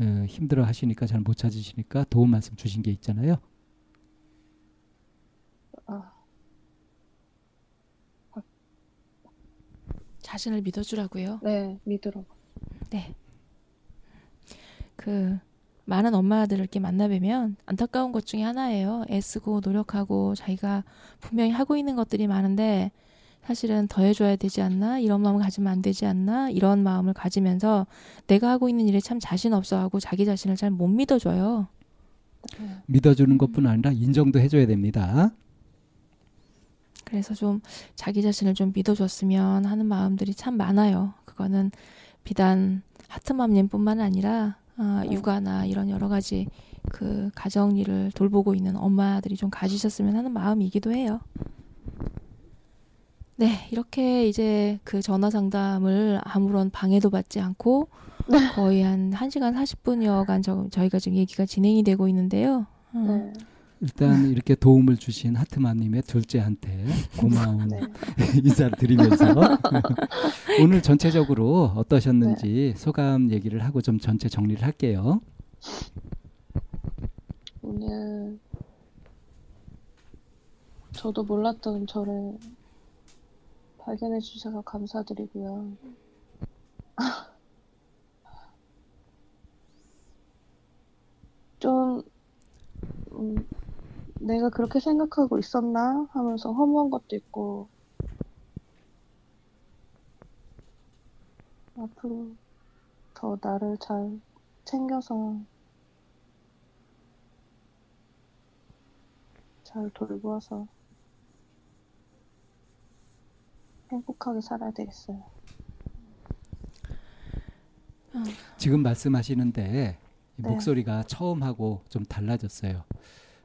어, 힘들어 하시니까 잘 못 찾으시니까 도움 말씀 주신 게 있잖아요. 아, 자신을 믿어주라고요. 네, 믿으라고. 네. 그 많은 엄마들을 이렇게 만나뵈면 안타까운 것 중에 하나예요. 애쓰고 노력하고 자기가 분명히 하고 있는 것들이 많은데 사실은 더 해줘야 되지 않나? 이런 마음을 가지면 안 되지 않나? 이런 마음을 가지면서 내가 하고 있는 일에 참 자신 없어하고 자기 자신을 잘 못 믿어줘요. 네, 믿어주는 것뿐 아니라 인정도 해줘야 됩니다. 그래서 좀 자기 자신을 좀 믿어줬으면 하는 마음들이 참 많아요. 그거는 비단 하트맘님뿐만 아니라 아, 네. 육아나 이런 여러 가지 그 가정 일을 돌보고 있는 엄마들이 좀 가지셨으면 하는 마음이기도 해요. 네, 이렇게 이제 그 전화 상담을 아무런 방해도 받지 않고 거의 한 1시간 40분여간 저, 저희가 지금 얘기가 진행이 되고 있는데요. 어, 네, 일단 이렇게 도움을 주신 하트마님의 둘째한테 고마운 네. 인사를 드리면서 오늘 전체적으로 어떠셨는지 소감 얘기를 하고 좀 전체 정리를 할게요. 오늘 저도 몰랐던 저를 발견해 주셔서 감사드리고요. 좀 음, 내가 그렇게 생각하고 있었나 하면서 허무한 것도 있고 앞으로 더 나를 잘 챙겨서 잘 돌보아서 행복하게 살아야 되겠어요. 지금 말씀하시는데 이 네. 목소리가 처음하고 좀 달라졌어요.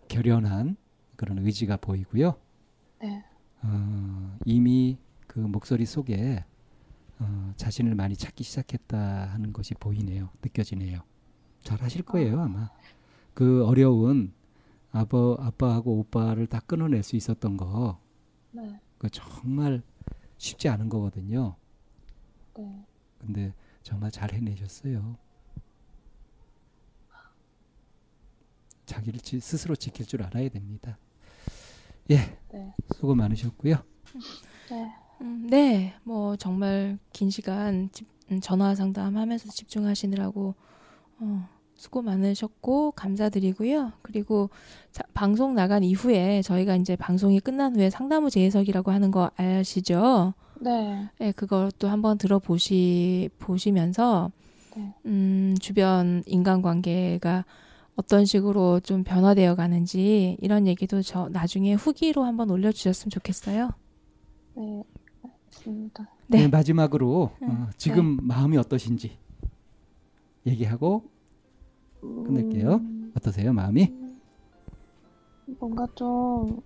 결연한 그런 의지가 보이고요. 네, 어, 이미 그 목소리 속에 어, 자신을 많이 찾기 시작했다 하는 것이 보이네요. 느껴지네요. 잘 하실 거예요, 아마. 그 어려운 아버, 아빠하고 오빠를 다 끊어낼 수 있었던 거, 네, 그 정말 쉽지 않은 거거든요. 네. 근데 정말 잘 해내셨어요. 자기를 지- 스스로 지킬 줄 알아야 됩니다. 예, 네. 수고 많으셨고요. 네. 음, 네, 뭐 정말 긴 시간 집- 음, 전화 상담하면서 집중하시느라고 어, 수고 많으셨고 감사드리고요. 그리고 자, 방송 나간 이후에 저희가 이제 방송이 끝난 후에 상담 후 재해석이라고 하는 거 아시죠? 네. 네, 그것도 한번 들어보시 보시면서 네. 음, 주변 인간관계가 어떤 식으로 좀 변화되어 가는지 이런 얘기도 저 나중에 후기로 한번 올려 주셨으면 좋겠어요. 네. 알겠습니다. 네. 네, 마지막으로 음, 어, 지금 마음이 어떠신지 얘기하고 끝낼게요. 음, 어떠세요, 마음이? 뭔가 좀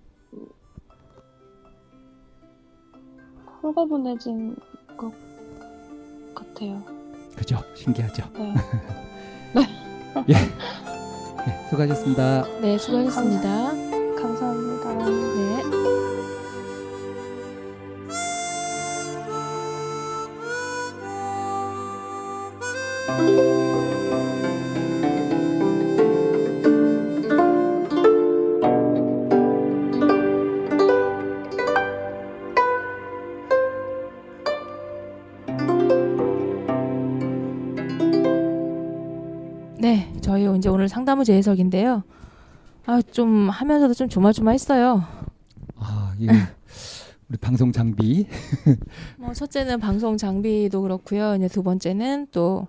홀가분해진 것 같아요. 그죠? 신기하죠? 네. 네, 수고하셨습니다. 네, 수고하셨습니다. 감사합니다. 상담후 재해석인데요. 아, 좀 하면서도 좀 조마조마했어요. 아, 예. 우리 방송 장비. 뭐 첫째는 방송 장비도 그렇고요. 이제 두 번째는 또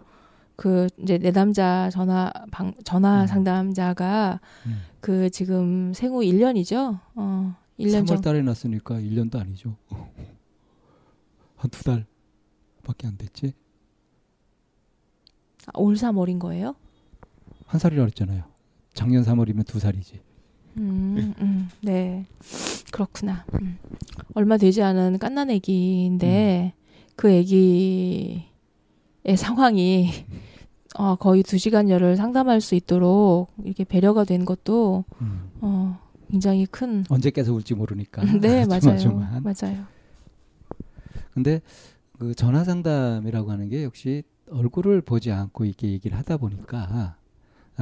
그 이제 내담자 전화 방 전화 음. 상담자가 음. 그 지금 생후 1년이죠. 어, 1년 3월 전. 달에 났으니까 1년도 아니죠. 한 두 달밖에 안 됐지? 아, 올 3월인 거예요? 한 살이라 그랬잖아요. 작년 3월이면 두 살이지. 음, 음, 네. 그렇구나. 음. 얼마 되지 않은 깐난 애기인데 그 애기의 상황이 어, 거의 두 시간여를 상담할 수 있도록 이렇게 배려가 된 것도 음. 어, 굉장히 큰 언제 깨서 울지 모르니까. 네, 맞아요. 조마조마한. 맞아요. 근데 그 전화 상담이라고 하는 게 역시 얼굴을 보지 않고 이렇게 얘기를 하다 보니까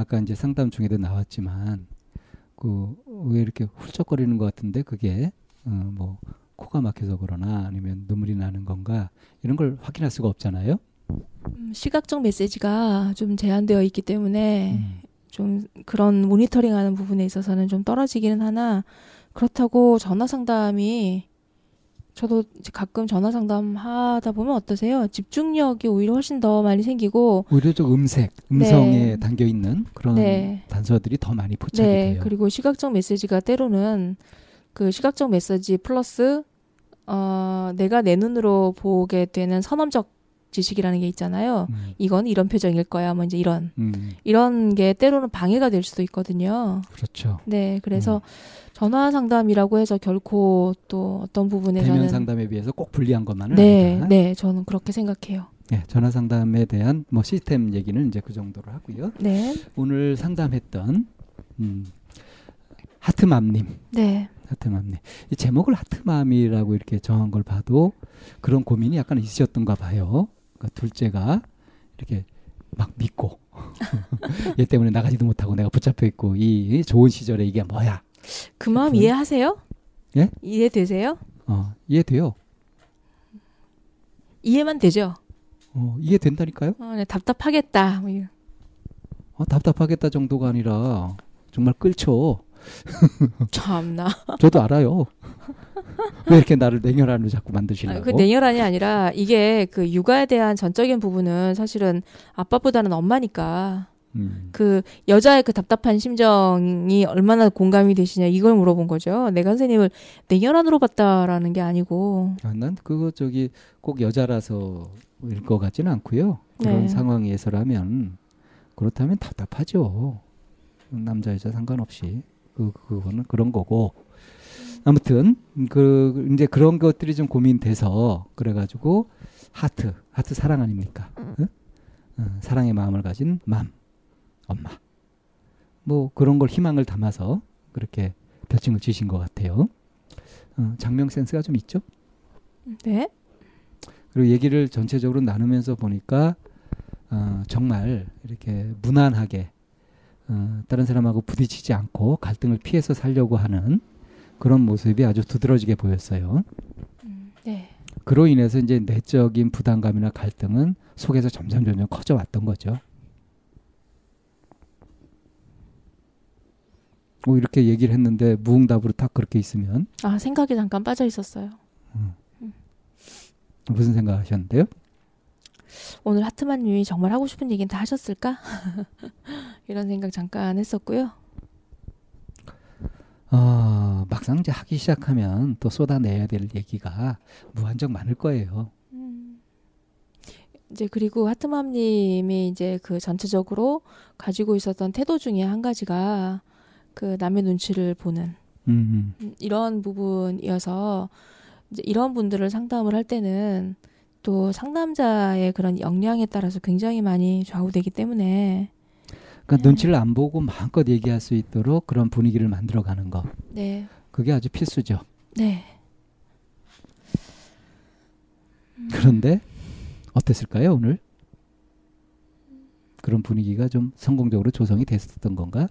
아까 이제 상담 중에도 나왔지만 그왜 이렇게 훌쩍거리는 것 같은데 그게 어 뭐 코가 막혀서 그러나 아니면 눈물이 나는 건가 이런 걸 확인할 수가 없잖아요. 음, 시각적 메시지가 좀 제한되어 있기 때문에 음. 좀 그런 모니터링하는 부분에 있어서는 좀 떨어지기는 하나 그렇다고 전화 상담이 저도 이제 가끔 전화 상담 하다 보면 어떠세요? 집중력이 오히려 훨씬 더 많이 생기고 오히려 좀 음색, 음성에 네. 담겨 있는 그런 네. 단서들이 더 많이 포착이 네 돼요. 그리고 시각적 메시지가 때로는 그 시각적 메시지 플러스 어 내가 내 눈으로 보게 되는 선언적 지식이라는 게 있잖아요. 음, 이건 이런 표정일 거야. 뭐 이제 이런 음, 이런 게 때로는 방해가 될 수도 있거든요. 그렇죠. 네, 그래서 음. 전화 상담이라고 해서 결코 또 어떤 부분에서는 대면 상담에 비해서 꼭 불리한 것만은 네, 아니다. 네, 저는 그렇게 생각해요. 네, 전화 상담에 대한 뭐 시스템 얘기는 이제 그 정도로 하고요. 네, 오늘 상담했던 음, 하트맘님, 네, 하트맘님. 이 제목을 하트맘이라고 이렇게 정한 걸 봐도 그런 고민이 약간 있으셨던가 봐요. 그러니까 둘째가 이렇게 막 믿고 얘 때문에 나가지도 못하고 내가 붙잡혀 있고 이 좋은 시절에 이게 뭐야? 그 마음 그분? 이해하세요? 예? 이해되세요? 어, 이해돼요. 이해만 되죠. 어, 이해된다니까요. 어, 네, 답답하겠다. 뭐. 어, 답답하겠다 정도가 아니라 정말 끌쳐. 참나. 저도 알아요. 왜 이렇게 나를 냉혈한으로 자꾸 만드시려고? 아, 그 냉혈한이 아니라 이게 그 육아에 대한 전적인 부분은 사실은 아빠보다는 엄마니까 음. 그 여자의 그 답답한 심정이 얼마나 공감이 되시냐 이걸 물어본 거죠. 내가 선생님을 냉혈한으로 봤다라는 게 아니고. 아, 난 그거 저기 꼭 여자라서일 것 같지는 않고요. 그런 네. 상황에서라면 그렇다면 답답하죠. 남자 여자 상관없이 그 그거는 그런 거고. 아무튼 그 이제 그런 것들이 좀 고민돼서 그래가지고 하트 하트 사랑 아닙니까? 응? 어, 사랑의 마음을 가진 맘 엄마 뭐 그런 걸 희망을 담아서 그렇게 별칭을 지신 것 같아요. 어, 장명 센스가 좀 있죠. 네. 그리고 얘기를 전체적으로 나누면서 보니까 어, 정말 이렇게 무난하게 어, 다른 사람하고 부딪히지 않고 갈등을 피해서 살려고 하는 그런 모습이 아주 두드러지게 보였어요. 음, 네. 그로 인해서 이제 내적인 부담감이나 갈등은 속에서 점점 점점 커져 왔던 거죠. 뭐 이렇게 얘기를 했는데 무응답으로 딱 그렇게 있으면 아 생각에 잠깐 빠져 있었어요. 무슨 생각하셨는데요? 오늘 하트만님이 정말 하고 싶은 얘기는 다 하셨을까? 이런 생각 잠깐 했었고요. 어, 막상 이제 하기 시작하면 또 쏟아내야 될 얘기가 무한정 많을 거예요. 이제 그리고 하트맘님이 이제 그 전체적으로 가지고 있었던 태도 중에 한 가지가 그 남의 눈치를 보는 음, 음, 이런 부분이어서 이제 이런 분들을 상담을 할 때는 또 상담자의 그런 역량에 따라서 굉장히 많이 좌우되기 때문에 그러니까 눈치를 안 보고 마음껏 얘기할 수 있도록 그런 분위기를 만들어 가는 거. 네, 그게 아주 필수죠. 네. 그런데 어땠을까요 오늘? 그런 분위기가 좀 성공적으로 조성이 됐었던 건가?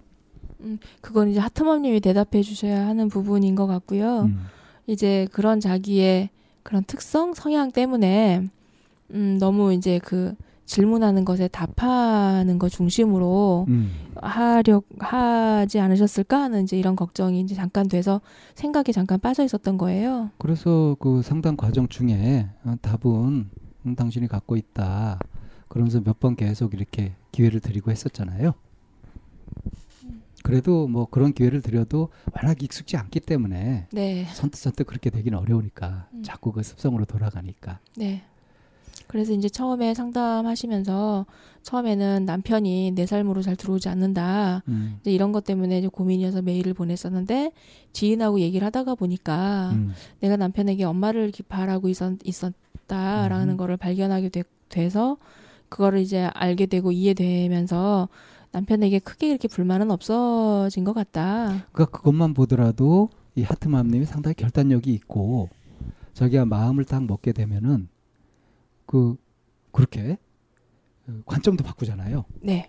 그건 이제 하트맘님이 대답해 주셔야 하는 부분인 것 같고요. 음. 이제 그런 자기의 그런 특성, 성향 때문에 음, 너무 이제 그 질문하는 것에 답하는 것 중심으로 음. 하려 하지 않으셨을까 하는 이제 이런 걱정이 이제 잠깐 돼서 생각이 잠깐 빠져 있었던 거예요. 그래서 그 상담 과정 중에 어, 답은 음, 당신이 갖고 있다. 그러면서 몇 번 계속 이렇게 기회를 드리고 했었잖아요. 그래도 뭐 그런 기회를 드려도 워낙 익숙지 않기 때문에 네, 선뜻선뜻 그렇게 되기는 어려우니까 음. 자꾸 그 습성으로 돌아가니까. 네. 그래서 이제 처음에 상담하시면서 처음에는 남편이 내 삶으로 잘 들어오지 않는다. 음. 이제 이런 것 때문에 이제 고민이어서 메일을 보냈었는데 지인하고 얘기를 하다가 보니까 음. 내가 남편에게 엄마를 바라고 있었, 있었다라는 음. 거를 발견하게 돼, 돼서 그거를 이제 알게 되고 이해되면서 남편에게 크게 이렇게 불만은 없어진 것 같다. 그러니까 그것만 보더라도 이 하트맘님이 상당히 결단력이 있고 자기가 마음을 딱 먹게 되면은 그 그렇게 그 관점도 바꾸잖아요. 네.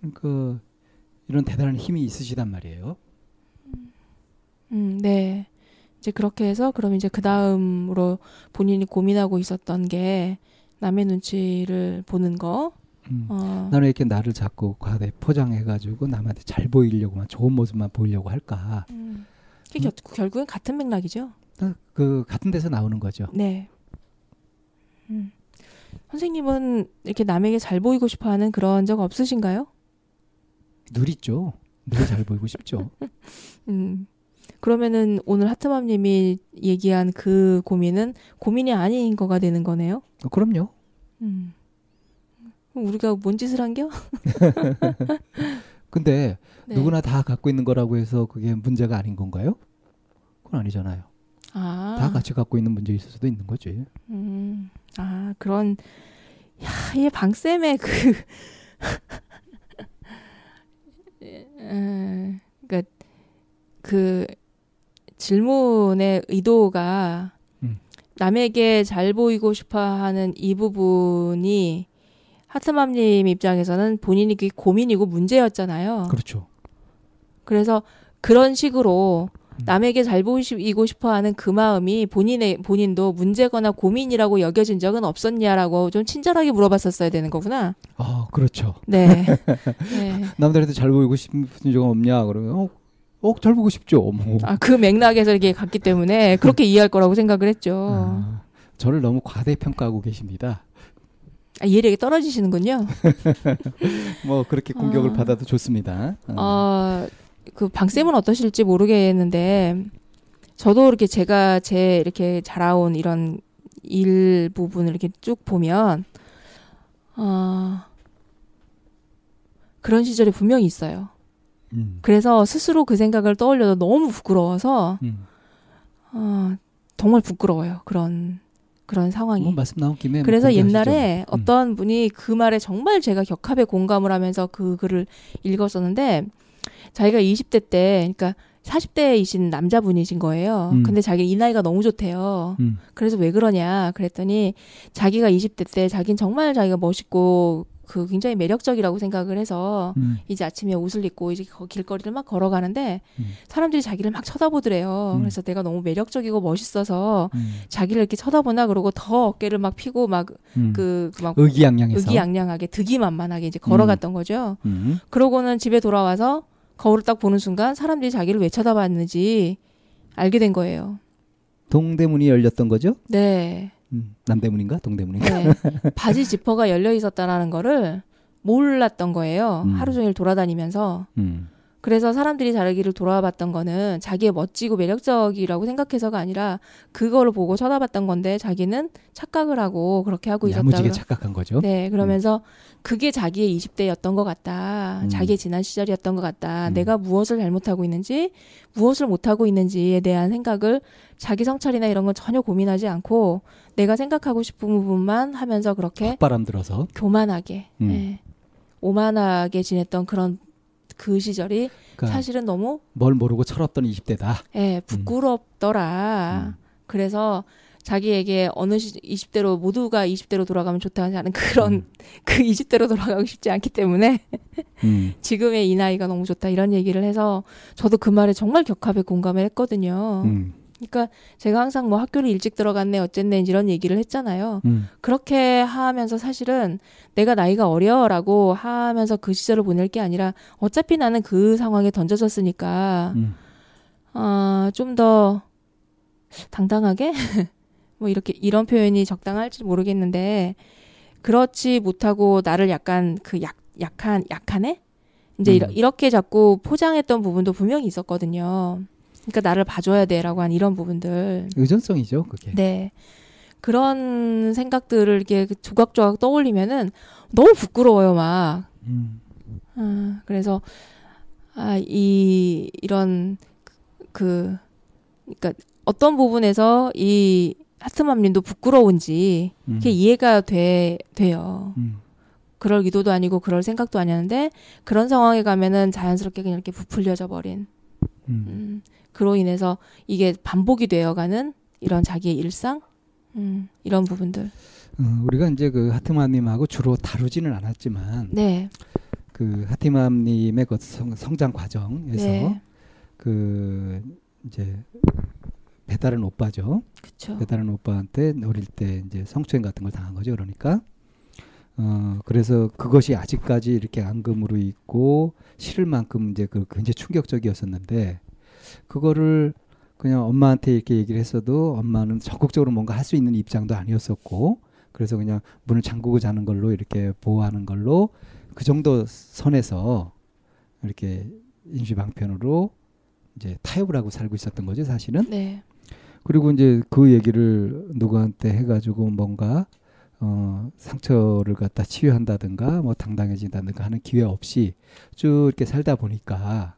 그러니까 이런 대단한 힘이 있으시단 말이에요. 음, 네. 이제 그렇게 해서 그럼 이제 그 다음으로 본인이 고민하고 있었던 게 남의 눈치를 보는 거. 음. 어, 나는 이렇게 나를 자꾸 과대 포장해가지고 남한테 잘 보이려고만 좋은 모습만 보이려고 할까? 음. 그게 겨- 결국엔 같은 맥락이죠. 그 같은 데서 나오는 거죠. 네. 음. 선생님은 이렇게 남에게 잘 보이고 싶어 하는 그런 적 없으신가요? 늘 있죠. 늘 잘 보이고 싶죠. 음. 그러면은 오늘 하트맘님이 얘기한 그 고민은 고민이 아닌 거가 되는 거네요. 어, 그럼요. 음. 우리가 뭔 짓을 한겨? 근데 네. 누구나 다 갖고 있는 거라고 해서 그게 문제가 아닌 건가요? 그건 아니잖아요. 아, 다 같이 갖고 있는 문제일 수도 있는 거지. 음. 아 그런 야, 이 방쌤의 그 음, 그러니까 그 질문의 의도가 음. 남에게 잘 보이고 싶어 하는 이 부분이 하트맘님 입장에서는 본인이 그게 고민이고 문제였잖아요. 그렇죠. 그래서 그런 식으로 음. 남에게 잘 보이고 싶어하는 그 마음이 본인의 본인도 문제거나 고민이라고 여겨진 적은 없었냐라고 좀 친절하게 물어봤었어야 되는 거구나. 아, 그렇죠. 네. 네. 남들한테 잘 보이고 싶은 적은 없냐? 그러면 어, 어, 잘 보고 싶죠. 뭐. 아, 그 맥락에서 이렇게 갔기 때문에 그렇게 이해할 거라고 생각을 했죠. 아, 저를 너무 과대평가하고 계십니다. 아, 이해력이 떨어지시는군요. 뭐 그렇게 공격을 아. 받아도 좋습니다. 어. 어, 그 방쌤은 어떠실지 모르겠는데 저도 이렇게 제가 제 이렇게 자라온 이런 일 부분을 이렇게 쭉 보면 어, 그런 시절이 분명히 있어요. 음. 그래서 스스로 그 생각을 떠올려도 너무 부끄러워서 음. 어, 정말 부끄러워요. 그런 그런 상황이. 뭐 말씀 나온 김에 뭐 그래서. 옛날에 음. 어떤 분이 그 말에 정말 제가 격하게 공감을 하면서 그 글을 읽었었는데 자기가 20대 때 그러니까 40대이신 남자분이신 거예요. 음. 근데 자기 이 나이가 너무 좋대요. 음. 그래서 왜 그러냐 그랬더니 자기가 20대 때 자긴 정말 자기가 멋있고 그 굉장히 매력적이라고 생각을 해서 음. 이제 아침에 옷을 입고 이제 거- 길거리를 막 걸어가는데 음. 사람들이 자기를 막 쳐다보더래요. 음. 그래서 내가 너무 매력적이고 멋있어서 음. 자기를 이렇게 쳐다보나 그러고 더 어깨를 막 피고 막 음. 그, 막 의기양양해서. 의기양양하게 득이만만하게 이제 걸어갔던 거죠. 음. 그러고는 집에 돌아와서 거울을 딱 보는 순간 사람들이 자기를 왜 쳐다봤는지 알게 된 거예요. 동대문이 열렸던 거죠? 네. 음, 남대문인가? 동대문인가? 네. 바지 지퍼가 열려 있었다라는 거를 몰랐던 거예요. 음. 하루 종일 돌아다니면서. 음. 그래서 사람들이 자기를 돌아봤던 거는 자기의 멋지고 매력적이라고 생각해서가 아니라 그거를 보고 쳐다봤던 건데 자기는 착각을 하고 그렇게 하고 있었다. 야무지게 착각한 거죠. 네, 그러면서 그게 자기의 20대였던 것 같다. 음. 자기의 지난 시절이었던 것 같다. 음. 내가 무엇을 잘못하고 있는지, 무엇을 못하고 있는지에 대한 생각을 자기 성찰이나 이런 건 전혀 고민하지 않고 내가 생각하고 싶은 부분만 하면서 그렇게 헛바람 들어서. 교만하게, 음. 예, 오만하게 지냈던 그런 그 시절이 그러니까 사실은 너무 뭘 모르고 철없던 20대다. 예, 부끄럽더라. 음. 그래서 자기에게 어느 시, 20대로 모두가 20대로 돌아가면 좋다는 하는 그런 음. 그 20대로 돌아가고 싶지 않기 때문에 음. 지금의 이 나이가 너무 좋다 이런 얘기를 해서 저도 그 말에 정말 격하게 공감을 했거든요. 음. 그러니까 제가 항상 뭐 학교를 일찍 들어갔네 어쨌네 이런 얘기를 했잖아요. 음. 그렇게 하면서 사실은 내가 나이가 어려라고 하면서 그 시절을 보낼 게 아니라 어차피 나는 그 상황에 던져졌으니까 음. 어, 좀 더 당당하게 뭐 이렇게 이런 표현이 적당할지 모르겠는데 그렇지 못하고 나를 약간 그 약 약한 약하네 이제 음. 이렇게 자꾸 포장했던 부분도 분명히 있었거든요. 그러니까 나를 봐줘야 돼라고 한 이런 부분들. 의존성이죠, 그게. 네. 그런 생각들을 이렇게 조각조각 떠올리면은 너무 부끄러워요, 막. 음. 아, 그래서 아, 이 이런 그 그러니까 어떤 부분에서 이 하트맘님도 부끄러운지 음. 그게 이해가 돼 돼요. 음. 그럴 의도도 아니고 그럴 생각도 아니었는데 그런 상황에 가면은 자연스럽게 그냥 이렇게 부풀려져 버린 음. 음, 그로 인해서 이게 반복이 되어가는 이런 자기의 일상 음, 이런 부분들. 어, 우리가 이제 그 하트맘님하고 주로 다루지는 않았지만 네. 그 하트맘님의 그 성, 성장 과정에서 네. 그 이제 배다른 오빠죠. 그렇죠. 배다른 오빠한테 어릴 때 이제 성추행 같은 걸 당한 거죠. 그러니까 어 그래서 그것이 아직까지 이렇게 앙금으로 있고 싫을 만큼 이제 그 굉장히 충격적이었었는데 그거를 그냥 엄마한테 이렇게 얘기를 했어도 엄마는 적극적으로 뭔가 할 수 있는 입장도 아니었었고 그래서 그냥 문을 잠그고 자는 걸로 이렇게 보호하는 걸로 그 정도 선에서 이렇게 임시 방편으로 이제 타협을 하고 살고 있었던 거죠 사실은 네. 그리고 이제 그 얘기를 누구한테 해가지고 뭔가 어 상처를 갖다 치유한다든가 뭐 당당해진다든가 하는 기회 없이 쭉 이렇게 살다 보니까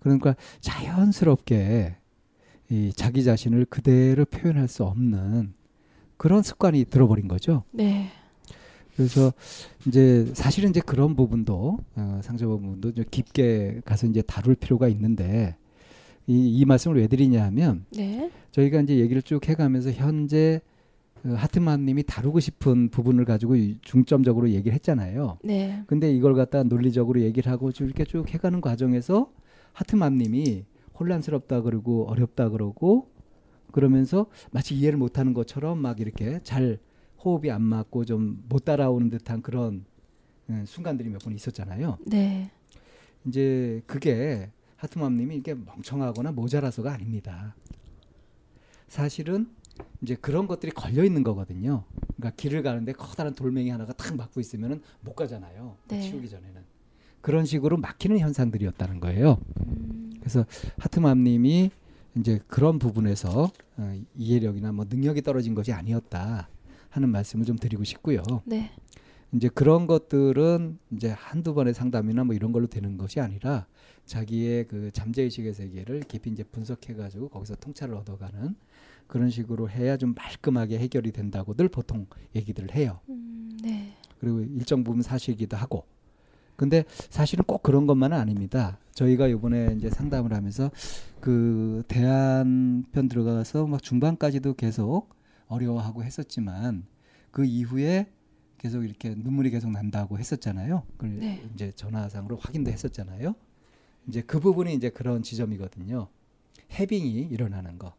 그러니까 자연스럽게 이 자기 자신을 그대로 표현할 수 없는 그런 습관이 들어버린 거죠. 네. 그래서 이제 사실은 이제 그런 부분도 어, 상처 부분도 좀 깊게 가서 이제 다룰 필요가 있는데 이, 이 말씀을 왜 드리냐하면 네. 저희가 이제 얘기를 쭉 해가면서 현재 그 하트만님이 다루고 싶은 부분을 가지고 이- 중점적으로 얘기를 했잖아요. 네. 근데 이걸 갖다 논리적으로 얘기를 하고 쭉 이렇게 쭉 해가는 과정에서 하트맘님이 혼란스럽다 그러고 어렵다 그러고 그러면서 마치 이해를 못하는 것처럼 막 이렇게 잘 호흡이 안 맞고 좀 못 따라오는 듯한 그런 음, 순간들이 몇 번 있었잖아요. 네. 이제 그게 하트맘님이 이게 멍청하거나 모자라서가 아닙니다. 사실은 이제 그런 것들이 걸려 있는 거거든요. 그러니까 길을 가는데 커다란 돌멩이 하나가 탁 막고 있으면은 못 가잖아요. 네. 치우기 전에는 그런 식으로 막히는 현상들이었다는 거예요. 음, 그래서 하트맘님이 이제 그런 부분에서 어, 이해력이나 뭐 능력이 떨어진 것이 아니었다 하는 말씀을 좀 드리고 싶고요. 네. 이제 그런 것들은 이제 한두 번의 상담이나 뭐 이런 걸로 되는 것이 아니라 자기의 그 잠재의식의 세계를 깊이 이제 분석해 가지고 거기서 통찰을 얻어가는 그런 식으로 해야 좀 말끔하게 해결이 된다고들 보통 얘기들을 해요. 음, 네. 그리고 일정 부분 사실이기도 하고. 근데 사실은 꼭 그런 것만은 아닙니다. 저희가 이번에 이제 상담을 하면서 그 대안 편 들어가서 막 중반까지도 계속 어려워하고 했었지만 그 이후에 계속 이렇게 눈물이 계속 난다고 했었잖아요. 그걸 네. 이제 전화상으로 확인도 했었잖아요. 이제 그 부분이 이제 그런 지점이거든요. 해빙이 일어나는 거.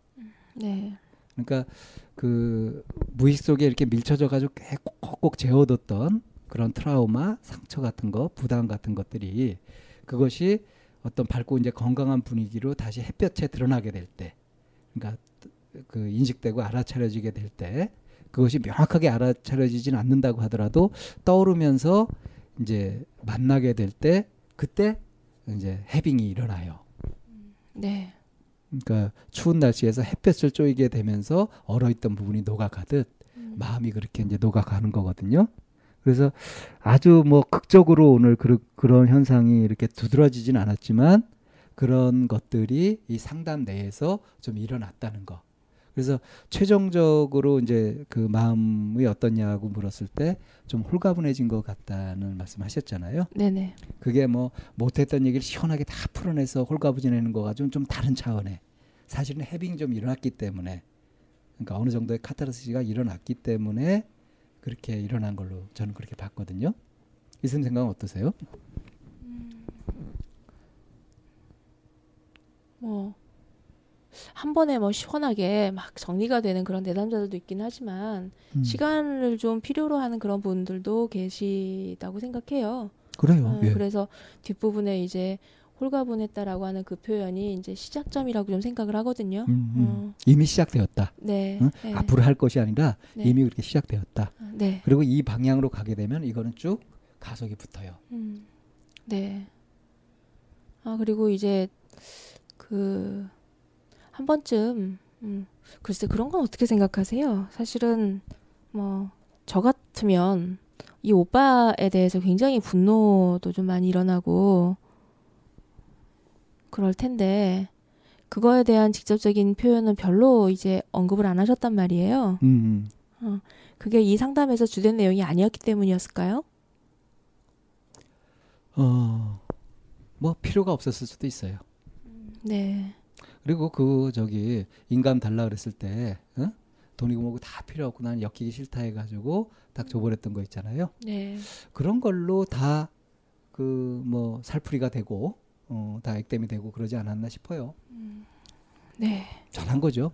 네. 그러니까 그 무의식 속에 이렇게 밀쳐져 가지고 꼭꼭 재워뒀던 그런 트라우마, 상처 같은 거, 부담 같은 것들이 그것이 어떤 밝고 이제 건강한 분위기로 다시 햇볕에 드러나게 될 때, 그러니까 그 인식되고 알아차려지게 될 때, 그것이 명확하게 알아차려지진 않는다고 하더라도 떠오르면서 이제 만나게 될 때, 그때 이제 해빙이 일어나요. 네. 그러니까 추운 날씨에서 햇볕을 쬐게 되면서 얼어있던 부분이 녹아가듯 음. 마음이 그렇게 이제 녹아가는 거거든요. 그래서 아주 뭐 극적으로 오늘 그, 그런 현상이 이렇게 두드러지진 않았지만 그런 것들이 이 상담 내에서 좀 일어났다는 거. 그래서 최종적으로 이제 그 마음이 어떻냐고 물었을 때 좀 홀가분해진 것 같다는 말씀하셨잖아요. 네네. 그게 뭐 못했던 얘기를 시원하게 다 풀어내서 홀가분해내는 거 가지고는 좀 다른 차원의 사실은 해빙이 좀 일어났기 때문에 그러니까 어느 정도의 카타르시가 일어났기 때문에 그렇게 일어난 걸로 저는 그렇게 봤거든요. 이선 생각은 어떠세요? 뭐, 한 번에 뭐 시원하게 막 정리가 되는 그런 내담자들도 있긴 하지만, 음. 시간을 좀 필요로 하는 그런 분들도 계시다고 생각해요. 그래요. 어, 예. 그래서 뒷부분에 이제 홀가분했다라고 하는 그 표현이 이제 시작점이라고 좀 생각을 하거든요. 음, 음. 어, 이미 시작되었다. 네. 응? 네. 앞으로 할 것이 아니라 네. 이미 그렇게 시작되었다. 네. 그리고 이 방향으로 가게 되면 이거는 쭉 가속이 붙어요. 음, 네. 아, 그리고 이제, 그, 한 번쯤, 음, 글쎄, 그런 건 어떻게 생각하세요? 사실은, 뭐, 저 같으면, 이 오빠에 대해서 굉장히 분노도 좀 많이 일어나고, 그럴 텐데, 그거에 대한 직접적인 표현은 별로 이제 언급을 안 하셨단 말이에요. 음, 음. 그게 이 상담에서 주된 내용이 아니었기 때문이었을까요? 어, 뭐 필요가 없었을 수도 있어요. 네. 그리고 그 저기 인감 달라 그랬을 때 어? 돈이고 뭐고 다 필요 없고 나는 엮이기 싫다 해가지고 딱 줘버렸던 거 있잖아요. 네. 그런 걸로 다 그 뭐 살풀이가 되고 어, 다 액땜이 되고 그러지 않았나 싶어요. 네. 잘한 거죠.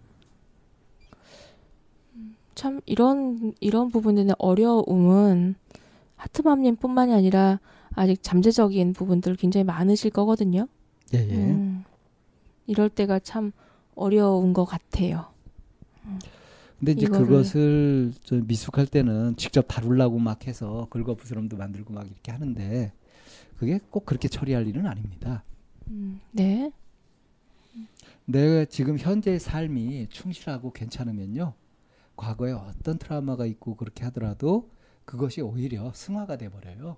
참 이런 이런 부분에 는 어려움은 하트맘님뿐만이 아니라 아직 잠재적인 부분들 굉장히 많으실 거거든요. 예, 예. 음, 이럴 때가 참 어려운 것 같아요. 근데 이제 이거를- 그것을 좀 미숙할 때는 직접 다루려고 막 해서 긁어부스럼도 만들고 막 이렇게 하는데 그게 꼭 그렇게 처리할 일은 아닙니다. 음, 네. 내가 지금 현재의 삶이 충실하고 괜찮으면요. 과거에 어떤 트라우마가 있고 그렇게 하더라도 그것이 오히려 승화가 돼 버려요.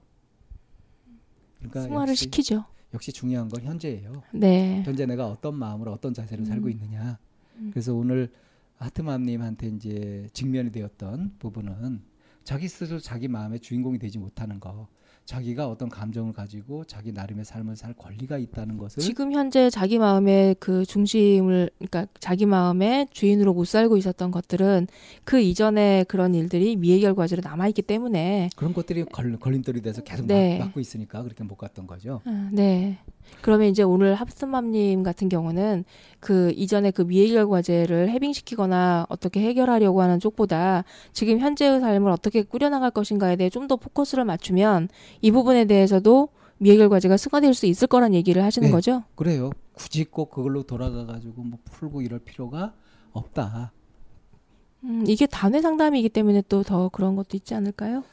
그러니까 승화를 역시, 시키죠. 역시 중요한 건 현재예요. 네. 현재 내가 어떤 마음으로 어떤 자세로 살고 음. 있느냐. 음. 그래서 오늘 하트맘님한테 이제 직면이 되었던 부분은 자기 스스로 자기 마음의 주인공이 되지 못하는 거. 자기가 어떤 감정을 가지고 자기 나름의 삶을 살 권리가 있다는 것을 지금 현재 자기 마음의 그 중심을 그러니까 자기 마음의 주인으로 못 살고 있었던 것들은 그 이전에 그런 일들이 미해 결 과제로 남아 있기 때문에 그런 것들이 걸, 걸림돌이 돼서 계속 네. 막, 막고 있으니까 그렇게 못 갔던 거죠. 아, 네. 그러면 이제 오늘 합스맘님 같은 경우는 그 이전에 그 미해결 과제를 해빙시키거나 어떻게 해결하려고 하는 쪽보다 지금 현재의 삶을 어떻게 꾸려나갈 것인가에 대해 좀 더 포커스를 맞추면 이 부분에 대해서도 미해결 과제가 승화될 수 있을 거란 얘기를 하시는 네. 거죠? 그래요. 굳이 꼭 그걸로 돌아가 가지고 뭐 풀고 이럴 필요가 없다. 음, 이게 단회 상담이기 때문에 또 더 그런 것도 있지 않을까요?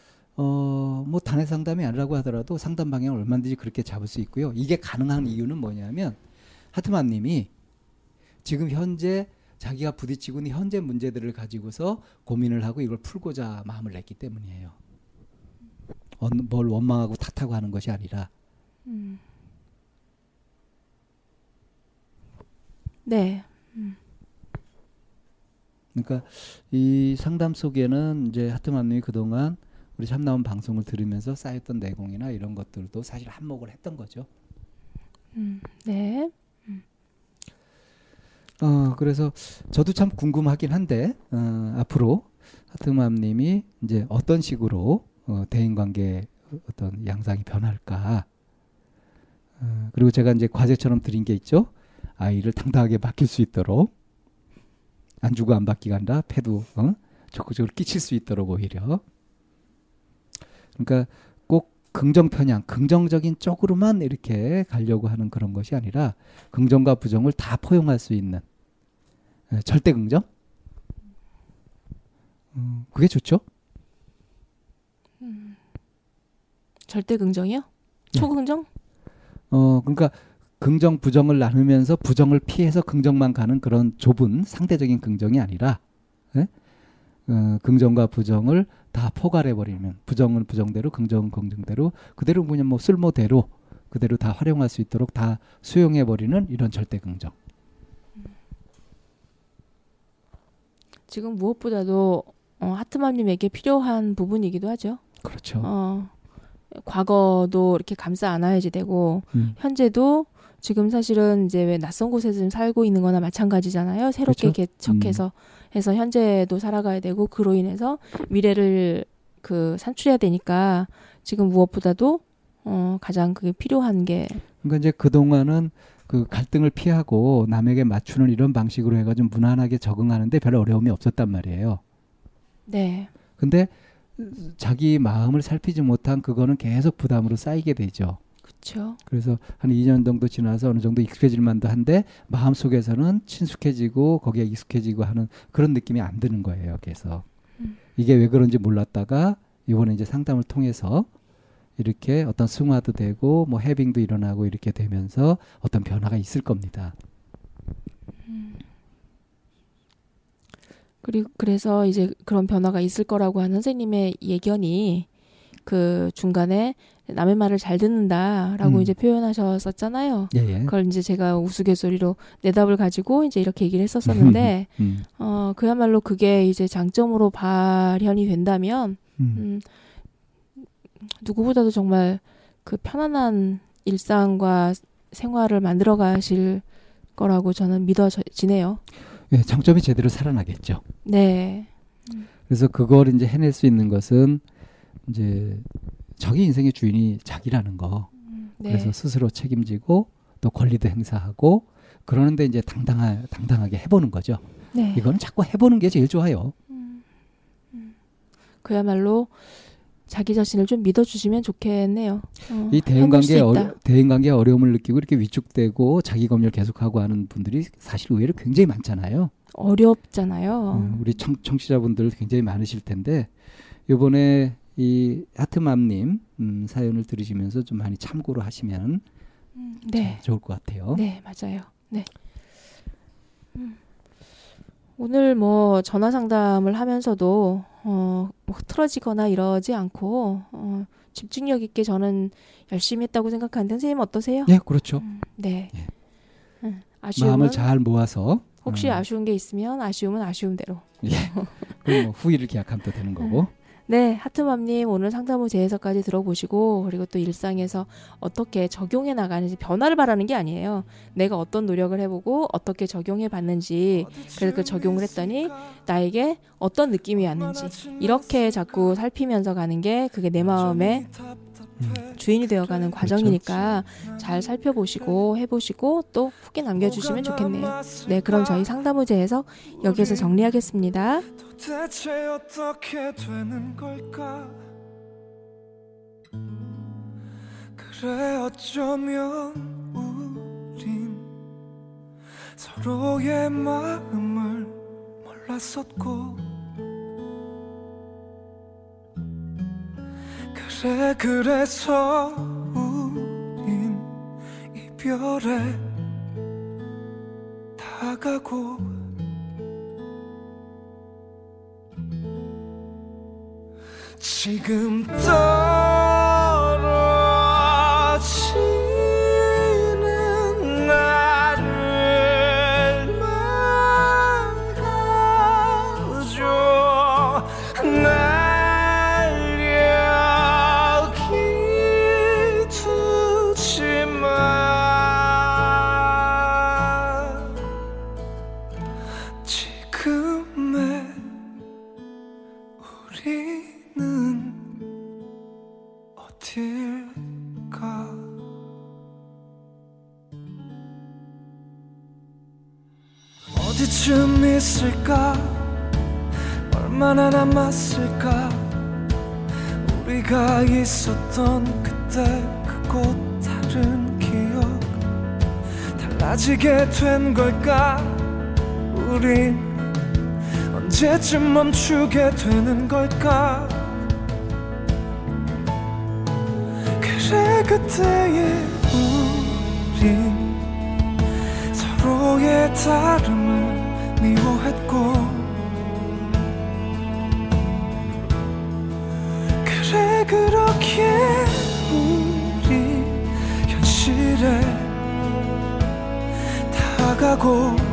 어, 뭐 단회 상담이 아니라고 하더라도 상담 방향을 얼마든지 그렇게 잡을 수 있고요. 이게 가능한 이유는 뭐냐면 하트만 님이 지금 현재 자기가 부딪히고 있는 현재 문제들을 가지고서 고민을 하고 이걸 풀고자 마음을 냈기 때문이에요. 뭘 원망하고 탓하고 하는 것이 아니라 음. 네. 그러니까 이 상담 속에는 이제 하트만 님이 그동안 우리 참 나온 방송을 들으면서 쌓였던 내공이나 이런 것들도 사실 한몫을 했던 거죠. 음, 네. 어 그래서 저도 참 궁금하긴 한데 어, 앞으로 하트맘님이 이제 어떤 식으로 어, 대인관계 어떤 양상이 변할까. 어, 그리고 제가 이제 과제처럼 드린 게 있죠. 아이를 당당하게 맡길 수 있도록 안 주고 안 받기가 아니라 패도 어? 적극적으로 끼칠 수 있도록 오히려. 그러니까 꼭 긍정 편향, 긍정적인 쪽으로만 이렇게 가려고 하는 그런 것이 아니라 긍정과 부정을 다 포용할 수 있는 예, 절대 긍정. 음, 그게 좋죠. 절대 긍정이요? 네. 초긍정? 어, 그러니까 긍정 부정을 나누면서 부정을 피해서 긍정만 가는 그런 좁은 상대적인 긍정이 아니라 예? 어, 긍정과 부정을 다 포괄해 버리면 부정은 부정대로 긍정은 긍정대로 그대로 그냥 뭐 쓸모대로 그대로 다 활용할 수 있도록 다 수용해 버리는 이런 절대 긍정. 지금 무엇보다도 어, 하트맘님에게 필요한 부분이기도 하죠. 그렇죠. 어, 과거도 이렇게 감싸 안아야지 되고 음. 현재도 지금 사실은 이제 왜 낯선 곳에서 살고 있는 거나 마찬가지잖아요. 새롭게 그렇죠. 개척해서 해서 현재도 살아가야 되고 그로 인해서 미래를 그 산출해야 되니까 지금 무엇보다도 어 가장 그게 필요한 게 그러니까 이제 그 동안은 그 갈등을 피하고 남에게 맞추는 이런 방식으로 해가지고 무난하게 적응하는데 별 어려움이 없었단 말이에요. 네. 근데 자기 마음을 살피지 못한 그거는 계속 부담으로 쌓이게 되죠. 그렇죠. 그래서 한 2년 정도 지나서 어느 정도 익숙해질 만도 한데 마음 속에서는 친숙해지고 거기에 익숙해지고 하는 그런 느낌이 안 드는 거예요. 그래서 음. 이게 왜 그런지 몰랐다가 이번에 이제 상담을 통해서 이렇게 어떤 승화도 되고 뭐 해빙도 일어나고 이렇게 되면서 어떤 변화가 있을 겁니다. 그리고 그래서 이제 그런 변화가 있을 거라고 하는 선생님의 예견이 그 중간에 남의 말을 잘 듣는다라고 음. 이제 표현하셨었잖아요. 예, 예. 그걸 이제 제가 우스갯소리로 내답을 가지고 이제 이렇게 얘기를 했었었는데 음, 어 그야말로 그게 이제 장점으로 발현이 된다면 음, 음 누구보다도 정말 그 편안한 일상과 생활을 만들어 가실 거라고 저는 믿어지네요. 예, 장점이 제대로 살아나겠죠. 네. 그래서 그걸 이제 해낼 수 있는 것은 이제 자기 인생의 주인이 자기라는 거. 네. 그래서 스스로 책임지고 또 권리도 행사하고 그러는데 이제 당당하, 당당하게 해보는 거죠. 네. 이거는 자꾸 해보는 게 제일 좋아요. 그야말로 자기 자신을 좀 믿어주시면 좋겠네요. 어, 이 대인관계. 어려, 대인관계 어려움을 느끼고 이렇게 위축되고 자기 검열 계속하고 하는 분들이 사실 의외로 굉장히 많잖아요. 어렵잖아요. 음, 우리 청, 청취자분들 굉장히 많으실 텐데 이번에 이 하트맘님 음, 사연을 들으시면서 좀 많이 참고를 하시면 음, 네. 좋을 것 같아요. 네, 맞아요. 네. 음. 오늘 뭐 전화 상담을 하면서도 어, 뭐 흐트러지거나 이러지 않고 어, 집중력 있게 저는 열심히 했다고 생각하는데 선생님 어떠세요? 예, 그렇죠. 음, 네. 예. 음, 아쉬움은 마음을 잘 모아서 혹시 음, 아쉬운 게 있으면 아쉬움은 아쉬움대로. 예. 그럼 뭐 후일을 기약하면 또 되는 거고. 네, 하트맘님 오늘 상담 후 재해석까지 들어보시고 그리고 또 일상에서 어떻게 적용해 나가는지 변화를 바라는 게 아니에요. 내가 어떤 노력을 해보고 어떻게 적용해 봤는지 그래서 그 적용을 했더니 나에게 어떤 느낌이 왔는지 이렇게 자꾸 살피면서 가는 게 그게 내 마음의 주인이 되어가는 과정이니까 잘 살펴보시고 해보시고 또 후기 남겨주시면 좋겠네요. 네, 그럼 저희 상담 후 재해석 여기에서 정리하겠습니다. 대체 어떻게 되는 걸까 그래 어쩌면 우린 서로의 마음을 몰랐었고 그래 그래서 우린 이별에 다가고 지금 떨 있을까? 얼마나 남았을까? 우리가 있었던 그때 그곳 다른 기억 달라지게 된 걸까? 우린 언제쯤 멈추게 되는 걸까? 그래 그때의 우린 서로의 다름을 그렇게 우리 현실에 다가고